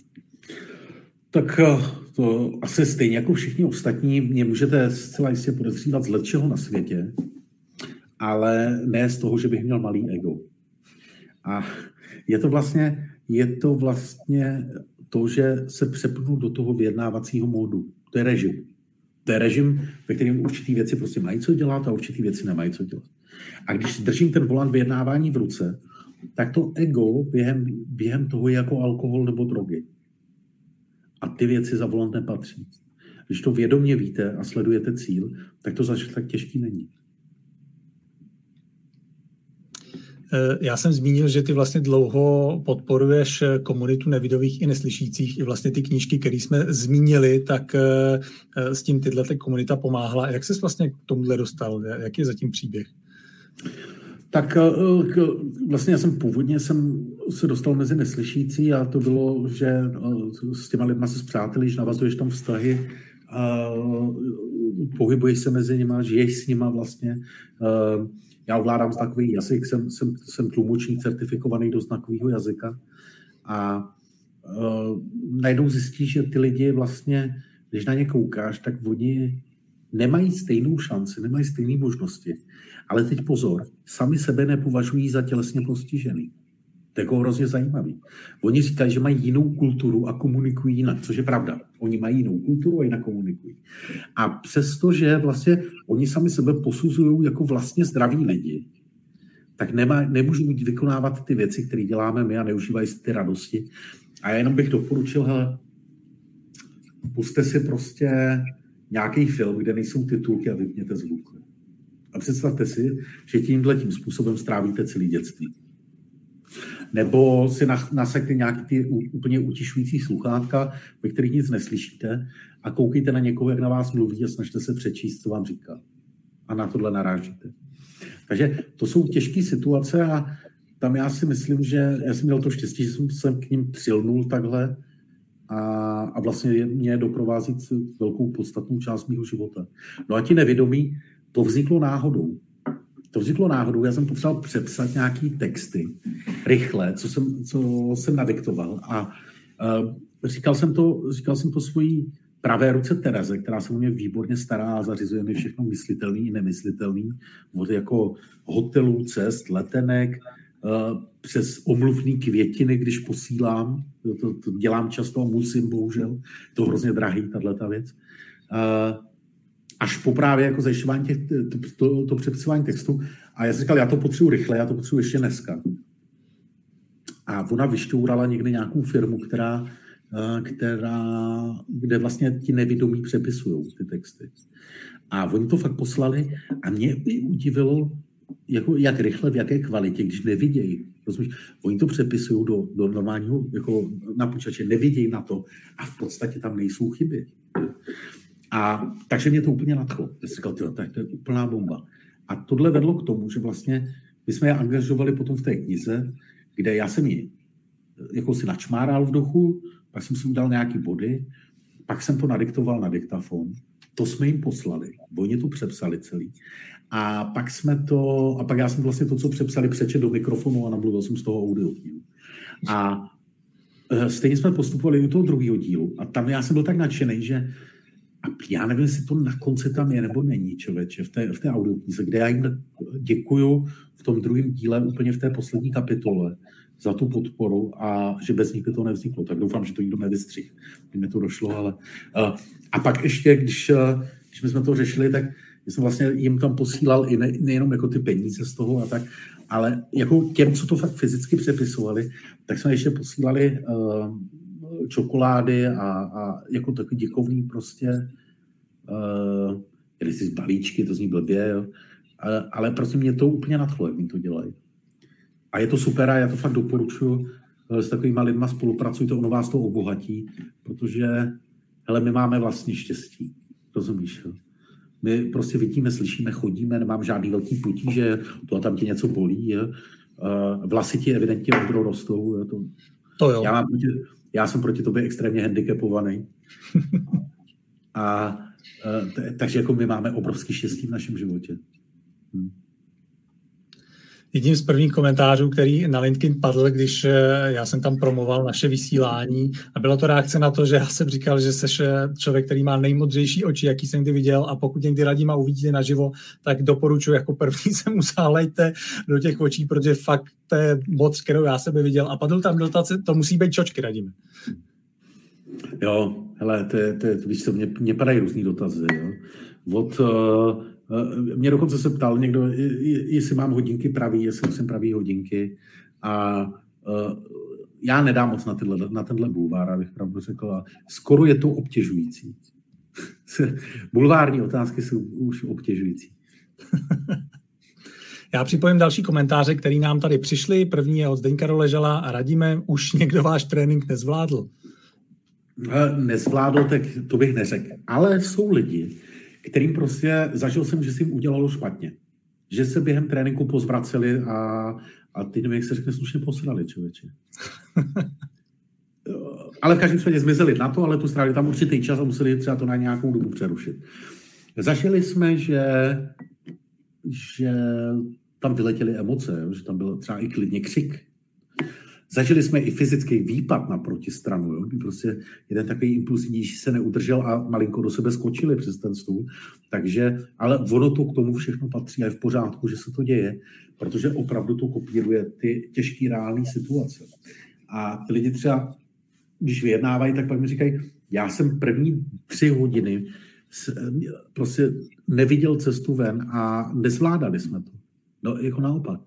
Tak eh, to asi stejně jako všichni ostatní mě můžete zcela jistě podezřívat z lepšího na světě, ale ne z toho, že bych měl malý ego. A je to vlastně, je to vlastně to, že se přepnu do toho vyjednávacího módu. To je režim. To je režim, ve kterém určitý věci prostě mají co dělat a určitý věci nemají co dělat. A když držím ten volant vyjednávání v ruce, tak to ego během, během toho je jako alkohol nebo drogy. A ty věci za volant nepatří. Když to vědomě víte a sledujete cíl, tak to zase tak těžký není. Eh, já jsem zmínil, že ty vlastně dlouho podporuješ komunitu nevidových i neslyšících. I vlastně ty knížky, které jsme zmínili, tak eh, s tím tyhle komunita pomáhala. Jak jsi vlastně k tomuhle dostal? Jaký je zatím příběh? Tak eh, vlastně já jsem původně jsem se dostal mezi neslyšící a to bylo, že eh, s těma lidma se zpřátelíš, navazuješ tam vztahy, a pohybuješ se mezi nima, žiješ s nima vlastně. Eh, já ovládám znakový jazyk, jsem, jsem, jsem tlumočník certifikovaný do znakového jazyka a najednou zjistíš, že ty lidi vlastně, když na ně koukáš, tak oni nemají stejnou šanci, nemají stejné možnosti. Ale teď pozor, sami sebe nepovažují za tělesně postižený. To je jako hrozně zajímavý. Oni říkají, že mají jinou kulturu a komunikují jinak, což je pravda. Oni mají jinou kulturu a jinak komunikují. A přesto, že vlastně oni sami sebe posuzují jako vlastně zdraví lidi, tak nemá, nemůžou vykonávat ty věci, které děláme my a neužívají ty radosti. A já jenom bych doporučil, hele, puste si prostě nějaký film, kde nejsou titulky a vypněte zvuk. A představte si, že tímhle tím způsobem strávíte celý dětství. Nebo si nasaďte nějaký ty úplně utišující sluchátka, ve kterých nic neslyšíte a koukejte na někoho, jak na vás mluví a snažte se přečíst, co vám říká. A na tohle narážíte. Takže to jsou těžké situace a tam já si myslím, že já jsem měl to štěstí, že jsem k ním přilnul takhle a, a vlastně mě doprovází velkou podstatnou část mého života. No a ti nevědomí, to vzniklo náhodou. To vzniklo náhodou, já jsem potřeboval přepsat nějaký texty rychle, co jsem, co jsem nadiktoval. A uh, říkal, jsem to, říkal jsem to svojí pravé ruce Tereze, která se o mě výborně stará a zařizuje mi všechno myslitelný i nemyslitelný, od jako hotelů, cest, letenek, uh, přes omluvný květiny, když posílám, to, to dělám často a musím, bohužel, to hrozně drahý, tahle věc. Až po právě jako zajišťování těch, to, to, přepisování textu. A já jsem říkal, já to potřebuji rychle, já to potřebuji ještě dneska. A ona vyšťourala někdy nějakou firmu, která, eh, která, kde vlastně ti nevědomí přepisují ty texty. A oni to fakt poslali a mě by udivilo, jako, jak rychle, v jaké kvalitě, když nevidějí. Rozumíš? Oni to přepisují do, do normálního, jako na počítače, nevidějí na to a v podstatě tam nejsou chyby. A takže mě to úplně nadchlo. Já jsem říkal, to, to je úplná bomba. A tohle vedlo k tomu, že vlastně my jsme je angažovali potom v té knize, kde já jsem ji jako si načmáral v duchu, pak jsem si udělal nějaký body, pak jsem to nadiktoval na diktafon, to jsme jim poslali, oni to přepsali celý. A pak jsme to, a pak já jsem vlastně to, co přepsali, přečet do mikrofonu a namluvil jsem z toho audio A e, stejně jsme postupovali do toho druhého dílu. A tam já jsem byl tak nadšený, že a já nevím, jestli to na konci tam je nebo není, člověče, v té, v té audioknize, kde já jim děkuju v tom druhém díle, úplně v té poslední kapitole, za tu podporu a že bez nich by to nevzniklo. Tak doufám, že to nikdo nevystřih, mi to došlo, ale... Uh, a pak ještě, když, uh, když my jsme to řešili, tak jsem vlastně jim tam posílal i ne, nejenom jako ty peníze z toho a tak, ale jako těm, co to fakt fyzicky přepisovali, tak jsme ještě posílali uh, čokolády a, a jako takový děkovný prostě uh, jeli si z balíčky, to zní blbě, jo. Ale, ale prostě mě to úplně nadchlo, jak mi to dělají. A je to super a já to fakt doporučuji s takovými lidmi spolupracujte, ono vás to obohatí, protože hele, my máme vlastní štěstí. Rozumíš? Jo? My prostě vidíme, slyšíme, chodíme, nemám žádný velký potíže, to a tam tě něco bolí. Je. Vlasy ti evidentně odro rostou. Je to, to jo. Já, mám já jsem proti tobě extrémně handicapovaný. a takže jako my máme obrovský štěstí v našem životě. Hm jedním z prvních komentářů, který na LinkedIn padl, když eh, já jsem tam promoval naše vysílání a byla to reakce na to, že já jsem říkal, že jsi eh, člověk, který má nejmodřejší oči, jaký jsem kdy viděl a pokud někdy radím a uvidíte naživo, tak doporučuji jako první se mu zálejte do těch očí, protože fakt to je moc, kterou já sebe viděl a padl tam dotaz, to musí být čočky, radíme. Jo, hele, to to víš co, mě, mě padají různý dotazy, jo. Od uh, mě dokonce se ptal někdo, jestli mám hodinky pravý, jestli musím pravý hodinky. A eh, já nedám moc na, tyhle, na tenhle bulvár, abych pravdu řekl. A skoro je to obtěžující. Bulvární otázky jsou už obtěžující. Já připojím další komentáře, který nám tady přišli. První je od Zdeňka Roležala a radíme, už někdo váš trénink nezvládl. Eh, nezvládl, tak to bych neřekl. Ale jsou lidi, kterým prostě zažil jsem, že si jim udělalo špatně. Že se během tréninku pozvraceli a, a ty nevím, jak se řekne, slušně posrali, člověče. ale v každém případě zmizeli na to, ale tu strávili tam určitý čas a museli třeba to na nějakou dobu přerušit. Zažili jsme, že, že tam vyletěly emoce, že tam byl třeba i klidně křik, Zažili jsme i fyzický výpad na protistranu, jo? kdy prostě jeden takový impulsivnější se neudržel a malinko do sebe skočili přes ten stůl. Takže, ale ono to k tomu všechno patří a je v pořádku, že se to děje, protože opravdu to kopíruje ty těžké reální situace. A ty lidi třeba, když vyjednávají, tak pak mi říkají, já jsem první tři hodiny prostě neviděl cestu ven a nezvládali jsme to. No, jako naopak.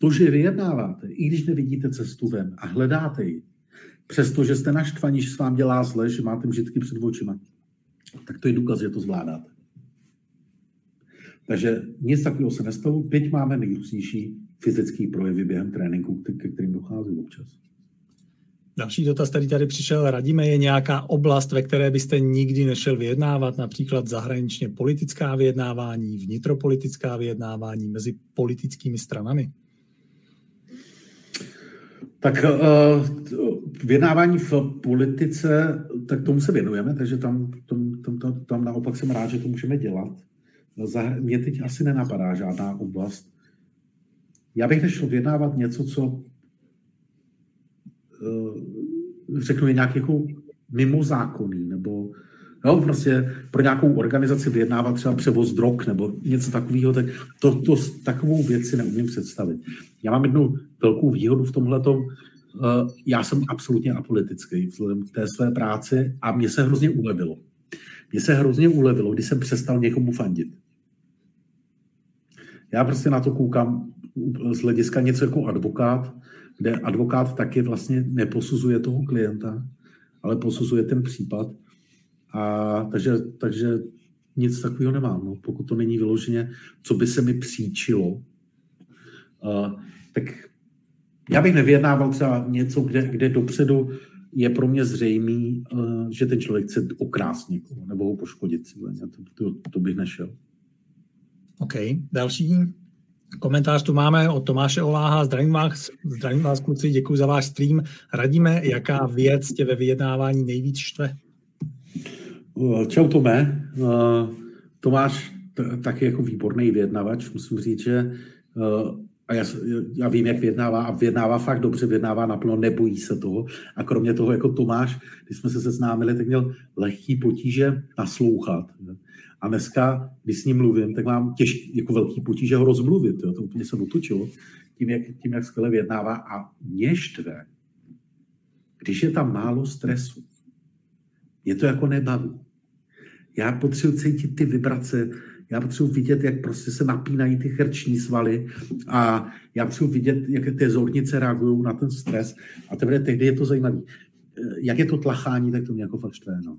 To, že vyjednáváte, i když nevidíte cestu ven a hledáte ji, přestože jste naštvaní, že se vám dělá zle, že máte vždycky před očima, tak to je důkaz, že to zvládáte. Takže nic takového se nestalo. Teď máme nejrůznější fyzický projevy během tréninku, ke kterým dochází občas. Další dotaz, který tady přišel, radíme, je nějaká oblast, ve které byste nikdy nešel vyjednávat, například zahraničně politická vyjednávání, vnitropolitická vyjednávání mezi politickými stranami? Tak uh, vyjednávání v politice, tak tomu se věnujeme, takže tam, tam, tam, tam, tam naopak jsem rád, že to můžeme dělat. Mě teď asi nenapadá žádná oblast. Já bych nešel vyjednávat něco, co uh, řeknu je nějak jako mimo zákonný, nebo jo, prostě pro nějakou organizaci vyjednávat třeba převoz drog nebo něco takového, tak to, to, takovou věc si neumím představit. Já mám jednu velkou výhodu v tomhle. Uh, já jsem absolutně apolitický vzhledem k té své práci a mně se hrozně ulevilo. Mně se hrozně ulevilo, když jsem přestal někomu fandit. Já prostě na to koukám z hlediska něco jako advokát, kde advokát taky vlastně neposuzuje toho klienta, ale posuzuje ten případ. A takže, takže nic takového nemám. No. Pokud to není vyloženě, co by se mi příčilo, uh, tak já bych nevyjednával třeba něco, kde, kde dopředu je pro mě zřejmý, uh, že ten člověk chce okrást někoho nebo ho poškodit. To, to, to bych nešel. OK. Další komentář tu máme od Tomáše Oláha. Zdravím vás, zdravím vás kluci, děkuji za váš stream. Radíme, jaká věc tě ve vyjednávání nejvíc štve? Uh, čau Tome. Uh, Tomáš taky jako výborný vyjednavač. Musím říct, že a já, já vím, jak vyjednává a vyjednává fakt dobře, vyjednává naplno, nebojí se toho. A kromě toho, jako Tomáš, když jsme se seznámili, tak měl lehký potíže naslouchat. A dneska, když s ním mluvím, tak mám těžký, jako velký potíže ho rozmluvit. Jo. To úplně se otočilo tím, jak, tím, jak skvěle vyjednává. A mě štve, když je tam málo stresu. Je to jako nebaví. Já potřebuji cítit ty vibrace, já potřebuji vidět, jak prostě se napínají ty chrční svaly a já potřebuji vidět, jak ty zornice reagují na ten stres a teprve tehdy je to zajímavé. Eh, jak je to tlachání, tak to mě jako fakt štve. No.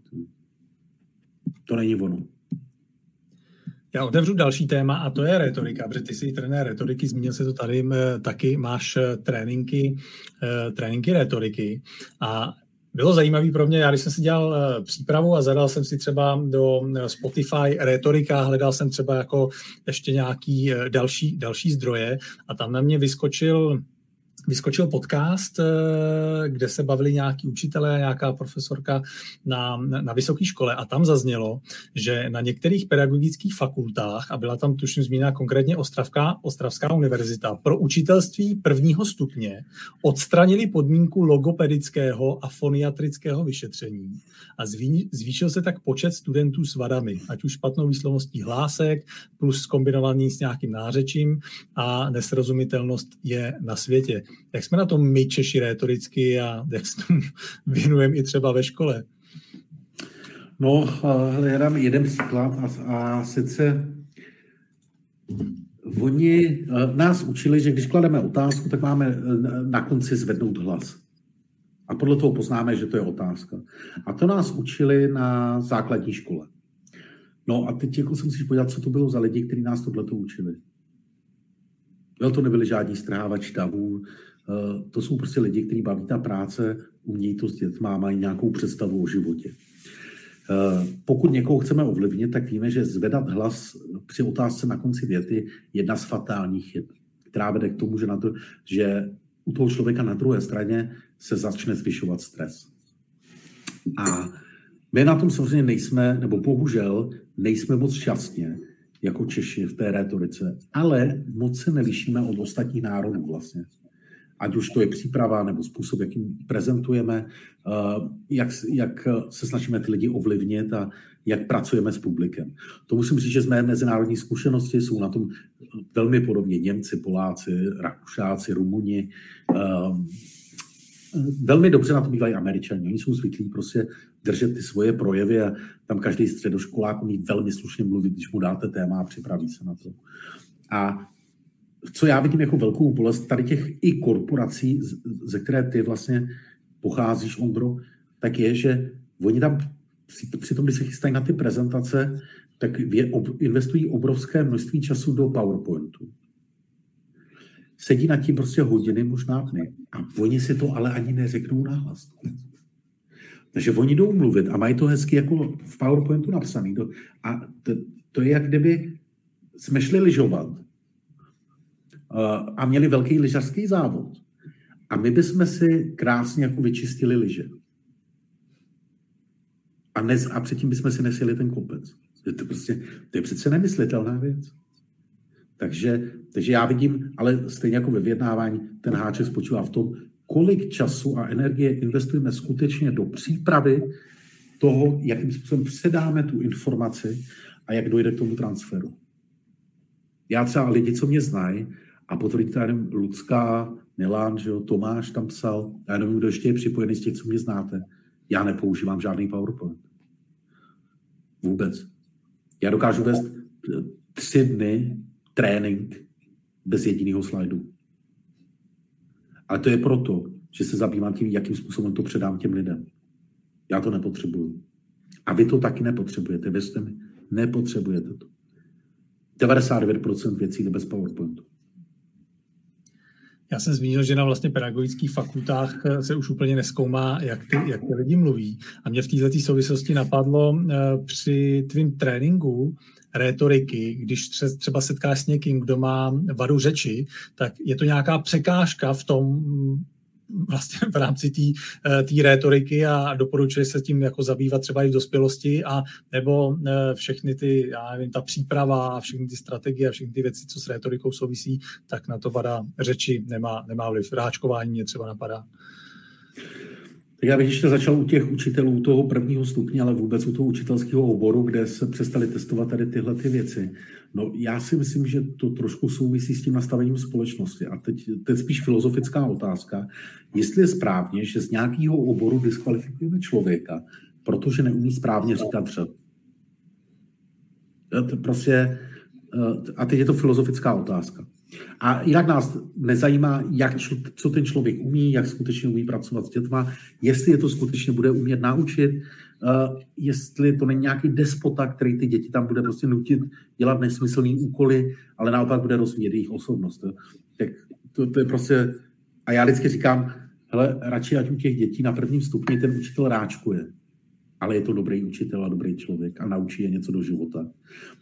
To není ono. Já otevřu další téma a to je retorika, protože ty jsi trenér retoriky, zmínil se to tady eh, taky, máš eh, tréninky, tréninky retoriky a bylo zajímavé pro mě, já když jsem si dělal uh, přípravu a zadal jsem si třeba do uh, Spotify retorika, hledal jsem třeba jako ještě nějaký uh, další, další zdroje a tam na mě vyskočil vyskočil podcast, eh, kde se bavili nějaký učitelé, nějaká profesorka na, na vysoké škole a tam zaznělo, že na některých pedagogických fakultách, a byla tam tuším zmíněna konkrétně Ostravská, Ostravská univerzita, pro učitelství prvního stupně odstranili podmínku logopedického a foniatrického vyšetření a zvýšil se tak počet studentů s vadami, ať už špatnou výslovností hlásek plus kombinovaný s nějakým nářečím a nesrozumitelnost je na světě. Jak jsme na tom my Češi rétoricky a jak se tomu věnujeme i třeba ve škole? No, já dám jeden příklad a, a sice oni nás učili, že když klademe otázku, tak máme na konci zvednout hlas. A podle toho poznáme, že to je otázka. A to nás učili na základní škole. No a teď jako se musíš podívat, co to bylo za lidi, kteří nás tohle učili. Jo, to nebyli žádní strhávač davů, eh, to jsou prostě lidi, kteří baví ta práce, umějí to s dětma, mají nějakou představu o životě. Eh, pokud někoho chceme ovlivnit, tak víme, že zvedat hlas při otázce na konci věty je jedna z fatálních chyb, která vede k tomu, že, na to, že u toho člověka na druhé straně se začne zvyšovat stres. A my na tom samozřejmě nejsme, nebo bohužel nejsme moc šťastně, jako Češi v té retorice, ale moc se nelišíme od ostatních národů vlastně. Ať už to je příprava nebo způsob, jakým prezentujeme, eh, jak, jak se snažíme ty lidi ovlivnit a jak pracujeme s publikem. To musím říct, že z mé mezinárodní zkušenosti jsou na tom velmi podobně Němci, Poláci, Rakušáci, Rumuni. Velmi dobře na to bývají Američani. Oni jsou zvyklí prostě držet ty svoje projevy a tam každý středoškolák umí velmi slušně mluvit, když mu dáte téma a připraví se na to. A co já vidím jako velkou bolest tady těch i korporací, ze které ty vlastně pocházíš, Ondro, tak je, že oni tam při tom, když se chystají na ty prezentace, tak investují obrovské množství času do PowerPointu. Sedí na tím prostě hodiny, možná dny. A oni si to ale ani neřeknou nahlas. Takže oni jdou mluvit a mají to hezky jako v PowerPointu napsaný. A to, to je jak kdyby jsme šli lyžovat uh, a měli velký lyžařský závod. A my bychom si krásně jako vyčistili lyže. A, nez, a předtím bychom si nesjeli ten kopec. To, prostě, to je přece nemyslitelná věc. Takže, takže já vidím, ale stejně jako ve vyjednávání, ten háček spočívá v tom, kolik času a energie investujeme skutečně do přípravy toho, jakým způsobem předáme tu informaci a jak dojde k tomu transferu. Já třeba lidi, co mě znají, a potvrdí nevím, Lucka, Milan, že jo, Tomáš tam psal, já nevím, kdo ještě je připojený z těch, co mě znáte. Já nepoužívám žádný PowerPoint. Vůbec. Já dokážu vést tři dny trénink bez jediného slajdu. Ale to je proto, že se zabývám tím, jakým způsobem to předám těm lidem. Já to nepotřebuju. A vy to taky nepotřebujete, věřte mi. Nepotřebujete to. 99% věcí jde bez PowerPointu. Já jsem zmínil, že na vlastně pedagogických fakultách eh, se už úplně neskoumá, jak ty, jak ty lidi mluví. A mě v této souvislosti napadlo uh, při tvým tréninku rétoriky, když třeba setkáš s někým, kdo má vadu řeči, tak je to nějaká překážka v tom vlastně v rámci té rétoriky a doporučuje se tím jako zabývat třeba i v dospělosti a nebo všechny ty, já nevím, ta příprava, všechny ty strategie a všechny ty věci, co s rétorikou souvisí, tak na to vada řeči nemá, nemá vliv. Ráčkování mě třeba napadá. Tak já bych ještě začal u těch učitelů toho prvního stupně, ale vůbec u toho učitelského oboru, kde se přestali testovat tady tyhle ty věci. No, já si myslím, že to trošku souvisí s tím nastavením společnosti. A teď, teď spíš filozofická otázka, jestli je správně, že z nějakého oboru diskvalifikujeme člověka, protože neumí správně říkat řad. Prostě, eh, a teď je to filozofická otázka. A jinak nás nezajímá, jak, co ten člověk umí, jak skutečně umí pracovat s dětma, jestli je to skutečně bude umět naučit, uh, jestli to není nějaký despota, který ty děti tam bude prostě nutit dělat nesmyslné úkoly, ale naopak bude rozvíjet jejich osobnost. Tak to, to je prostě... A já vždycky říkám, hele, radši ať u těch dětí na prvním stupni ten učitel ráčkuje, ale je to dobrý učitel a dobrý člověk a naučí je něco do života.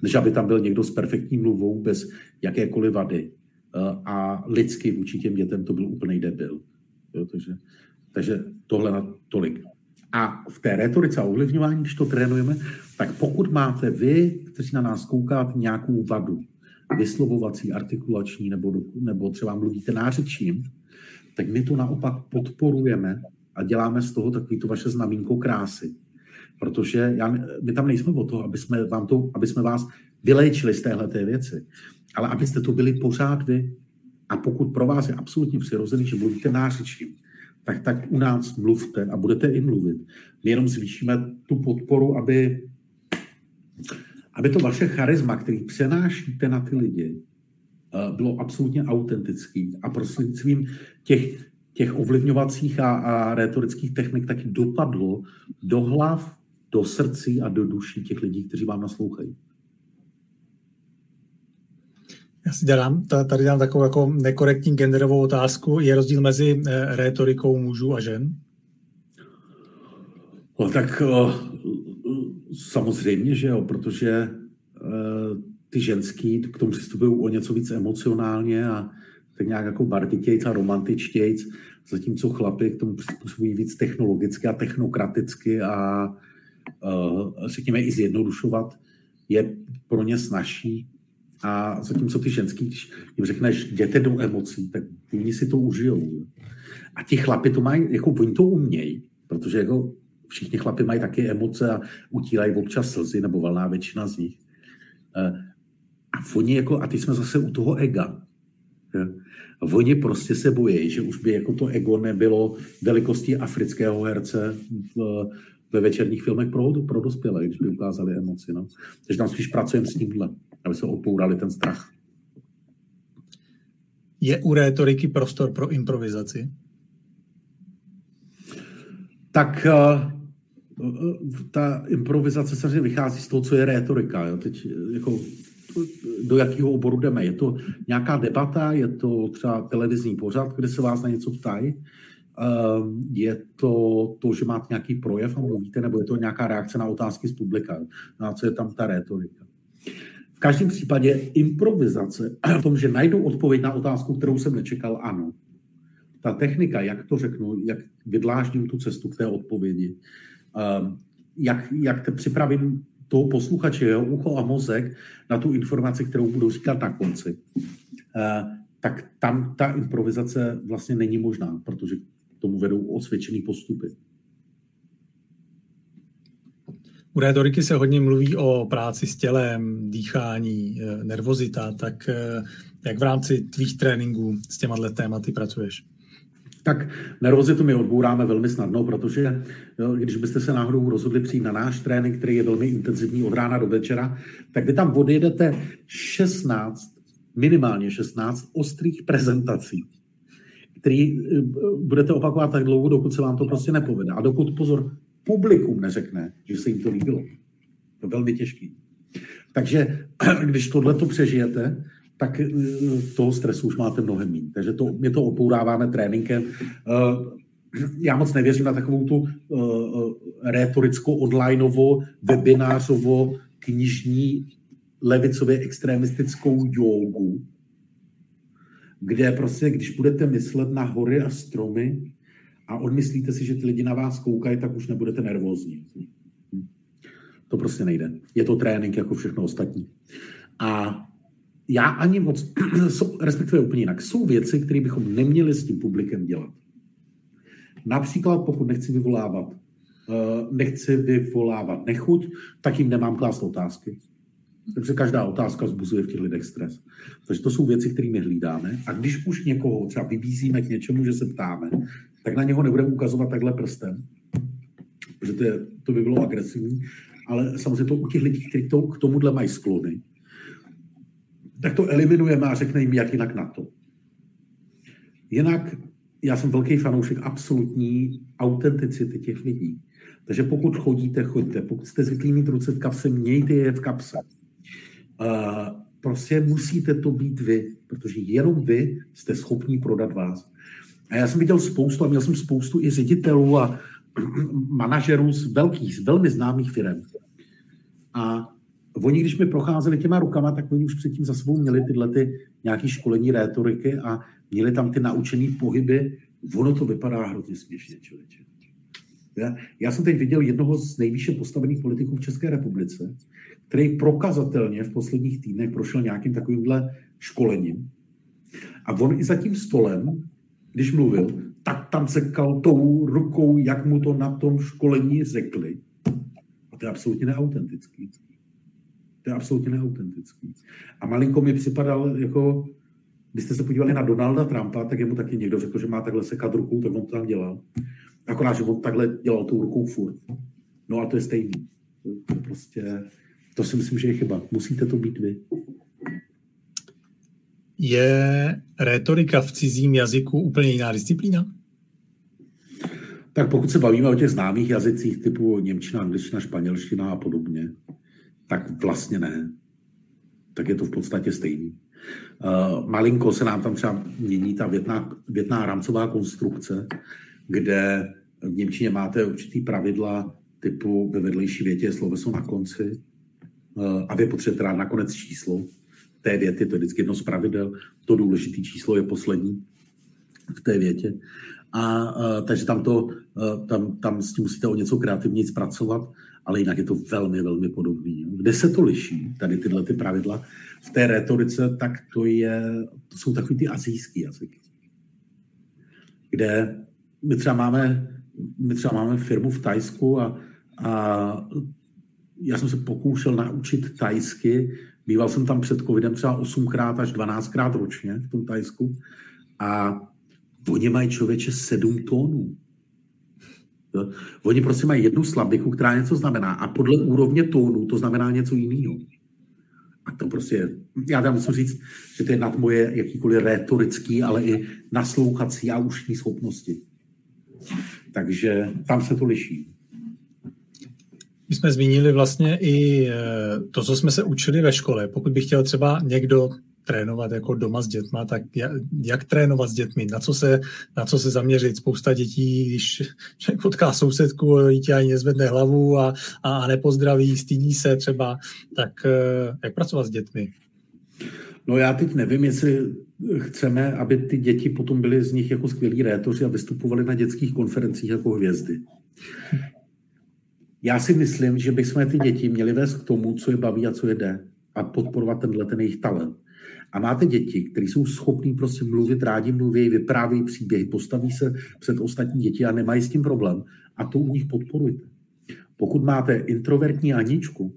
Než aby tam byl někdo s perfektní mluvou, bez jakékoliv vady a lidsky vůči těm dětem to byl úplný debil. Jo, takže, takže tohle na tolik. A v té retorice a ovlivňování, když to trénujeme, tak pokud máte vy, kteří na nás koukáte, nějakou vadu, vyslovovací, artikulační, nebo, nebo třeba mluvíte nářečím, tak my to naopak podporujeme a děláme z toho takový to vaše znamínko krásy. Protože já, my tam nejsme o to, aby jsme, vám to, aby jsme vás vyléčili z téhle věci ale abyste to byli pořád vy. A pokud pro vás je absolutně přirozený, že mluvíte nářečím, tak tak u nás mluvte a budete i mluvit. My jenom zvýšíme tu podporu, aby, aby to vaše charisma, který přenášíte na ty lidi, eh, bylo absolutně autentický a prostřednictvím těch, těch ovlivňovacích a, a retorických technik taky dopadlo do hlav, do srdcí a do duší těch lidí, kteří vám naslouchají. Já si dělám, tady dám takovou jako nekorektní genderovou otázku. Je rozdíl mezi eh, rétorikou mužů a žen? No, tak uh, samozřejmě, že jo, protože uh, ty ženský k tomu přistupují o něco víc emocionálně a tak nějak jako barvitějc a romantičtějc, zatímco chlapy k tomu přistupují víc technologicky a technokraticky a řekněme i zjednodušovat je pro ně snažší a zatímco ty ženský, když jim řekneš, jděte do emocí, tak oni si to užijou. A ti chlapi to mají, jako oni to umějí, protože jako všichni chlapi mají taky emoce a utírají občas slzy, nebo valná většina z nich. Eh, a oni jako, a ty jsme zase u toho ega. A oni prostě se bojí, že už by jako to ego nebylo velikostí afrického herce v, ve večerních filmech pro, pro dospělé, když by ukázali emoci. No. Takže tam spíš pracujeme s tímhle aby se opourali ten strach. Je u rétoriky prostor pro improvizaci? Tak uh, ta improvizace samozřejmě vychází z toho, co je rétorika. Jo? Teď jako do jakého oboru jdeme. Je to nějaká debata, je to třeba televizní pořad, kde se vás na něco ptají, je to to, že máte nějaký projev a mluvíte, nebo je to nějaká reakce na otázky z publika, na co je tam ta rétorika. V každém případě improvizace v tom, že najdu odpověď na otázku, kterou jsem nečekal, ano. Ta technika, jak to řeknu, jak vydláždím tu cestu k té odpovědi, ehm, jak, jak te připravím toho posluchače, jeho ucho a mozek na tu informaci, kterou budu říkat na konci, ehm, tak tam ta improvizace vlastně není možná, protože k tomu vedou osvědčený postupy. U rétoriky se hodně mluví o práci s tělem, dýchání, eh, nervozita, tak eh, jak v rámci tvých tréninků s těma tématy pracuješ? Tak nervozitu my odbouráme velmi snadno, protože když byste se náhodou rozhodli přijít na náš trénink, který je velmi intenzivní od rána do večera, tak vy tam odjedete 16, minimálně 16 ostrých prezentací, který eh, budete opakovat tak dlouho, dokud se vám to prostě nepovede. A dokud, pozor, publikum neřekne, že se jim to líbilo. To je velmi těžký. Takže když tohle to přežijete, tak eh, toho stresu už máte mnohem méně. Takže to, my to opouráváme tréninkem. Eh, já moc nevěřím na takovou tu uh, rétorickou onlineovo, webinářovo, knižní, levicově extremistickou jogu, kde prostě, když budete myslet na hory a stromy, a odmyslíte si, že ty lidi na vás koukají, tak už nebudete nervózní. To prostě nejde. Je to trénink jako všechno ostatní. A já ani moc, respektive úplně jinak, jsou věci, které bychom neměli s tím publikem dělat. Například pokud nechci vyvolávat, eh, nechci vyvolávat nechuť, tak jim nemám klást otázky. Takže každá otázka zbuzuje v těch lidech stres. Takže to jsou věci, kterými hlídáme. A když už někoho třeba vybízíme k něčemu, že se ptáme, tak na něho nebudeme ukazovat takhle prstem, protože to, je, to by bylo agresivní, ale samozřejmě to u těch lidí, kteří to, k tomuhle mají sklony, tak to eliminujeme a řekne jim, jak jinak na to. Jinak já jsem velký fanoušek absolutní autenticity těch lidí. Takže pokud chodíte, choďte. Pokud jste zvyklí mít ruce v kapse, mějte je v kapse. Uh, prostě musíte to být vy, protože jenom vy jste schopní prodat vás. A já jsem viděl spoustu, a měl jsem spoustu i ředitelů a manažerů z velkých, z velmi známých firm. A oni, když mi procházeli těma rukama, tak oni už předtím za sebou měli tyhle ty nějaké školení rétoriky a měli tam ty naučené pohyby. Ono to vypadá hrozně směšně, člověče. Já, já jsem teď viděl jednoho z nejvýše postavených politiků v České republice, který prokazatelně v posledních týdnech prošel nějakým takovýmhle školením. A on i za tím stolem, když mluvil, tak tam sekal tou rukou, jak mu to na tom školení řekli. A to je absolutně neautentický. To je absolutně neautentický. A malinko mi připadal jako, když jste se podívali na Donalda Trumpa, tak jemu taky někdo řekl, že má takhle sekat rukou, tak on to tam dělal. Akorát, že on takhle dělal tou rukou furt. No a to je stejný. To prostě, to si myslím, že je chyba. Musíte to být vy. Je rétorika v cizím jazyku úplně jiná disciplína? Tak pokud se bavíme o těch známých jazycích typu Němčina, angličtina, španělština a podobně, tak vlastně ne. Tak je to v podstatě stejný. Uh, malinko se nám tam třeba mění ta větná, větná rámcová konstrukce, kde v Němčině máte určitý pravidla typu ve vedlejší větě je sloveso na konci uh, a vy potřebujete dát nakonec číslo té věty, to je vždycky jedno z pravidel, to důležité číslo je poslední v té větě. A, uh, takže tam, to, uh, tam, tam s tím musíte o něco kreativně zpracovat ale jinak je to velmi, velmi podobný. Kde se to liší, tady tyhle ty pravidla? V té retorice, tak to, je, to jsou takový ty azijský jazyky. Kde my třeba máme, my třeba máme firmu v Tajsku a, a já jsem se pokoušel naučit tajsky. Býval jsem tam před covidem třeba 8krát až 12krát ročně v tom Tajsku. A oni mají člověče 7 tónů. Oni prostě mají jednu slabiku, která něco znamená a podle úrovně tónu to znamená něco jiného. A to prostě, já tam musím říct, že to je nad moje jakýkoliv retorický, ale i naslouchací a ušní schopnosti. Takže tam se to liší. My jsme zmínili vlastně i eh, to, co jsme se učili ve škole. Pokud by chtěl třeba někdo trénovat jako doma s dětma, tak jak, jak trénovat s dětmi, na co, se, na co se zaměřit. Spousta dětí, když člověk potká sousedku, dítě ani nezvedne hlavu a, a nepozdraví, stydí se třeba, tak eh, jak pracovat s dětmi? No já teď nevím, jestli chceme, aby ty děti potom byly z nich jako skvělí rétoři a vystupovali na dětských konferencích jako hvězdy. Já si myslím, že bychom ty děti měli vést k tomu, co je baví a co je jde a podporovat tenhle ten jejich talent. A máte děti, které jsou schopní prostě mluvit, rádi mluví, vyprávějí příběhy, postaví se před ostatní děti a nemají s tím problém. A to u nich podporujte. Pokud máte introvertní Aničku,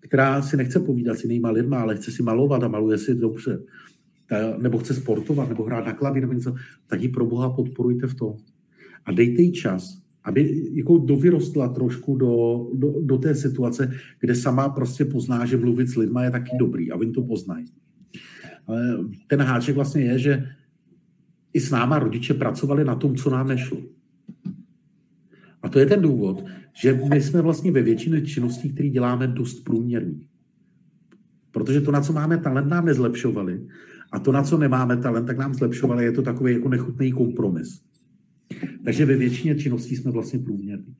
která si nechce povídat s jinýma lidma, ale chce si malovat a maluje si dobře, nebo chce sportovat, nebo hrát na klavír, nebo něco, tak ji pro Boha podporujte v tom. A dejte jí čas, aby jako dovyrostla trošku do, do, do té situace, kde sama prostě pozná, že mluvit s lidma je taky dobrý a oni to poznají. Ale ten háček vlastně je, že i s náma rodiče pracovali na tom, co nám nešlo. A to je ten důvod, že my jsme vlastně ve většině činností, které děláme, dost průměrní. Protože to, na co máme talent, nám nezlepšovali. A to, na co nemáme talent, tak nám zlepšovali. Je to takový jako nechutný kompromis. Takže ve většině činností jsme vlastně průměrní.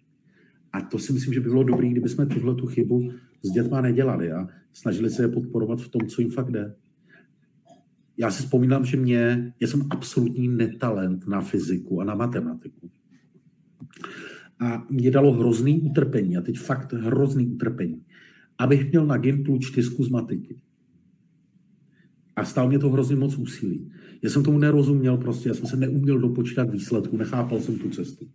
A to si myslím, že by bylo dobré, kdyby jsme tuhle tu chybu s dětma nedělali a snažili se je podporovat v tom, co jim fakt jde já si vzpomínám, že mě, já jsem absolutní netalent na fyziku a na matematiku. A mě dalo hrozný utrpení, a teď fakt hrozný utrpení, abych měl na Gimplu čtyřku z matiky. A stál mě to hrozně moc úsilí. Já jsem tomu nerozuměl prostě, já jsem se neuměl dopočítat výsledku, nechápal jsem tu cestu.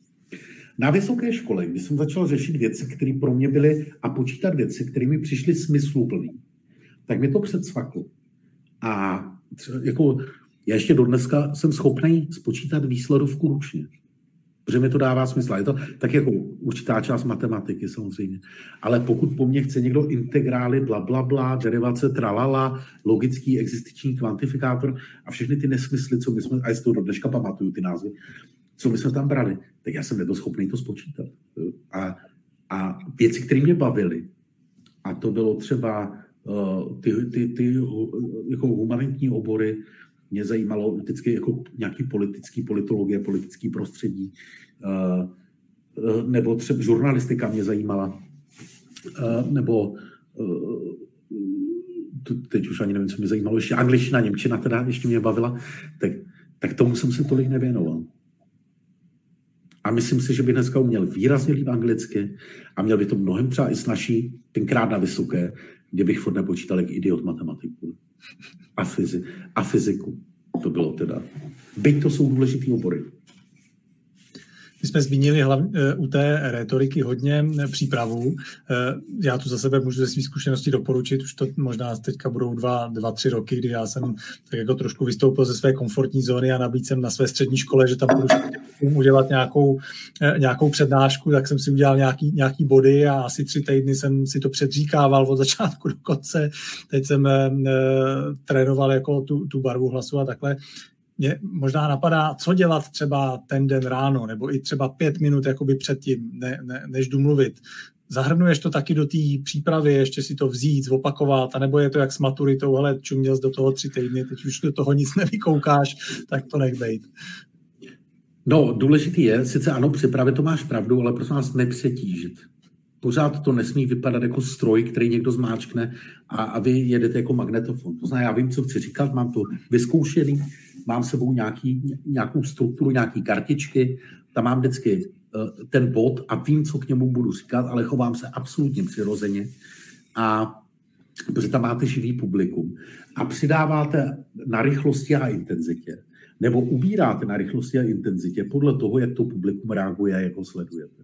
Na vysoké škole, když jsem začal řešit věci, které pro mě byly, a počítat věci, které mi přišly smysluplné, tak mi to předsvaklo. A jako, já ještě do dneska jsem schopný spočítat výsledovku ručně. Protože mi to dává smysl. Je to tak jako určitá část matematiky samozřejmě. Ale pokud po mně chce někdo integrály, bla, bla, bla, derivace, tralala, logický existenční kvantifikátor a všechny ty nesmysly, co my jsme, a jestli to dneška pamatuju ty názvy, co my jsme tam brali, tak já jsem nebyl schopný to spočítat. A, a věci, které mě bavily, a to bylo třeba uh, ty, ty, ty uh, jako humanitní obory, mě zajímalo vždycky jako nějaký politický politologie, politický prostředí, uh, nebo třeba žurnalistika mě zajímala, uh, nebo uh, teď už ani nevím, co mě zajímalo, ještě angličtina, němčina teda ještě mě bavila, tak, tak tomu jsem se tolik nevěnoval. A myslím si, že by dneska uměl výrazně líp anglicky a měl by to mnohem třeba i snažší, tenkrát na vysoké, kde bych furt nepočítal jak idiot matematiku a, fyzi- a fyziku. To bylo teda. Byť to jsou důležitý obory. My jsme zmínili hlavně, eh, u té retoriky hodně eh, přípravu. Eh, já tu za sebe můžu ze svých zkušeností doporučit, už to možná teďka budou dva, dva, tři roky, kdy já jsem tak jako trošku vystoupil ze své komfortní zóny a nabídl jsem na své střední škole, že tam budu udělat nějakou, nějakou přednášku, tak jsem si udělal nějaký, nějaký body a asi tři týdny jsem si to předříkával od začátku do konce. Teď jsem trénoval jako tu, tu barvu hlasu a takhle mě možná napadá, co dělat třeba ten den ráno, nebo i třeba pět minut jakoby předtím, ne, ne, než jdu mluvit. Zahrnuješ to taky do té přípravy, ještě si to vzít, zopakovat, anebo je to jak s maturitou, ale čuměl jsi do toho tři týdny, teď už do toho nic nevykoukáš, tak to nech bejt. No, důležitý je, sice ano, připravit to máš pravdu, ale prosím vás nepřetížit. Pořád to nesmí vypadat jako stroj, který někdo zmáčkne a, a vy jedete jako magnetofon. To znamená, já vím, co chci říkat, mám to vyzkoušený, mám sebou nějaký, nějakou strukturu, nějaký kartičky, tam mám vždycky uh, ten bod a vím, co k němu budu říkat, ale chovám se absolutně přirozeně. A protože tam máte živý publikum a přidáváte na rychlosti a intenzitě, nebo ubíráte na rychlosti a intenzitě podle toho, jak to publikum reaguje a jak ho sledujete.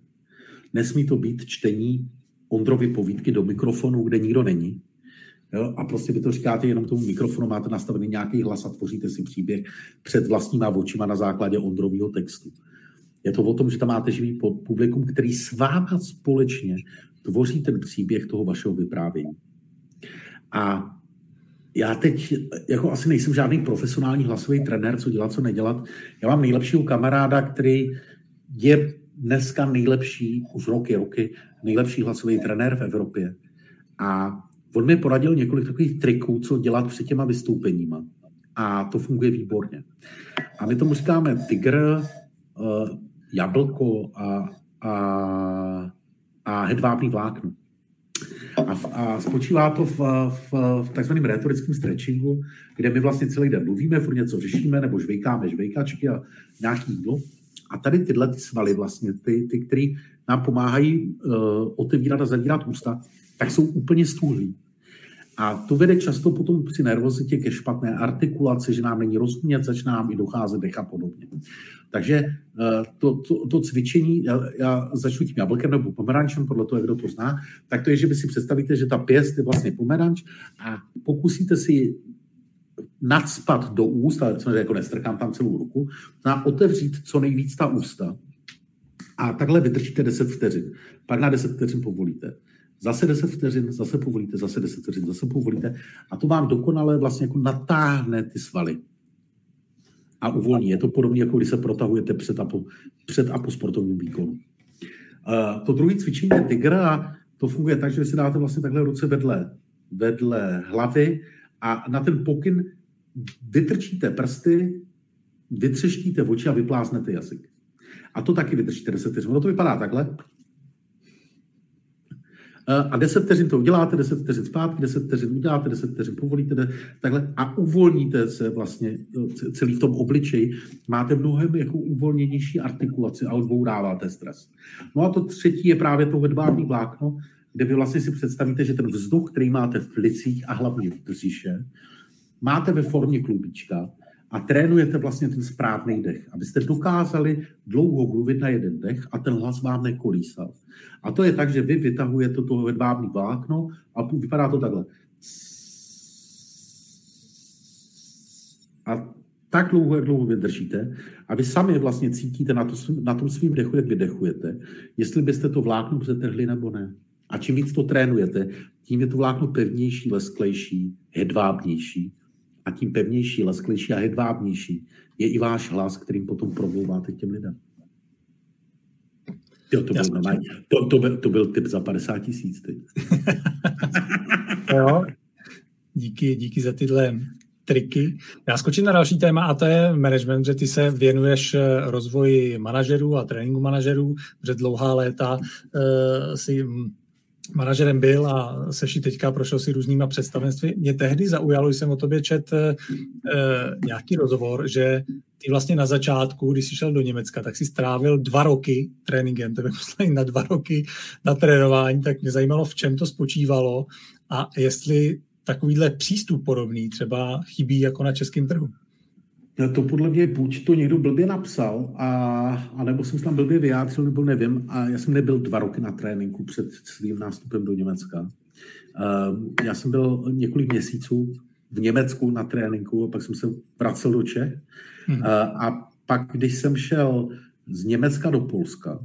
Nesmí to být čtení Ondrovy povídky do mikrofonu, kde nikdo není, Jo? A prostě vy to říkáte jenom tomu mikrofonu, máte nastavený nějaký hlas a tvoříte si příběh před vlastníma očima na základě Ondrového textu. Je to o tom, že tam máte živý publikum, který s váma společně tvoří ten příběh toho vašeho vyprávění. A já teď jako asi nejsem žádný profesionální hlasový trenér, co dělat, co nedělat. Já mám nejlepšího kamaráda, který je dneska nejlepší, už roky, roky, nejlepší hlasový trenér v Evropě. A On mi poradil několik takových triků, co dělat před těma vystoupeníma. A to funguje výborně. A my tomu říkáme tygr, uh, jablko a, a, a hedvábný vlákno. A, a spočívá to v, v, v takzvaném retorickém stretchingu, kde my vlastně celý den mluvíme, furt něco řešíme, nebo žvejkáme žvejkačky a nějaký jídlo. A tady tyhle ty svaly vlastně, ty, ty které nám pomáhají uh, otevírat a zavírat ústa, tak jsou úplně stůhlí. A to vede často potom při nervozitě ke špatné artikulaci, že nám není rozumět, začíná nám i docházet dech a podobně. Takže eh, to, to, to cvičení, já, já začnu tím jablkem nebo pomerančem, podle toho, kdo to zná, tak to je, že vy si představíte, že ta pěst je vlastně pomeranč a pokusíte si nadspat do úst, ale samozřejmě jako nestrkám tam celou ruku, na otevřít co nejvíc ta ústa a takhle vydržíte 10 vteřin. Pak na 10 vteřin povolíte zase 10 vteřin, zase povolíte, zase 10 vteřin, zase povolíte a to vám dokonale vlastně jako natáhne ty svaly a uvolní. Je to podobné, jako když se protahujete před a po, před a po sportovním výkonu. Uh, to druhé cvičení je tygr a to funguje tak, že si dáte vlastně takhle ruce vedle, vedle hlavy a na ten pokyn vytrčíte prsty, vytřeštíte oči a vypláznete jazyk. A to taky vydržíte 10 vteřin. No to vypadá takhle. A 10 vteřin to uděláte, 10 vteřin zpátky, 10 vteřin uděláte, 10 vteřin povolíte, takhle a uvolníte se vlastně celý v tom obličeji. Máte mnohem jako uvolněnější artikulaci a odbouráváte stres. No a to třetí je právě to hedvábní vlákno, kde vy vlastně si představíte, že ten vzduch, který máte v plicích a hlavně v břiše, máte ve formě klubíčka a trénujete vlastně ten správný dech, abyste dokázali dlouho mluvit na jeden dech a ten hlas vám nekolísal. A to je tak, že vy vytahujete to hedvábní vlákno a vypadá to takhle. A tak dlouho, jak dlouho vydržíte a vy sami vlastně cítíte na, to, na tom svým dechu, jak vydechujete, jestli byste to vlákno přetrhli nebo ne. A čím víc to trénujete, tím je to vlákno pevnější, lesklejší, hedvábnější. A tím pevnější, lesklejší a hedvábnější je i váš hlas, kterým potom promlouváte těm lidem. Jo, to, byl to, to, byl, to byl typ za 50 tisíc teď. jo, díky, díky za tyhle triky. Já skočím na další téma a to je management, že ty se věnuješ rozvoji manažerů a tréninku manažerů, že dlouhá léta uh, si manažerem byl a seši teďka prošel si různýma představenství. Mě tehdy zaujalo, jsem o tobě čet e, nějaký rozhovor, že ty vlastně na začátku, když jsi šel do Německa, tak si strávil dva roky tréninkem, tebe poslali na dva roky na trénování, tak mě zajímalo, v čem to spočívalo a jestli takovýhle přístup podobný třeba chybí jako na českém trhu. No, to podle mě buď to někdo blbě napsal, a, a nebo jsem se tam blbě vyjádřil, nebo nevím. A já jsem nebyl dva roky na tréninku před svým nástupem do Německa. Uh, já jsem byl několik měsíců v Německu na tréninku a pak jsem se vracel do Čech. Hmm. Uh, a pak, když jsem šel z Německa do Polska,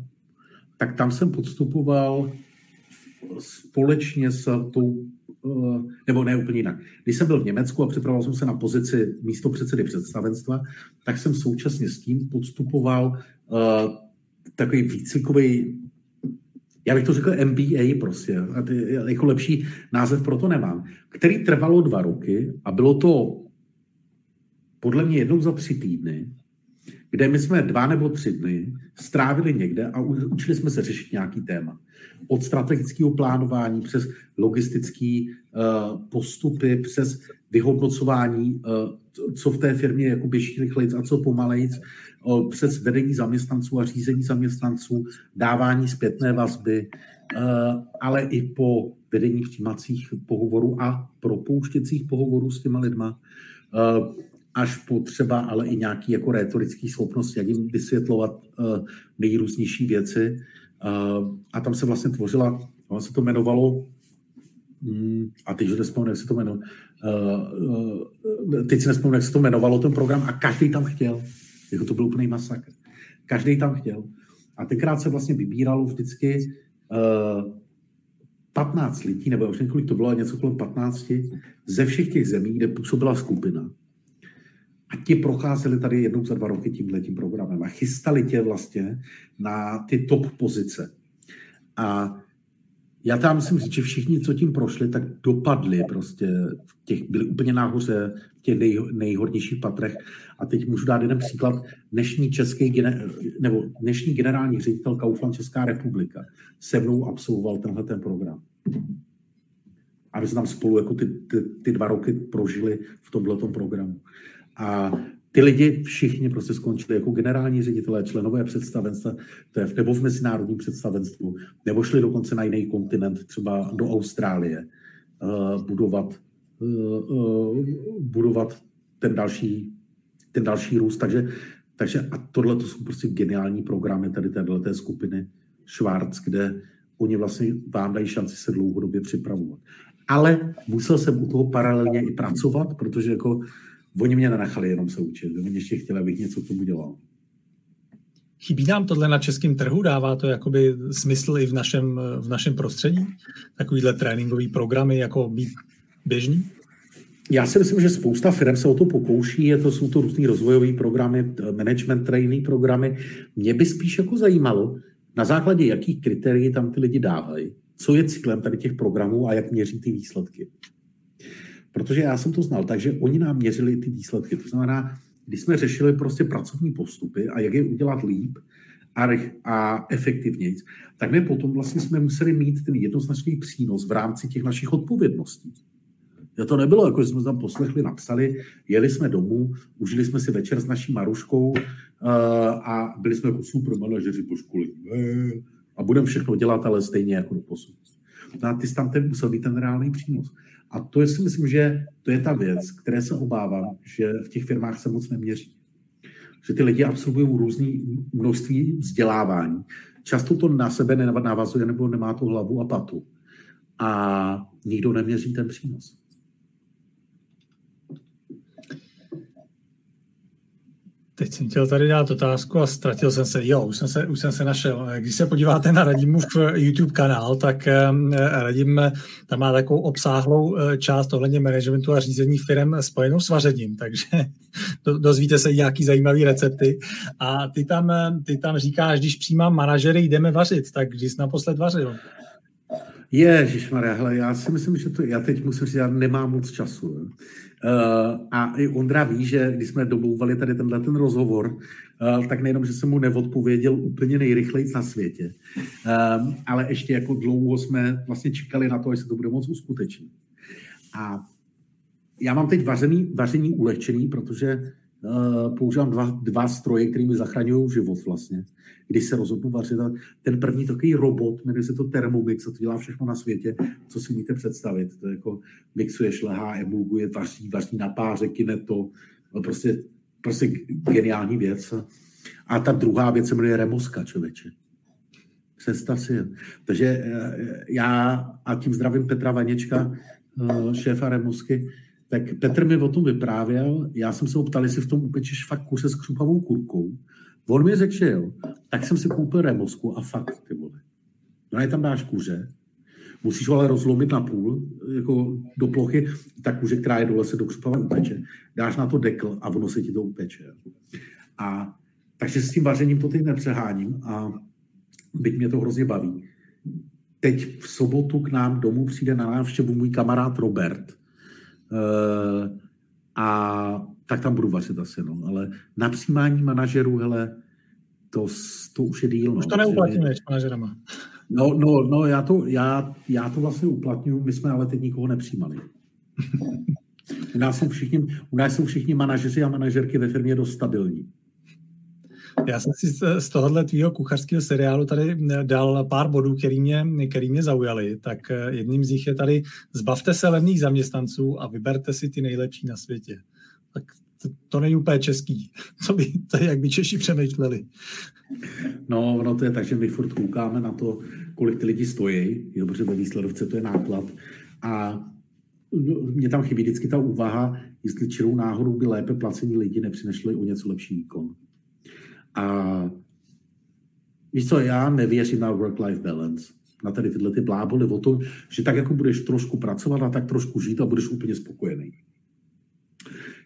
tak tam jsem podstupoval společně s tou Eh, nebo ne úplně jinak. Když jsem byl v Německu a připravoval jsem se na pozici místo předsedy představenstva, tak jsem současně s tím podstupoval uh, takový výcvikový já bych to řekl MBA prostě, a ty, jako lepší název pro to nemám, který trvalo dva roky a bylo to podle mě jednou za tři týdny, kde my jsme dva nebo tři dny strávili někde a učili jsme se řešit nějaký téma. Od strategického plánování přes logistické uh, postupy, přes vyhodnocování, uh, co v té firmě jako běží rychleji a co pomalejc, uh, přes vedení zaměstnanců a řízení zaměstnanců, dávání zpětné vazby, ale i po vedení přijímacích pohovorů a propouštěcích pohovorů s těma lidma, až po třeba ale i nějaký jako retorický schopnosti, jak jim vysvětlovat nejrůznější věci. A tam se vlastně tvořila, ono se to jmenovalo, mm, a teď už nespomínám, jak se to jmenovalo, teď si nespomínám, jak se to jmenovalo, ten program, a každý tam chtěl. Jako to byl úplný masakr. Každý tam chtěl. A tenkrát se vlastně vybíralo vždycky 15 lidí, nebo už několik to bylo, něco kolem 15, ze všech těch zemí, kde působila skupina. A ti procházeli tady jednou za dva roky tímhle tím programem a chystali tě vlastně na ty top pozice. A já tam musím říct, že všichni, co tím prošli, tak dopadli prostě, v těch, byli úplně nahoře v těch nej, nejhornějších patrech. A teď můžu dát jeden příklad. Dnešní český, nebo dnešní generální ředitel Kaufland Česká republika se mnou absolvoval tenhle ten program. A my jsme tam spolu jako ty, ty, ty dva roky prožili v tomhle programu. A ty lidi všichni prostě skončili jako generální ředitelé, členové představenstva, to je v, nebo v mezinárodním představenstvu, nebo šli dokonce na jiný kontinent, třeba do Austrálie, uh, budovat, uh, uh, budovat ten další, ten další růst. Takže, takže a tohle to jsou prostě geniální programy tady této skupiny Schwarz, kde oni vlastně vám dají šanci se dlouhodobě připravovat. Ale musel jsem u toho paralelně i pracovat, protože jako Oni mě nenechali jenom se učit, oni ještě chtěli, abych něco k tomu dělal. Chybí nám tohle na českém trhu? Dává to jakoby smysl i v našem, v našem prostředí? Takovýhle tréninkový programy jako být běžný? Já si myslím, že spousta firm se o to pokouší, je to, jsou to různý rozvojové programy, management training programy. Mě by spíš jako zajímalo, na základě jakých kritérií tam ty lidi dávají, co je cílem tady těch programů a jak měří ty výsledky. Protože já jsem to znal, takže oni nám měřili ty výsledky. To znamená, když jsme řešili prostě pracovní postupy a jak je udělat líp a, a efektivněji, tak my potom vlastně jsme museli mít ten jednoznačný přínos v rámci těch našich odpovědností. Jo, to nebylo jako, že jsme tam poslechli, napsali, jeli jsme domů, užili jsme si večer s naší Maruškou uh, a byli jsme jako super manažeři po škole. A budeme všechno dělat, ale stejně jako do posud. No a ty tam ten musel být ten reálný přínos. A to si myslím, že to je ta věc, které se obávám, že v těch firmách se moc neměří. Že ty lidi absolvují různé množství vzdělávání. Často to na sebe nenavazuje nebo nemá tu hlavu a patu. A nikdo neměří ten přínos. Teď jsem chtěl tady dát otázku a ztratil jsem se. Jo, už jsem se, už jsem se našel. Když se podíváte na Radimův YouTube kanál, tak Radim tam má takovou obsáhlou eh, část ohledně managementu a řízení firm spojenou s vařením, takže dozvíte se nějaký zajímavý recepty. A ty tam, ty tam říkáš, když přijímám manažery, jdeme vařit, tak když jsi naposled vařil? Ježíš hele, já si myslím, že to, já teď musím říct, já nemám moc času. Uh, a i Ondra ví, že když jsme domlouvali tady tenhle ten rozhovor, uh, tak nejenom, že jsem mu neodpověděl úplně nejrychleji na světě, uh, ale ještě jako dlouho jsme vlastně čekali na to, jestli to bude moc uskutečnit. A já mám teď vařený, vaření ulehčený, protože používám dva, dva stroje, které mi zachraňují život vlastně když se rozhodnu vařit. ten první takový robot, jmenuje se to Thermomix, a to dělá všechno na světě, co si můžete představit. To je jako mixuje, šlehá, emulguje, vaří, vaří na páře, kine to. No prostě, prostě geniální věc. A ta druhá věc se jmenuje Remoska, člověče. Představ si. Takže eh, já, a tím zdravím Petra Vaněčka, eh, šéfa Remosky, tak Petr mi o tom vyprávěl, já jsem se ho ptal, jestli v tom upečeš fakt kuře s křupavou kurkou. On mi řekl, že jo. Tak jsem si koupil remosku a fakt, ty vole. No a tam dáš kuře, musíš ho ale rozlomit na půl, jako do plochy, ta kuře, která je dole, se do křupava upeče. Dáš na to dekl a ono se ti to upeče. A takže s tím vařením to teď nepřeháním a byť mě to hrozně baví. Teď v sobotu k nám domů přijde na návštěvu můj kamarád Robert. Uh, a tak tam budu vařit asi, no. Ale na přijímání manažerů, hele, to, to už je díl. Už no. to neuplatňuješ s manažerama. No, no, no já, to, já, já to vlastně uplatňuji, my jsme ale teď nikoho nepřijímali. u, nás jsou všichni, u nás jsou všichni manažeři a manažerky ve firmě dost stabilní. Já jsem si z tohohle tvýho kuchařského seriálu tady dal pár bodů, který mě, který mě zaujaly. Tak eh, jedním z nich je tady zbavte se levných zaměstnanců a vyberte si ty nejlepší na světě tak to, to není úplně český. Co by, to jak by Češi přemýšleli. No, ono to je tak, že my furt koukáme na to, kolik ty lidi stojí, jo, protože ve výsledovce to je náklad. A mě tam chybí vždycky ta úvaha, jestli čirou náhodou by lépe placení lidi nepřinešli o něco lepší výkon. A víš co, já nevěřím na work-life balance, na tady tyhle ty bláboli o tom, že tak jako budeš trošku pracovat a tak trošku žít a budeš úplně spokojený.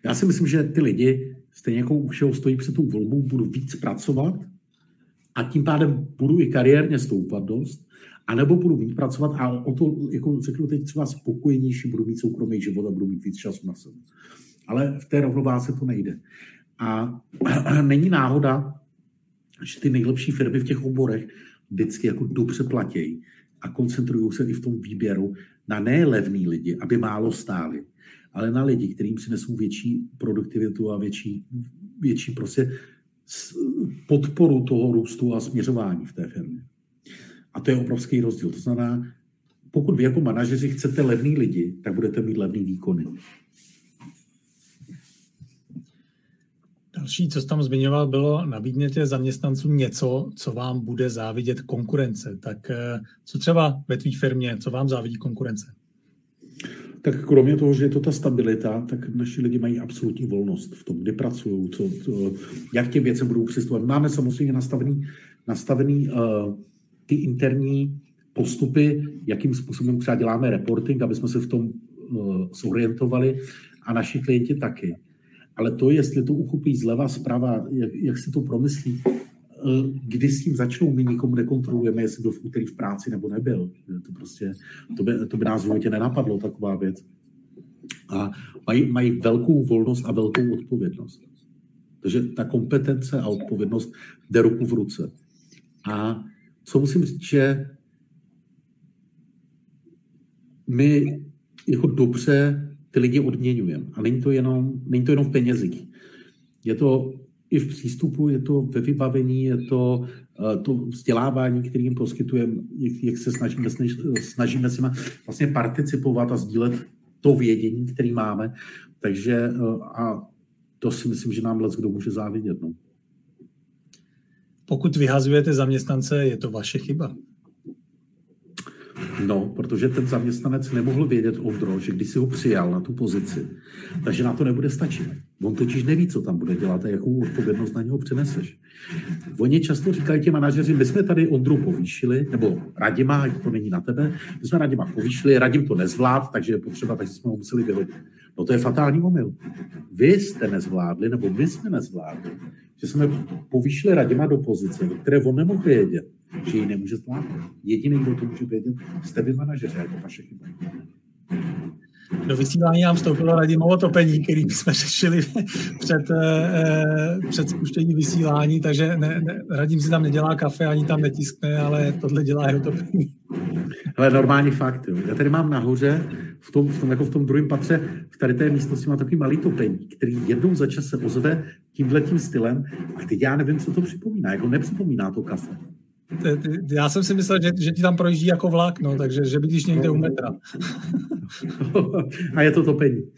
Já si myslím, že ty lidi, stejně jako u všeho stojí před tou volbou, budou víc pracovat a tím pádem budu i kariérně stoupat dost, anebo budu mít pracovat a o to, jako řeknu teď třeba spokojenější, budu mít soukromý život a budu mít víc času na sebe. Ale v té rovnováze to nejde. A není náhoda, že ty nejlepší firmy v těch oborech vždycky jako dobře platí a koncentrují se i v tom výběru na nelevný lidi, aby málo stáli, ale na lidi, kterým přinesou větší produktivitu a větší, větší prostě podporu toho růstu a směřování v té firmě. A to je obrovský rozdíl. To znamená, pokud vy jako manažeři chcete levný lidi, tak budete mít levný výkony. Další, co jsi tam zmiňoval, bylo nabídněte zaměstnancům něco, co vám bude závidět konkurence. Tak eh, co třeba ve tvý firmě, co vám závidí konkurence? tak kromě toho, že je to ta stabilita, tak naši lidi mají absolutní volnost v tom, kdy pracují, co, co, jak těm věcem budou přistupovat. Máme samozřejmě nastavený, nastavený uh, ty interní postupy, jakým způsobem třeba děláme reporting, aby jsme se v tom uh, zorientovali a naši klienti taky. Ale to, jestli to uchopí zleva, zprava, jak, jak si to promyslí, Eh, kdy s tím začnou, my nikomu nekontrolujeme, jestli byl v úterý v práci nebo nebyl. To prostě, to by, to by nás v životě nenapadlo, taková věc. A mají, mají velkou volnost a velkou odpovědnost. Takže ta kompetence a odpovědnost jde ruku v ruce. A co musím říct, že my jako dobře ty lidi odměňujeme. A není to jenom, není to jenom v penězích. Je to i v přístupu, je to ve vybavení, je to uh, to vzdělávání, kterým poskytujeme, jak, jak se snažíme, snažíme se vlastně participovat a sdílet to vědění, který máme. Takže uh, a to si myslím, že nám let kdo může závidět. No. Pokud vyhazujete zaměstnance, je to vaše chyba. No, protože ten zaměstnanec nemohl vědět, Ondro, že když si ho přijal na tu pozici, takže na to nebude stačit. On totiž neví, co tam bude dělat a jakou odpovědnost na něho přeneseš. Oni často říkají ti manažeři, my jsme tady Ondru povýšili, nebo Radima, to není na tebe, my jsme Radima povýšili, Radim to nezvlád, takže je potřeba, takže jsme ho museli vyhodit. No to je fatální omyl. Vy jste nezvládli, nebo my jsme nezvládli, že jsme povýšili Radima do pozice, do které on nemohl vědět že ji nemůže zvládnout. Jediný, kdo to může vědět, jste vy manažeři, je to vaše chyba. Do vysílání nám vstoupilo Radimovo topení, který jsme řešili před, eh, před spuštění vysílání, takže ne, ne, Radim si tam nedělá kafe, ani tam netiskne, ale tohle dělá jeho topení. Ale normální fakt, jo. Já tady mám nahoře, v tom, v tom, jako v tom druhém patře, v tady té místnosti mám takový malý topení, který jednou za čas se ozve tímhle tím stylem a teď já nevím, co to připomíná, jako nepřipomíná to kafe. Já jsem si myslel, že, že ti tam projíždí jako vlak, no, takže že bydlíš někde u metra. A je to topení.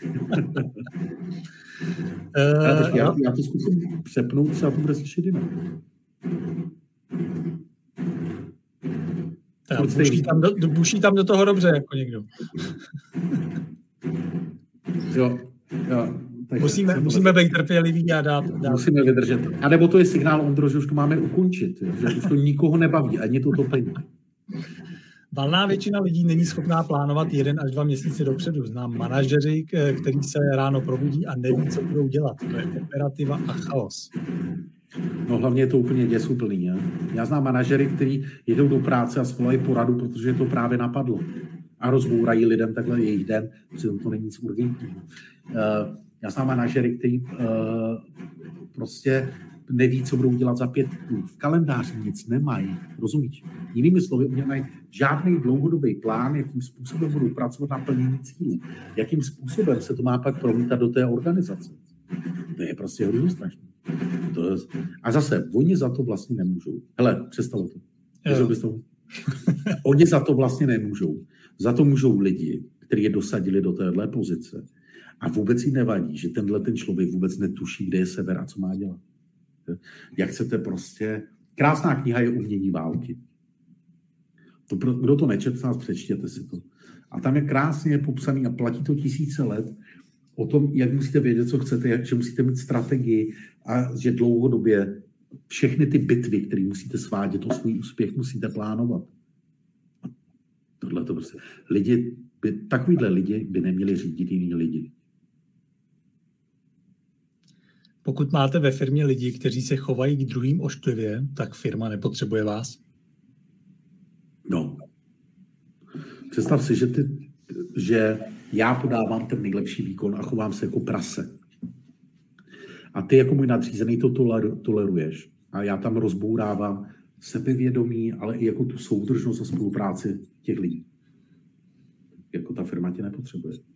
já, to, já, já to zkusím přepnout, třeba to bude slyšet jinak. buší, tam do, buší tam do toho dobře, jako někdo. jo, jo. Musíme, musíme být trpěliví a dát, dát. Musíme vydržet. A nebo to je signál, Ondro, že už to máme ukončit, že už to nikoho nebaví, ani to topení. Valná většina lidí není schopná plánovat jeden až dva měsíce dopředu. Znám manažeři, kteří se ráno probudí a neví, co budou dělat. To je operativa a chaos. No hlavně je to úplně děsuplný. Je? Já znám manažery, kteří jedou do práce a svolají poradu, protože je to právě napadlo. A rozbourají lidem takhle jejich den, protože to není nic urgentního. Já znám manažery, který uh, prostě neví, co budou dělat za pět dnů. V kalendáři nic nemají, rozumíš? Jinými slovy, oni nemají žádný dlouhodobý plán, jakým způsobem budou pracovat na plnění cílů. Jakým způsobem se to má pak promítat do té organizace. To je prostě hrozně strašné. To je... A zase, oni za to vlastně nemůžou. Hele, přestalo to. to... oni za to vlastně nemůžou. Za to můžou lidi, kteří je dosadili do téhle pozice a vůbec jí nevadí, že tenhle ten člověk vůbec netuší, kde je sever a co má dělat. Jak chcete prostě... Krásná kniha je Umění války. To, kdo to nečet, nás přečtěte si to. A tam je krásně popsaný a platí to tisíce let o tom, jak musíte vědět, co chcete, jak, že musíte mít strategii a že dlouhodobě všechny ty bitvy, které musíte svádět o svůj úspěch, musíte plánovat. Tohle to prostě. Lidi by, takovýhle lidi by neměli řídit jiný lidi. Pokud máte ve firmě lidi, kteří se chovají k druhým ošklivě, tak firma nepotřebuje vás? No. Představ si, že, ty, že já podávám ten nejlepší výkon a chovám se jako prase. A ty jako můj nadřízený to toleruješ. A já tam rozbourávám sebevědomí, ale i jako tu soudržnost a spolupráci těch lidí. Jako ta firma tě nepotřebuje.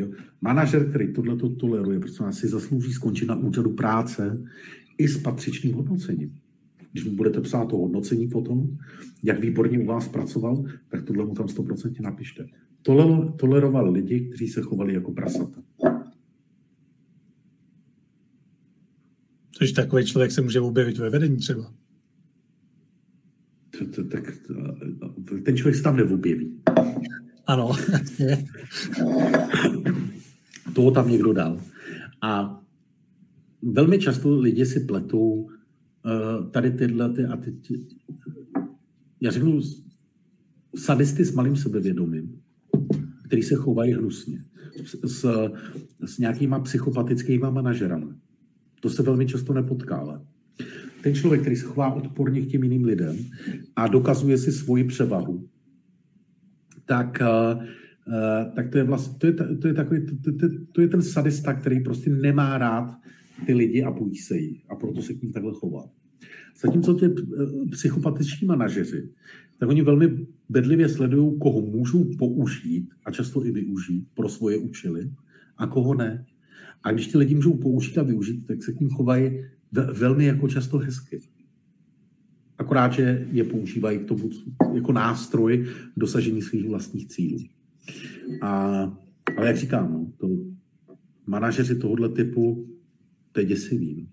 Jo. Manažer, který tohle to toleruje, prostě si zaslouží skončit na úřadu práce i s patřičným hodnocením. Když mu budete psát to hodnocení potom, jak výborně u vás pracoval, tak tohle mu tam 100% napište. toleroval lidi, kteří se chovali jako prasata. Což takový člověk se může objevit ve vedení třeba. Tak ten člověk se tam neobjeví. Ano, Toho tam někdo dal. A velmi často lidi si pletou uh, tady tyhle ty a teď, já řeknu sadisty s malým sebevědomím, který se chovají hnusně, s, s, nějakýma psychopatickýma manažerama. To se velmi často nepotká. Ten člověk, který se chová odporně k těm jiným lidem a dokazuje si svoji převahu, tak, uh, tak to je vlastně, to je, to je takový, to, to, to je ten sadista, který prostě nemá rád ty lidi a bojí se jich a proto se k ním takhle chová. Zatímco ty psychopatiční manažeři, tak oni velmi bedlivě sledují, koho můžou použít a často i využít pro svoje účely a koho ne. A když ty lidi můžou použít a využít, tak se k ním chovají velmi jako často hezky. Akorát, že je používají k tomu jako nástroj k dosažení svých vlastních cílů. A, ale jak říkám, no, to manažeři tohohle typu, to je děsivý. No.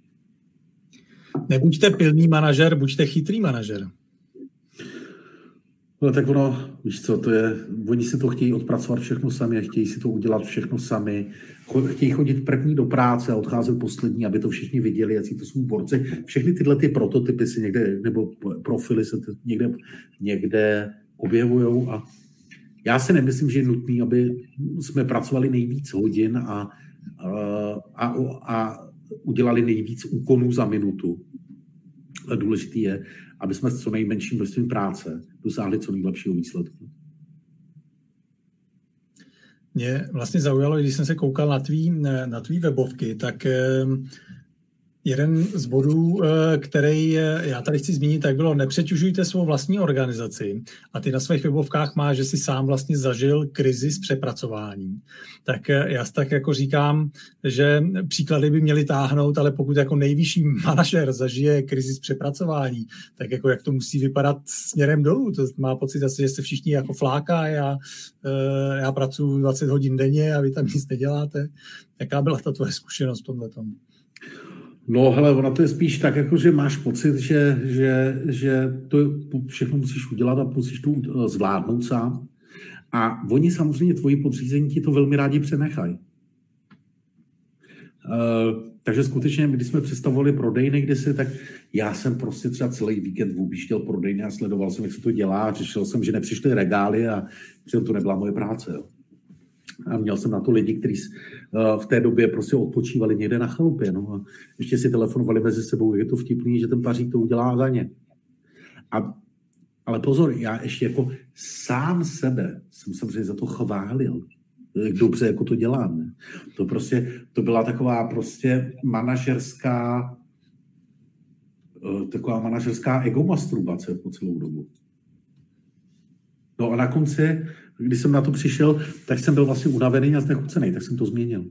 Nebuďte pilný manažer, buďte chytrý manažer. No tak ono, víš co, to je, oni si to chtějí odpracovat všechno sami a chtějí si to udělat všechno sami. Chtějí chodit první do práce a odcházet poslední, aby to všichni viděli, jaký to jsou borci. Všechny tyhle ty prototypy si někde, nebo profily se někde, někde objevují a já si nemyslím, že je nutný, aby jsme pracovali nejvíc hodin a, a, a udělali nejvíc úkonů za minutu. Důležité je, aby jsme s co nejmenším množstvím práce dosáhli co nejlepšího výsledku. Mě vlastně zaujalo, když jsem se koukal na tvý, na tvý webovky, tak Jeden z bodů, eh, který já tady chci zmínit, tak bylo nepřeťužujte svou vlastní organizaci a ty na svých webovkách má, že si sám vlastně zažil krizi s přepracováním. Tak eh, já tak jako říkám, že příklady by měly táhnout, ale pokud jako nejvyšší manažer zažije krizi s přepracování, tak jako jak to musí vypadat směrem dolů. To má pocit asi, že se všichni jako fláká, já, eh, já pracuji 20 hodin denně a vy tam nic neděláte. Jaká byla ta tvoje zkušenost v tomhle tomu? No, hele, ono to je spíš tak, jako že máš pocit, že, že, že to všechno musíš udělat a musíš to eh, zvládnout sám. A oni samozřejmě, tvoji podřízení ti to velmi rádi přenechají. Uh, takže skutečně, když jsme představovali prodejny kdysi, tak já jsem prostě třeba celý víkend objížděl prodejny a sledoval jsem, jak se to dělá řešil jsem, že nepřišly regály a přitom to nebyla moje práce. Jo. A měl jsem na to lidi, kteří eh, v té době prostě odpočívali někde na chalupě. No ještě si telefonovali mezi sebou, je to vtipný, že ten pařík to udělá za ně. A, ale pozor, já ještě jako sám sebe jsem samozřejmě za to chválil, jak dobře jako to dělám. To prostě, to byla taková prostě manažerská eh, taková manažerská egomasturbace po celou dobu. No a na konci když jsem na to přišel, tak jsem byl vlastně unavený a znechucený, tak jsem to změnil.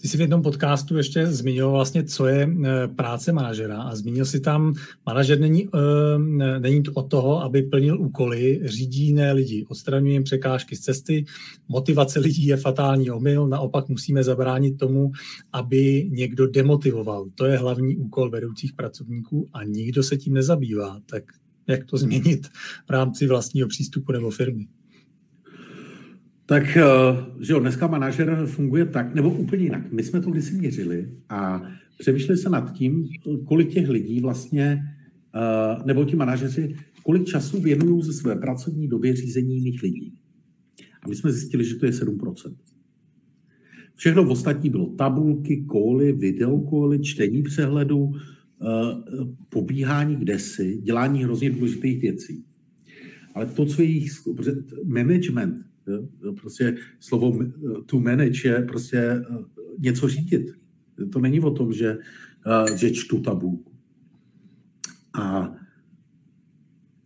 Ty jsi v jednom podcastu ještě zmiňoval vlastně, co je e, práce manažera a zmínil si tam, manažer není, e, není to od toho, aby plnil úkoly, řídí jiné lidi, odstraňuje jim překážky z cesty, motivace lidí je fatální omyl, naopak musíme zabránit tomu, aby někdo demotivoval. To je hlavní úkol vedoucích pracovníků a nikdo se tím nezabývá. Tak jak to změnit v rámci vlastního přístupu nebo firmy. Tak, eh, že jo, dneska manažer funguje tak, nebo úplně jinak. My jsme to kdysi měřili a přemýšleli se nad tím, kolik těch lidí vlastně, eh, nebo ti manažeři, kolik času věnují ze své pracovní době řízení jiných lidí. A my jsme zjistili, že to je 7%. Všechno v ostatní bylo tabulky, kóly, videokóly, čtení přehledu, Eh, pobíhání kdesi, dělání hrozně důležitých věcí. Ale to, co je jejich management, prostě slovo eh, to manage je prostě eh, něco řídit. To není o tom, že, že čtu tabulku. A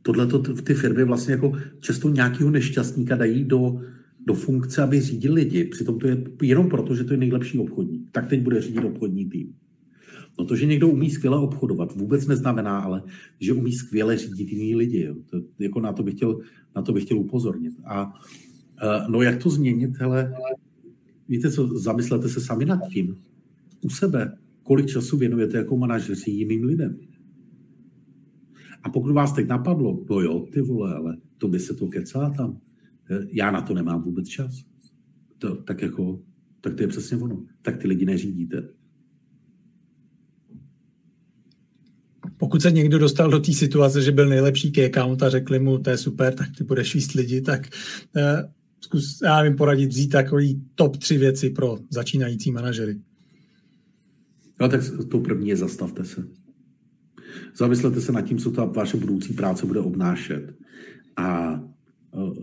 tohle ty firmy vlastně jako často nějakého nešťastníka dají do, do funkce, aby řídil lidi. Přitom to je jenom proto, že to je nejlepší obchodník. Tak teď bude řídit obchodní tým. No to, že někdo umí skvěle obchodovat, vůbec neznamená, ale že umí skvěle řídit jiný lidi. Jo. To, jako na, to bych chtěl, na to bych chtěl upozornit. A uh, no jak to změnit, hele, víte co, zamyslete se sami nad tím. U sebe, kolik času věnujete jako manažeři jiným lidem. A pokud vás teď napadlo, no jo, ty vole, ale to by se to kecá tam. Eh, já na to nemám vůbec čas. To, tak jako, tak to je přesně ono. Tak ty lidi neřídíte. Pokud se někdo dostal do té situace, že byl nejlepší key account a řekli mu, to je super, tak ty budeš víc lidi, tak uh, zkus, já vím poradit, vzít takový top tři věci pro začínající manažery. No tak to první je zastavte se. Zamyslete se nad tím, co ta vaše budoucí práce bude obnášet. A uh,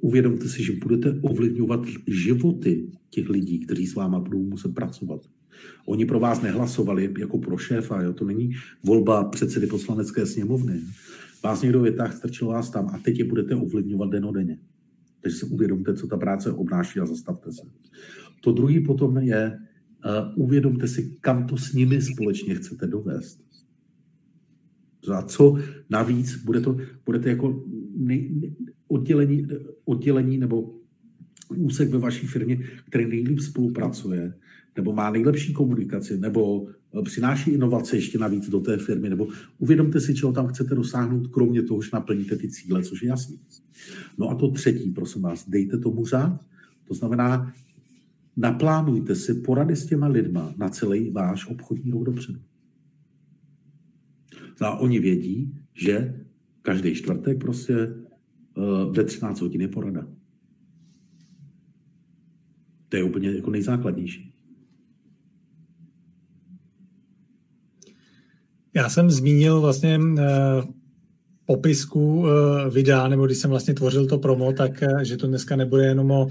uvědomte si, že budete ovlivňovat životy těch lidí, kteří s váma budou muset pracovat. Oni pro vás nehlasovali jako pro šéfa, jo? to není volba předsedy poslanecké sněmovny. Vás někdo vytáhl, strčil vás tam a teď je budete ovlivňovat denodenně. Takže si uvědomte, co ta práce obnáší a zastavte se. To druhý potom je, uh, uvědomte si, kam to s nimi společně chcete dovést. Za co navíc bude to, budete jako nej, oddělení, oddělení nebo úsek ve vaší firmě, který nejlíp spolupracuje, nebo má nejlepší komunikaci, nebo eh, přináší inovace ještě navíc do té firmy, nebo uvědomte si, čeho tam chcete dosáhnout, kromě toho, že naplníte ty cíle, což je jasný. No a to třetí, prosím vás, dejte tomu řád. To znamená, naplánujte si porady s těma lidma na celý váš obchodní rok dopředu. A oni vědí, že každý čtvrtek prostě uh, ve 13 hodin je porada. To je úplně jako nejzákladnější. Já jsem zmínil vlastně uh, popisku uh, videa, nebo když jsem vlastně tvořil to promo, tak uh, že to dneska nebude jenom o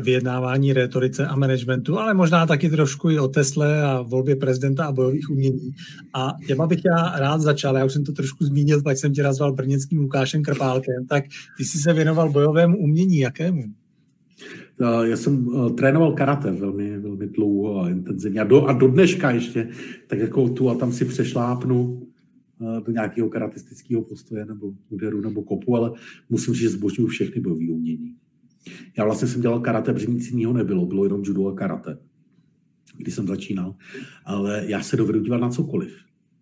vyjednávání, retorice a managementu, ale možná taky trošku i o Tesle a volbě prezidenta a bojových umění. A těma bych já rád začal, já už jsem to trošku zmínil, pak jsem tě nazval brněnským Lukášem Krpálkem, tak ty jsi se věnoval bojovému umění, jakému? Já jsem uh, trénoval karate velmi, velmi dlouho a intenzivně. A do, a do dneška ještě, tak jako tu a tam si přešlápnu uh, do nějakého karatistického postoje nebo úderu nebo kopu, ale musím říct, že zbožňuji všechny bojové umění. Já vlastně jsem dělal karate, protože nic jiného nebylo, bylo jenom judo a karate, když jsem začínal. Ale já se dovedu dívat na cokoliv.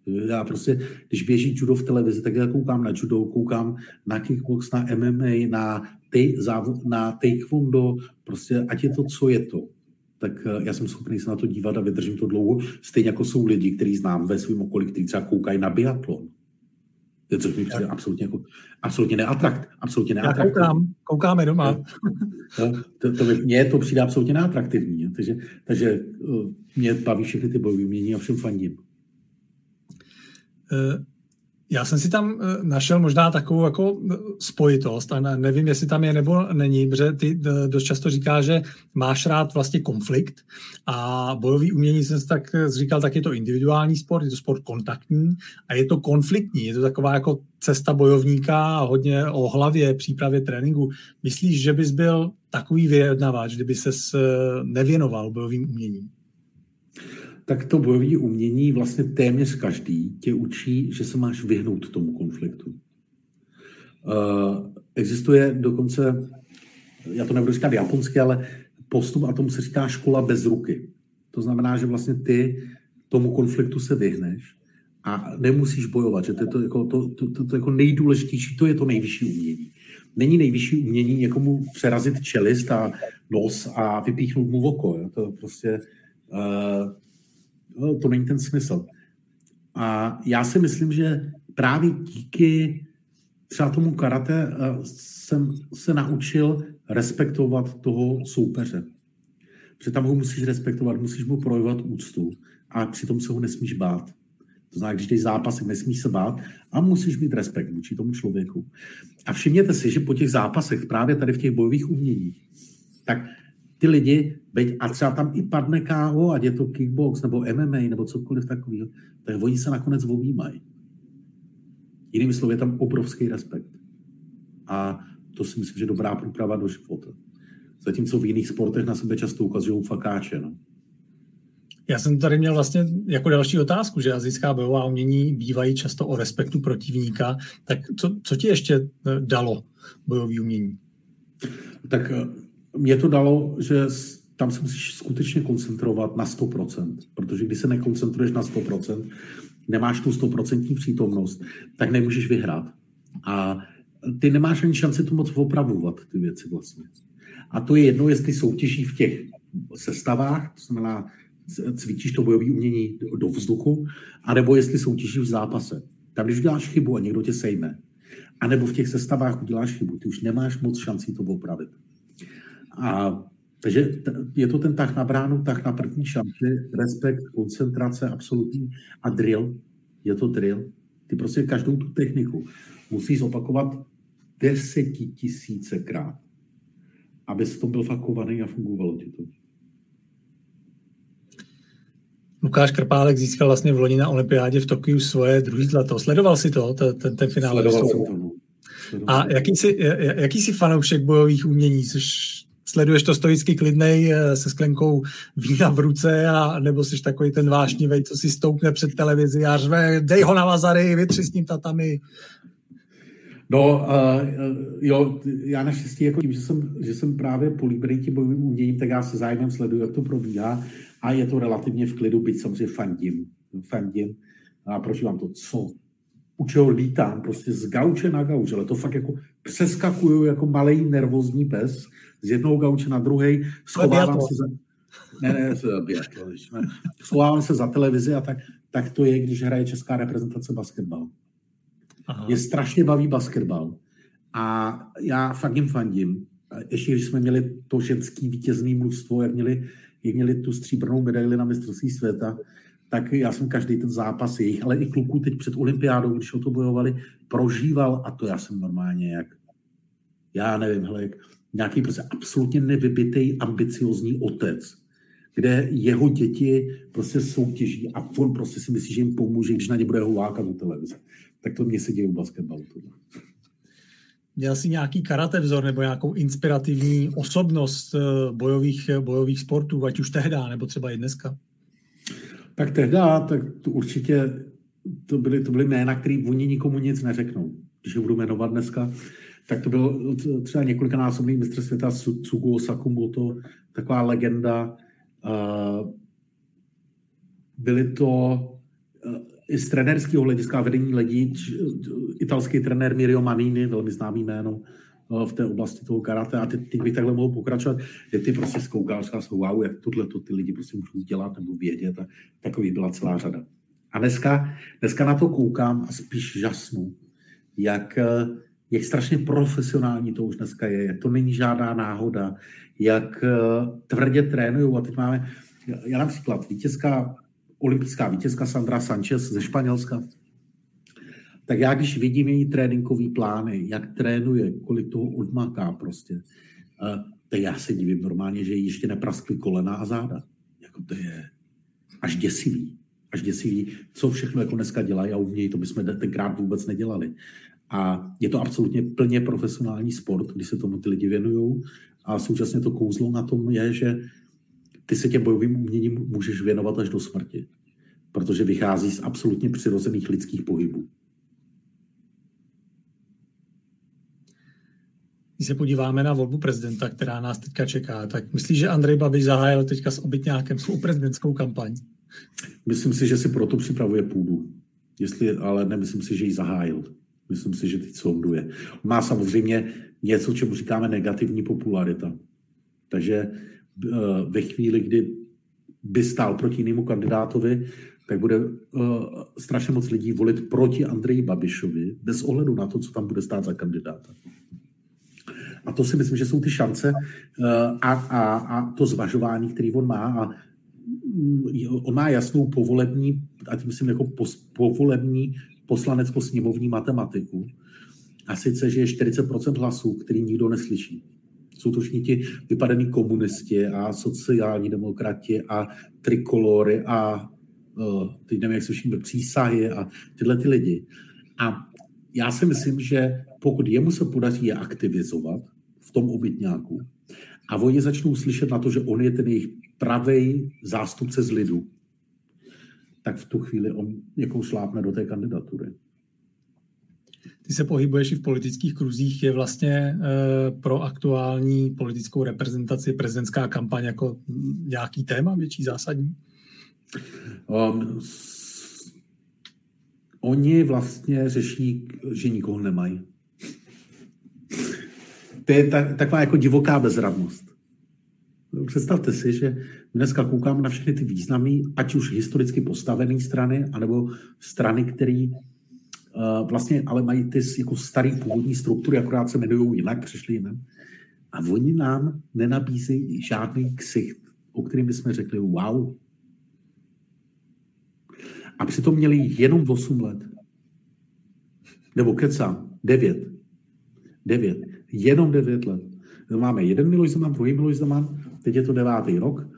Já prostě, když běží judo v televizi, tak já koukám na judo, koukám na kickbox, na MMA, na, tej, na taekwondo, prostě ať je to, co je to. Tak eh, já jsem schopný se na to dívat a vydržím to dlouho. Stejně jako jsou lidi, kteří znám ve svém okolí, kteří třeba koukají na biatlon. Což mi přijde absolutně, jako, absolutně neatrakt, absolutně neatraktivní. Já koukám, koukáme doma. To, to, to, mně to přijde absolutně neatraktivní. Takže, takže eh, mě baví všechny ty bojové umění a všem fandím. Eh, já jsem si tam eh, našel možná takovou jako eh, spojitost a nevím, jestli tam je nebo není, protože ty dost často říká, že máš rád vlastně konflikt a bojový umění jsem si tak říkal, tak je to individuální sport, je to sport kontaktní a je to konfliktní, je to taková jako cesta bojovníka hodně o hlavě, přípravě tréninku. Myslíš, že bys byl takový vyjednavač, kdyby ses nevěnoval bojovým uměním? Tak to bojové umění vlastně téměř každý tě učí, že se máš vyhnout tomu konfliktu. Uh, existuje dokonce, já to nebudu říkat japonsky, ale postup a tomu se říká škola bez ruky. To znamená, že vlastně ty tomu konfliktu se vyhneš a nemusíš bojovat, že to je to, jako, to, to, to, to jako nejdůležitější, to je to nejvyšší umění. Není nejvyšší umění někomu přerazit čelist a nos a vypíchnout mu oko. Jo? To prostě uh, No, to není ten smysl. A já si myslím, že právě díky třeba tomu karate eh, jsem se naučil respektovat toho soupeře. Protože tam ho musíš respektovat, musíš mu projevovat úctu a přitom se ho nesmíš bát. To znamená, když jdeš zápasy, nesmíš se bát a musíš mít respekt vůči tomu člověku. A všimněte si, že po těch zápasech, právě tady v těch bojových uměních, tak ty lidi, byť, a třeba tam i padne KO, ať je to kickbox nebo MMA nebo cokoliv takového, tak oni se nakonec objímají. Jinými slovy, je tam obrovský respekt. A to si myslím, že je dobrá průprava do života. Zatímco v jiných sportech na sebe často ukazují fakáče. No. Já jsem tady měl vlastně jako další otázku, že azijská bojová umění bývají často o respektu protivníka. Tak co, co ti ještě eh, dalo bojové umění? Tak eh, mě to dalo, že tam se musíš skutečně koncentrovat na 100%, protože když se nekoncentruješ na 100%, nemáš tu 100% přítomnost, tak nemůžeš vyhrát. A ty nemáš ani šanci to moc opravovat, ty věci vlastně. A to je jedno, jestli soutěží v těch sestavách, to znamená, cvičíš to bojové umění do vzduchu, anebo jestli soutěžíš v zápase. Tam, když uděláš chybu a někdo tě sejme, anebo v těch sestavách uděláš chybu, ty už nemáš moc šancí to opravit. A takže je to ten tak na bránu, tak na první šanci, respekt, koncentrace, absolutní a drill. Je to drill. Ty prostě každou tu techniku musíš opakovat desetitisícekrát, aby to byl fakovaný a fungovalo ti to. Lukáš Krpálek získal vlastně v loni na olympiádě v Tokiu svoje druhý zlato. Sledoval si to, ten, ten finále? Sledoval jsem to. No. A jaký jsi, jaký jsi fanoušek bojových umění? Což sleduješ to stoicky klidnej eh, se sklenkou vína v ruce a nebo jsi takový ten vášnivý, co si stoupne před televizi a řve, dej ho na Vazary, vytři s ním tatami. No, uh, jo, já naštěstí, jako tím, že jsem, že jsem právě políbený tím bojovým uměním, tak já se zájmem sleduju, jak to probíhá a je to relativně v klidu, byť samozřejmě fandím. Fandím a prožívám to, co u čeho lítám, prostě z gauče na gauč, ale to fakt jako přeskakuju jako malý nervózní pes z jednoho gauče na druhý, schovávám se za... Ne, ne, biatlo, ne. Schovávám se za televizi a tak, tak to je, když hraje česká reprezentace basketbal. Aha. Je strašně baví basketbal. A já fakt jim fandím. Ještě když jsme měli to ženský vítězný mužstvo, jak měli, jak měli tu stříbrnou medaili na mistrovství světa, tak já jsem každý ten zápas jejich, ale i kluků teď před olympiádou, když o to bojovali, prožíval a to já jsem normálně jak, já nevím, hele, jak nějaký prostě absolutně nevybitý, ambiciozní otec, kde jeho děti prostě soutěží a on prostě si myslí, že jim pomůže, když na ně bude hovákat do televize. Tak to mě se děje u basketbalu. Tohle. Měl jsi nějaký karate vzor nebo nějakou inspirativní osobnost eh, bojových, bojových sportů, ať už tehdy, nebo třeba i dneska? Tak tehdy, tak to určitě to byly, to byly jména, které oni nikomu nic neřeknou. Když je budu jmenovat dneska, tak to byl třeba několikanásobný mistr světa Tsuguo Sakamoto, taková legenda. Byly to i z trenérského hlediska vedení lidí, italský trenér Mirio Manini, velmi známý jméno v té oblasti toho karate a teď, teď bych takhle mohl pokračovat, že ty prostě říkal jsem, wow, jak tohle to ty lidi prostě můžou dělat nebo vědět. A takový byla celá řada. A dneska, dneska na to koukám a spíš žasnu, jak, jak strašně profesionální to už dneska je, jak to není žádná náhoda, jak tvrdě trénují a teď máme, já například vítězka, olympijská vítězka Sandra Sanchez ze Španělska, tak já když vidím její tréninkový plány, jak trénuje, kolik toho odmaká prostě, tak já se divím normálně, že jí ještě nepraskly kolena a záda. Jako to je až děsivý. Až děsivý, co všechno jako dneska dělají a umějí, to bychom tenkrát vůbec nedělali. A je to absolutně plně profesionální sport, když se tomu ty lidi věnují. A současně to kouzlo na tom je, že ty se těm bojovým uměním můžeš věnovat až do smrti. Protože vychází z absolutně přirozených lidských pohybů. Když se podíváme na volbu prezidenta, která nás teďka čeká, tak myslíš, že Andrej Babiš zahájil teďka s obytňákem svou prezidentskou kampaň? Myslím si, že si proto připravuje půdu. Jestli, ale nemyslím si, že ji zahájil. Myslím si, že teď sonduje. Má samozřejmě něco, čemu říkáme negativní popularita. Takže eh, ve chvíli, kdy by stál proti jinému kandidátovi, tak bude uh, strašně moc lidí volit proti Andreji Babišovi, bez ohledu na to, co tam bude stát za kandidáta. A to si myslím, že jsou ty šance eh, a, a, a to zvažování, který on má. A mm, on má jasnou povolební, a tím myslím jako pos, povolební poslanecko-sněmovní matematiku. A sice, že je 40% hlasů, který nikdo neslyší. Jsou to všichni ti vypadaní komunisti a sociální demokrati a trikolory a uh, teď nevím, jak se všichni přísahy a tyhle ty lidi. A já si myslím, že pokud jemu se podaří je aktivizovat, v tom obytňáku. A oni začnou slyšet na to, že on je ten jejich pravý zástupce z lidu. Tak v tu chvíli on jako šlápne do té kandidatury. Ty se pohybuješ i v politických kruzích. Je vlastně e, pro aktuální politickou reprezentaci prezidentská kampaň jako nějaký téma větší zásadní? Um, s, oni vlastně řeší, že nikoho nemají to je ta, taková jako divoká bezradnost. Představte si, že dneska koukám na všechny ty významy, ať už historicky postavené strany, anebo strany, které uh, vlastně ale mají ty jako starý původní struktury, akorát se jmenují jinak, přišli jinak. A oni nám nenabízejí žádný ksicht, o kterým bychom řekli wow. A přitom měli jenom 8 let. Nebo kecám, 9. 9 jenom 9 let. Máme jeden Miloš Zeman, druhý Miloš Zeman, teď je to devátý rok.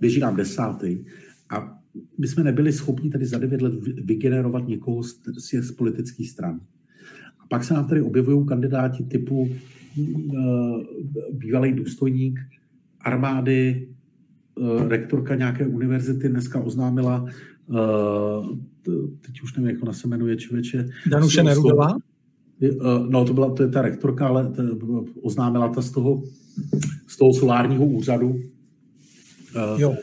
běží nám desátý a my jsme nebyli schopni tady za devět let vygenerovat někoho z, z politických stran. A pak se nám tady objevují kandidáti typu uh, bývalý důstojník armády, uh, rektorka nějaké univerzity dneska oznámila, teď už nevím, jak ona se jmenuje, člověče. Danuše Nerudová? No, to byla to je ta rektorka, ale to, oznámila ta z toho, z toho solárního úřadu. Jo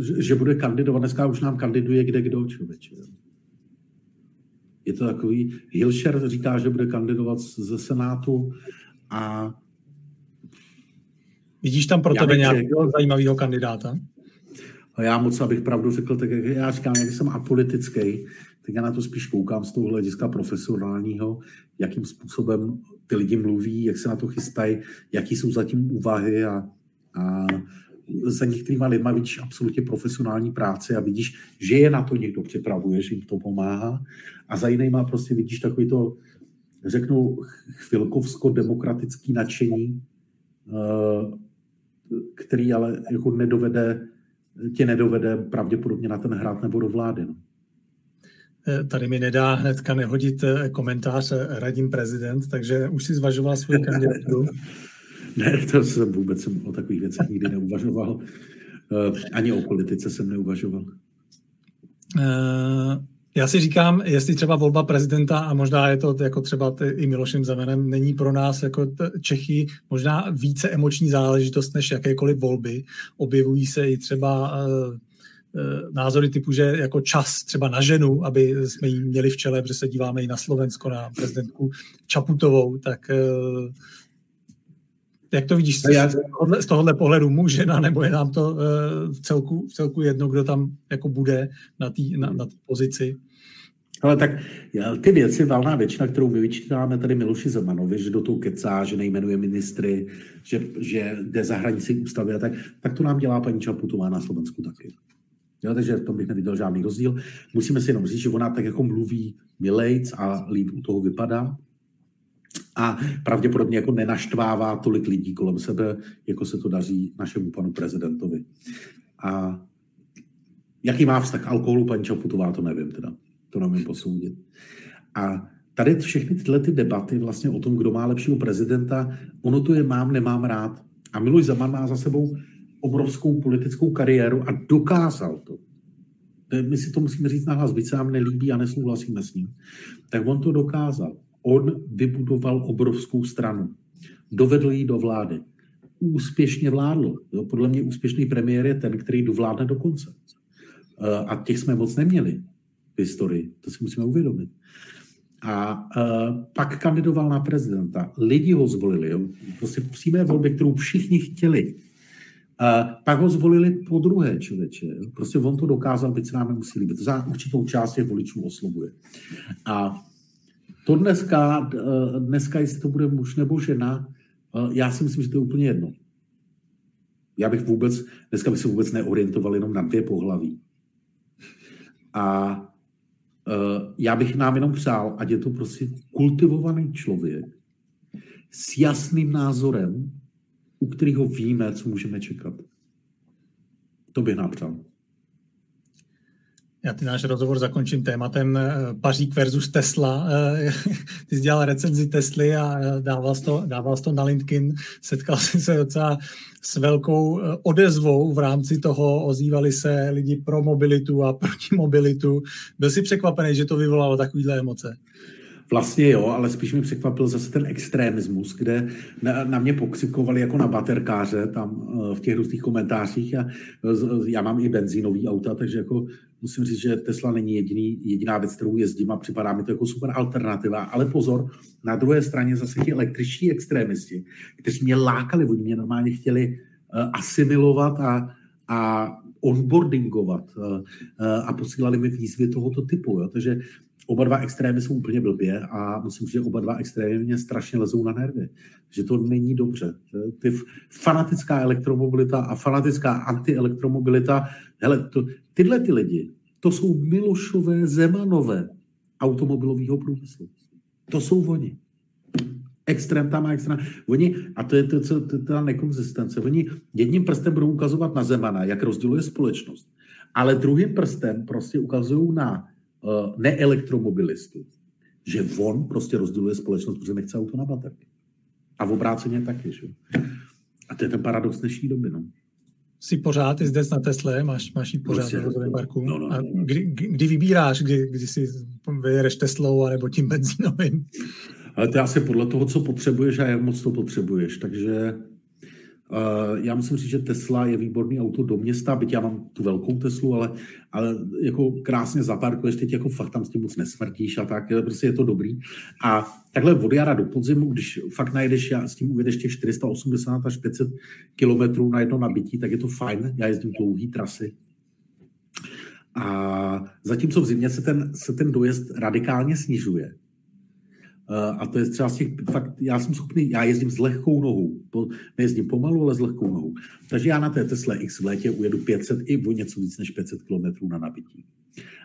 že, že bude kandidovat. Dneska už nám kandiduje kde kdo, člověče. Je to takový, Hilšer říká, že bude kandidovat ze Senátu a Vidíš tam pro tebe nějakého zajímavého kandidáta? A já moc, abych pravdu řekl, tak jak já říkám, jak jsem apolitický, tak já na to spíš koukám z toho hlediska profesionálního, jakým způsobem ty lidi mluví, jak se na to chystají, jaký jsou zatím úvahy a, a za některýma lidma vidíš absolutně profesionální práci a vidíš, že je na to někdo připravuje, že jim to pomáhá. A za jinýma prostě vidíš takový to, řeknu, chvilkovsko-demokratický nadšení, eh, který ale jako nedovede, tě nedovede pravděpodobně na ten hrát nebo do vlády. No. Eh, tady mi nedá hnedka nehodit eh, komentář radím prezident, takže už si zvažoval svou kandidaturu. Ne, to jsem vůbec jsem o takových věcech nikdy neuvažoval. Eh, ani o politice jsem neuvažoval. Já si říkám, jestli třeba volba prezidenta, a možná je to jako třeba i Milošem Zemanem, není pro nás jako Čechy možná více emoční záležitost než jakékoliv volby. Objevují se i třeba názory typu, že jako čas třeba na ženu, aby jsme ji měli v čele, protože se díváme i na Slovensko, na prezidentku Čaputovou, tak uh, jak to vidíš z, tohohle, z tohohle pohledu, může na, nebo je nám to uh, v, celku, v celku jedno, kdo tam jako bude na té na, na pozici? Ale tak ty věci, valná většina, kterou my vyčítáme tady Miloši Zemanovi, že do toho kecá, že nejmenuje ministry, že, že jde za hranici ústavy a tak, tak to nám dělá paní Čaputová na Slovensku taky. Jo, takže v tom bych neviděl žádný rozdíl. Musíme si jenom říct, že ona tak jako mluví milejc a líp u toho vypadá, a pravděpodobně jako nenaštvává tolik lidí kolem sebe, jako se to daří našemu panu prezidentovi. A jaký má vztah k alkoholu paní Čaputová, to nevím teda. To nevím posoudit. A tady všechny tyhle ty debaty vlastně o tom, kdo má lepšího prezidenta, ono to je mám, nemám rád. A Miloš Zeman má za sebou obrovskou politickou kariéru a dokázal to. My si to musíme říct nahlas, byť se nám nelíbí a nesouhlasíme s ním. Tak on to dokázal on vybudoval obrovskou stranu. Dovedl ji do vlády. Úspěšně vládl. Podle mě úspěšný premiér je ten, který dovládne do konce. Eh, a těch jsme moc neměli v historii. To si musíme uvědomit. A uh, pak kandidoval na prezidenta. Lidi ho zvolili. Prostě přímé volbě, kterou všichni chtěli. Uh, pak ho zvolili po druhé člověče. Prostě on to dokázal, byť se nám nemusí líbit. To za určitou část těch voličů oslovuje. A to dneska, dneska, jestli to bude muž nebo žena, já si myslím, že to je úplně jedno. Já bych vůbec, dneska bych se vůbec neorientoval jenom na dvě pohlaví. A uh, já bych nám jenom přál, ať je to prostě kultivovaný člověk s jasným názorem, u kterého víme, co můžeme čekat. To bych nám přál. Já ty náš rozhovor zakončím tématem eh, Pařík versus Tesla. Eh, ty jsi dělal recenzi Tesly a eh, dával jsi to, dával jsi to na LinkedIn. Setkal jsi se docela s velkou odezvou v rámci toho. Ozývali se lidi pro mobilitu a proti mobilitu. Byl jsi překvapený, že to vyvolalo takovýhle emoce? Vlastně jo, ale spíš mi překvapil zase ten extremismus, kde na, na mě pokřikovali jako na baterkáře tam v těch různých komentářích. Já, já mám i benzínový auta, takže jako musím říct, že Tesla není jediný, jediná věc, kterou jezdím a připadá mi to jako super alternativa. Ale pozor, na druhé straně zase ti električní extrémisti, kteří mě lákali, oni mě normálně chtěli asimilovat a, a onboardingovat a posílali mi výzvy tohoto typu. Jo. Takže oba dva extrémy jsou úplně blbě a musím říct, že oba dva extrémy mě strašně lezou na nervy. Že to není dobře. Ty fanatická elektromobilita a fanatická antielektromobilita, hele, to, tyhle ty lidi, to jsou Milošové Zemanové automobilového průmyslu. To jsou oni. Extrém tam má extrém. Oni, a to je to, co, to, ta nekonzistence, oni jedním prstem budou ukazovat na Zemana, jak rozděluje společnost, ale druhým prstem prostě ukazují na uh, neelektromobilistu, že on prostě rozděluje společnost, protože nechce auto na baterky. A v obráceně taky, že? A to je ten paradox dnešní doby, no. Jsi pořád i zde na Tesle, máš, máš ji pořád prostě, na vozovém parku. No, no, no. A kdy, kdy, vybíráš, kdy, kdy si vyjedeš Teslou anebo tím benzínovým? Ale to je asi podle toho, co potřebuješ a jak moc to potřebuješ. Takže já musím říct, že Tesla je výborný auto do města, byť já mám tu velkou Teslu, ale, ale jako krásně zaparkuješ, teď jako fakt tam s tím moc nesmrtíš a tak, prostě je to dobrý. A takhle od jara do podzimu, když fakt najedeš, já s tím uvedeš těch 480 až 500 kilometrů na jedno nabití, tak je to fajn. Já jezdím dlouhý trasy, a zatímco v zimě se ten, se ten dojezd radikálně snižuje, Eh, a to je třeba z těch, fakt, já jsem schopný, já jezdím s lehkou nohou, po, nejezdím pomalu, ale s lehkou nohou. Takže já na té Tesla X v létě ujedu 500 i o něco víc než 500 km na nabití.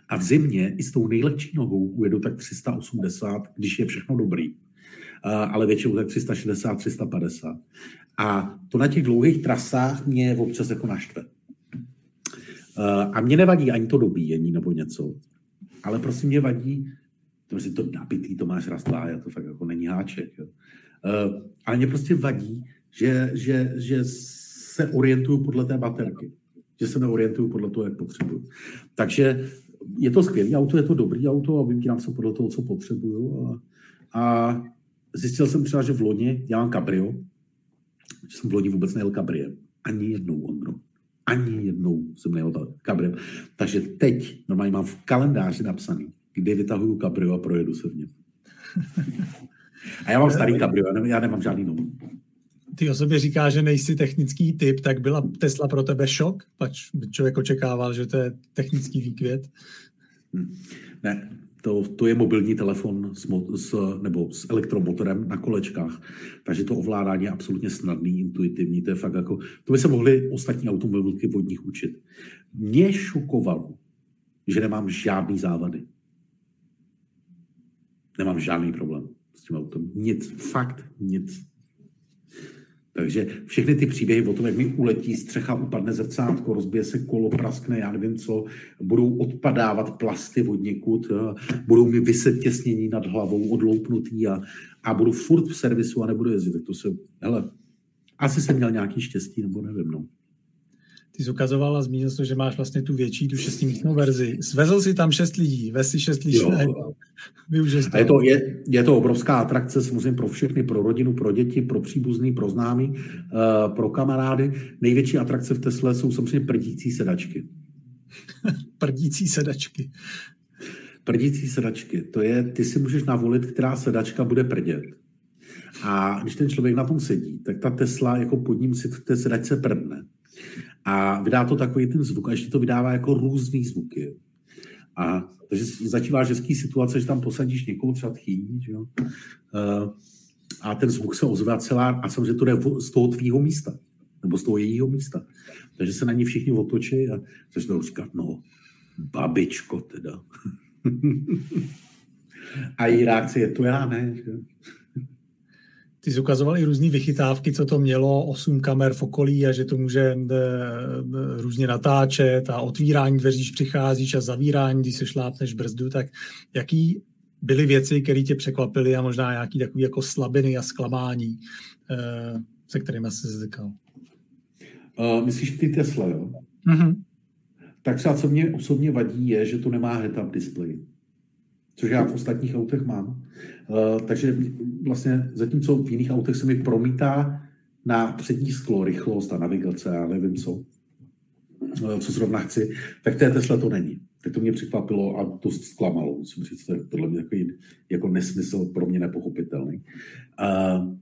A v zimě i s tou nejlehčí nohou ujedu tak 380, když je všechno dobrý. Uh, ale většinou tak 360, 350. A to na těch dlouhých trasách mě občas jako naštve. Uh, a mě nevadí ani to dobíjení nebo něco, ale prostě mě vadí, Protože to nabitý Tomáš Rastlá, to fakt jako není háček. Jo. Uh, ale mě prostě vadí, že, že, že se orientuju podle té baterky. Že se neorientuju podle toho, jak potřebuju. Takže je to skvělé auto, je to dobrý auto a vybírám se podle toho, co potřebuju. A, a zjistil jsem třeba, že v loni já mám že jsem v loni vůbec nejel kabriem. Ani jednou, Ondro. Ani jednou jsem nejel kabriem. Takže teď normálně mám v kalendáři napsaný, kdy vytahuju kabrio a projedu se v něm. A já mám starý kabrio, já nemám žádný nový. Ty o sobě říká, že nejsi technický typ, tak byla Tesla pro tebe šok? Pač člověk očekával, že to je technický výkvět? Hm. Ne, to, to je mobilní telefon s, s, nebo s elektromotorem na kolečkách, takže to ovládání je absolutně snadný, intuitivní, to je fakt jako, to by se mohly ostatní automobilky vodních učit. Mě šokovalo, že nemám žádný závady. Nemám žádný problém s tím autem. Nic, fakt nic. Takže všechny ty příběhy o tom, jak mi uletí střecha, upadne zrcátko, rozbije se kolo, praskne, já nevím co, budou odpadávat plasty od někud, budou mi vyset těsnění nad hlavou, odloupnutý a, a budu furt v servisu a nebudu jezdit. Tak to se, hele, asi jsem měl nějaký štěstí, nebo nevím, no. Ty jsi ukazoval a zmínil jsi, že máš vlastně tu větší, tu šestimístnou verzi. Svezl si tam šest lidí, vez si šest lidí. A je to, je, je to obrovská atrakce samozřejmě pro všechny, pro rodinu, pro děti, pro příbuzný, pro známý, uh, pro kamarády. Největší atrakce v Tesle jsou samozřejmě prdící sedačky. prdící sedačky. Prdící sedačky. To je, ty si můžeš navolit, která sedačka bude prdět. A když ten člověk na tom sedí, tak ta Tesla jako pod ním si v té sedačce prdne. A vydá to takový ten zvuk a ještě to vydává jako různý zvuky. A takže začíváš hezký situace, že tam posadíš někoho třeba tchýní, že jo? Uh, a ten zvuk se ozve celá, a samozřejmě to jde z toho tvýho místa, nebo z toho jejího místa. Takže se na ní všichni otočí a začnou říkat, no, babičko teda. a její reakce je, to já ne. Že? Ty jsi ukazoval i různé vychytávky, co to mělo, osm kamer v okolí a že to může e, e, různě natáčet a otvírání dveří, když přicházíš a zavírání, když se šlápneš brzdu, tak jaký byly věci, které tě překvapily a možná nějaký takový jako slabiny a zklamání, e, se kterými jsi se Uh, myslíš ty Tesla, jo? Mm-hmm. Tak třeba co mě osobně vadí je, že to nemá head-up display což já v ostatních autech mám. Uh, takže vlastně zatímco v jiných autech se mi promítá na přední sklo rychlost a navigace a nevím co, uh, co zrovna chci, tak té Tesla to není. Tak to mě překvapilo a to zklamalo. Musím říct, to je podle mě takový jako nesmysl pro mě nepochopitelný. Uh,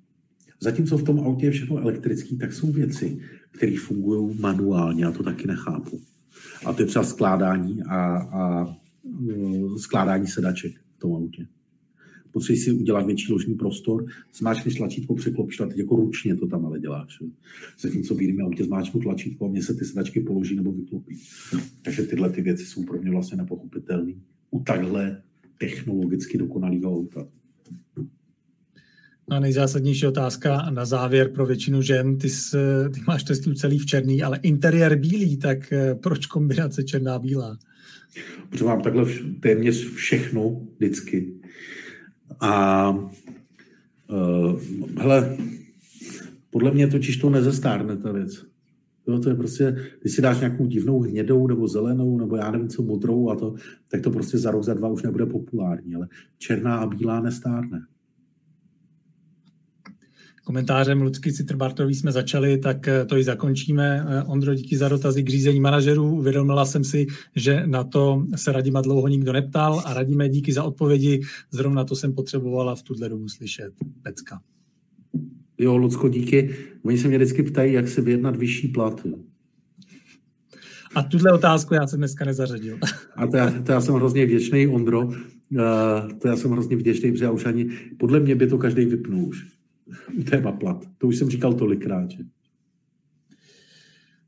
zatímco v tom autě je všechno elektrický, tak jsou věci, které fungují manuálně a to taky nechápu. A to je třeba skládání a, a skládání sedaček v tom autě. Potřebuješ si udělat větší ložní prostor, zmáčkneš tlačítko, překlopíš teď jako ručně to tam ale děláš. Zatímco v jiném autě zmáčknu tlačítko a mě se ty sedačky položí nebo vyklopí. Takže tyhle ty věci jsou pro mě vlastně nepochopitelné u takhle technologicky dokonalého auta. A nejzásadnější otázka na závěr pro většinu žen. Ty, jsi, ty máš testu celý v černý, ale interiér bílý, tak eh, proč kombinace černá-bílá? Protože mám takhle téměř všechno vždycky. A uh, hele, podle mě totiž to nezestárne ta věc. Jo, to je prostě, když si dáš nějakou divnou hnědou nebo zelenou, nebo já nevím co, modrou a to, tak to prostě za rok, za dva už nebude populární, ale černá a bílá nestárne komentářem Lucky Citrbartový jsme začali, tak eh, to i zakončíme. Eh, Ondro, díky za dotazy k řízení manažerů. Uvědomila jsem si, že na to se Radima dlouho nikdo neptal a radíme díky za odpovědi. Zrovna to jsem potřebovala v tuhle dobu slyšet. Pecka. Jo, Lucko, díky. Oni se mě vždycky ptají, jak se vyjednat vyšší plat. A tuhle otázku já jsem dneska nezařadil. A to já, to já jsem hrozně vděčný, Ondro. Uh, to já jsem hrozně vděčný, protože já už ani, podle mě by to každý vypnul už téma plat. To už jsem říkal tolikrát. Že?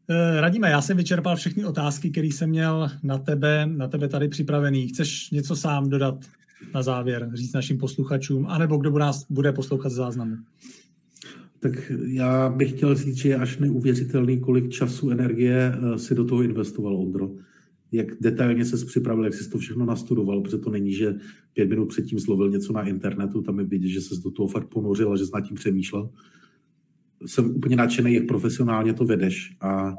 Eh, Radíme, já jsem vyčerpal všechny otázky, které jsem měl na tebe, na tebe tady připravený. Chceš něco sám dodat na závěr, říct našim posluchačům, anebo kdo nás bude poslouchat z záznamu? Tak já bych chtěl říct, že je až neuvěřitelný, kolik času, energie eh, si do toho investoval Ondro jak detailně se připravil, jak jsi to všechno nastudoval, protože to není, že pět minut předtím zlovil něco na internetu, tam je vidět, že se do toho fakt ponořil a že jsi nad tím přemýšlel. Jsem úplně nadšený, jak profesionálně to vedeš a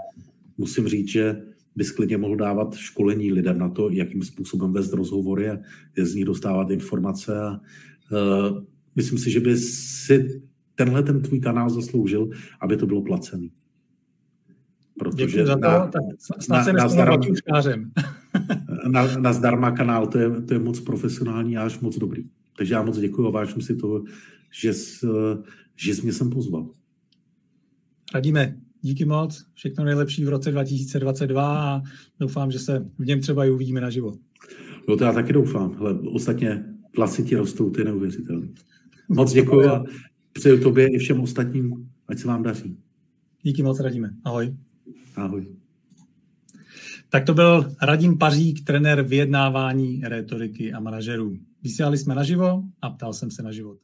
musím říct, že bys klidně mohl dávat školení lidem na to, jakým způsobem vést rozhovory a z nich dostávat informace a uh, myslím si, že by si tenhle ten tvůj kanál zasloužil, aby to bylo placený. Protože za to, na, tak snad na, se na, zdarma, na, na zdarma kanál, to je, to je moc profesionální a až moc dobrý. Takže já moc děkuji a vážím si toho, že, jsi, že jsi mě sem pozval. Radíme, díky moc, všechno nejlepší v roce 2022 a doufám, že se v něm třeba i uvidíme naživo. No to já taky doufám, ale ostatně vlasy ti rostou, to je neuvěřitelné. Moc děkuji a přeju tobě i všem ostatním, ať se vám daří. Díky moc, Radíme. Ahoj. Ahoj. Tak to byl Radim Pařík, trenér vyjednávání, retoriky a manažerů. Vysílali jsme naživo a ptal jsem se na život.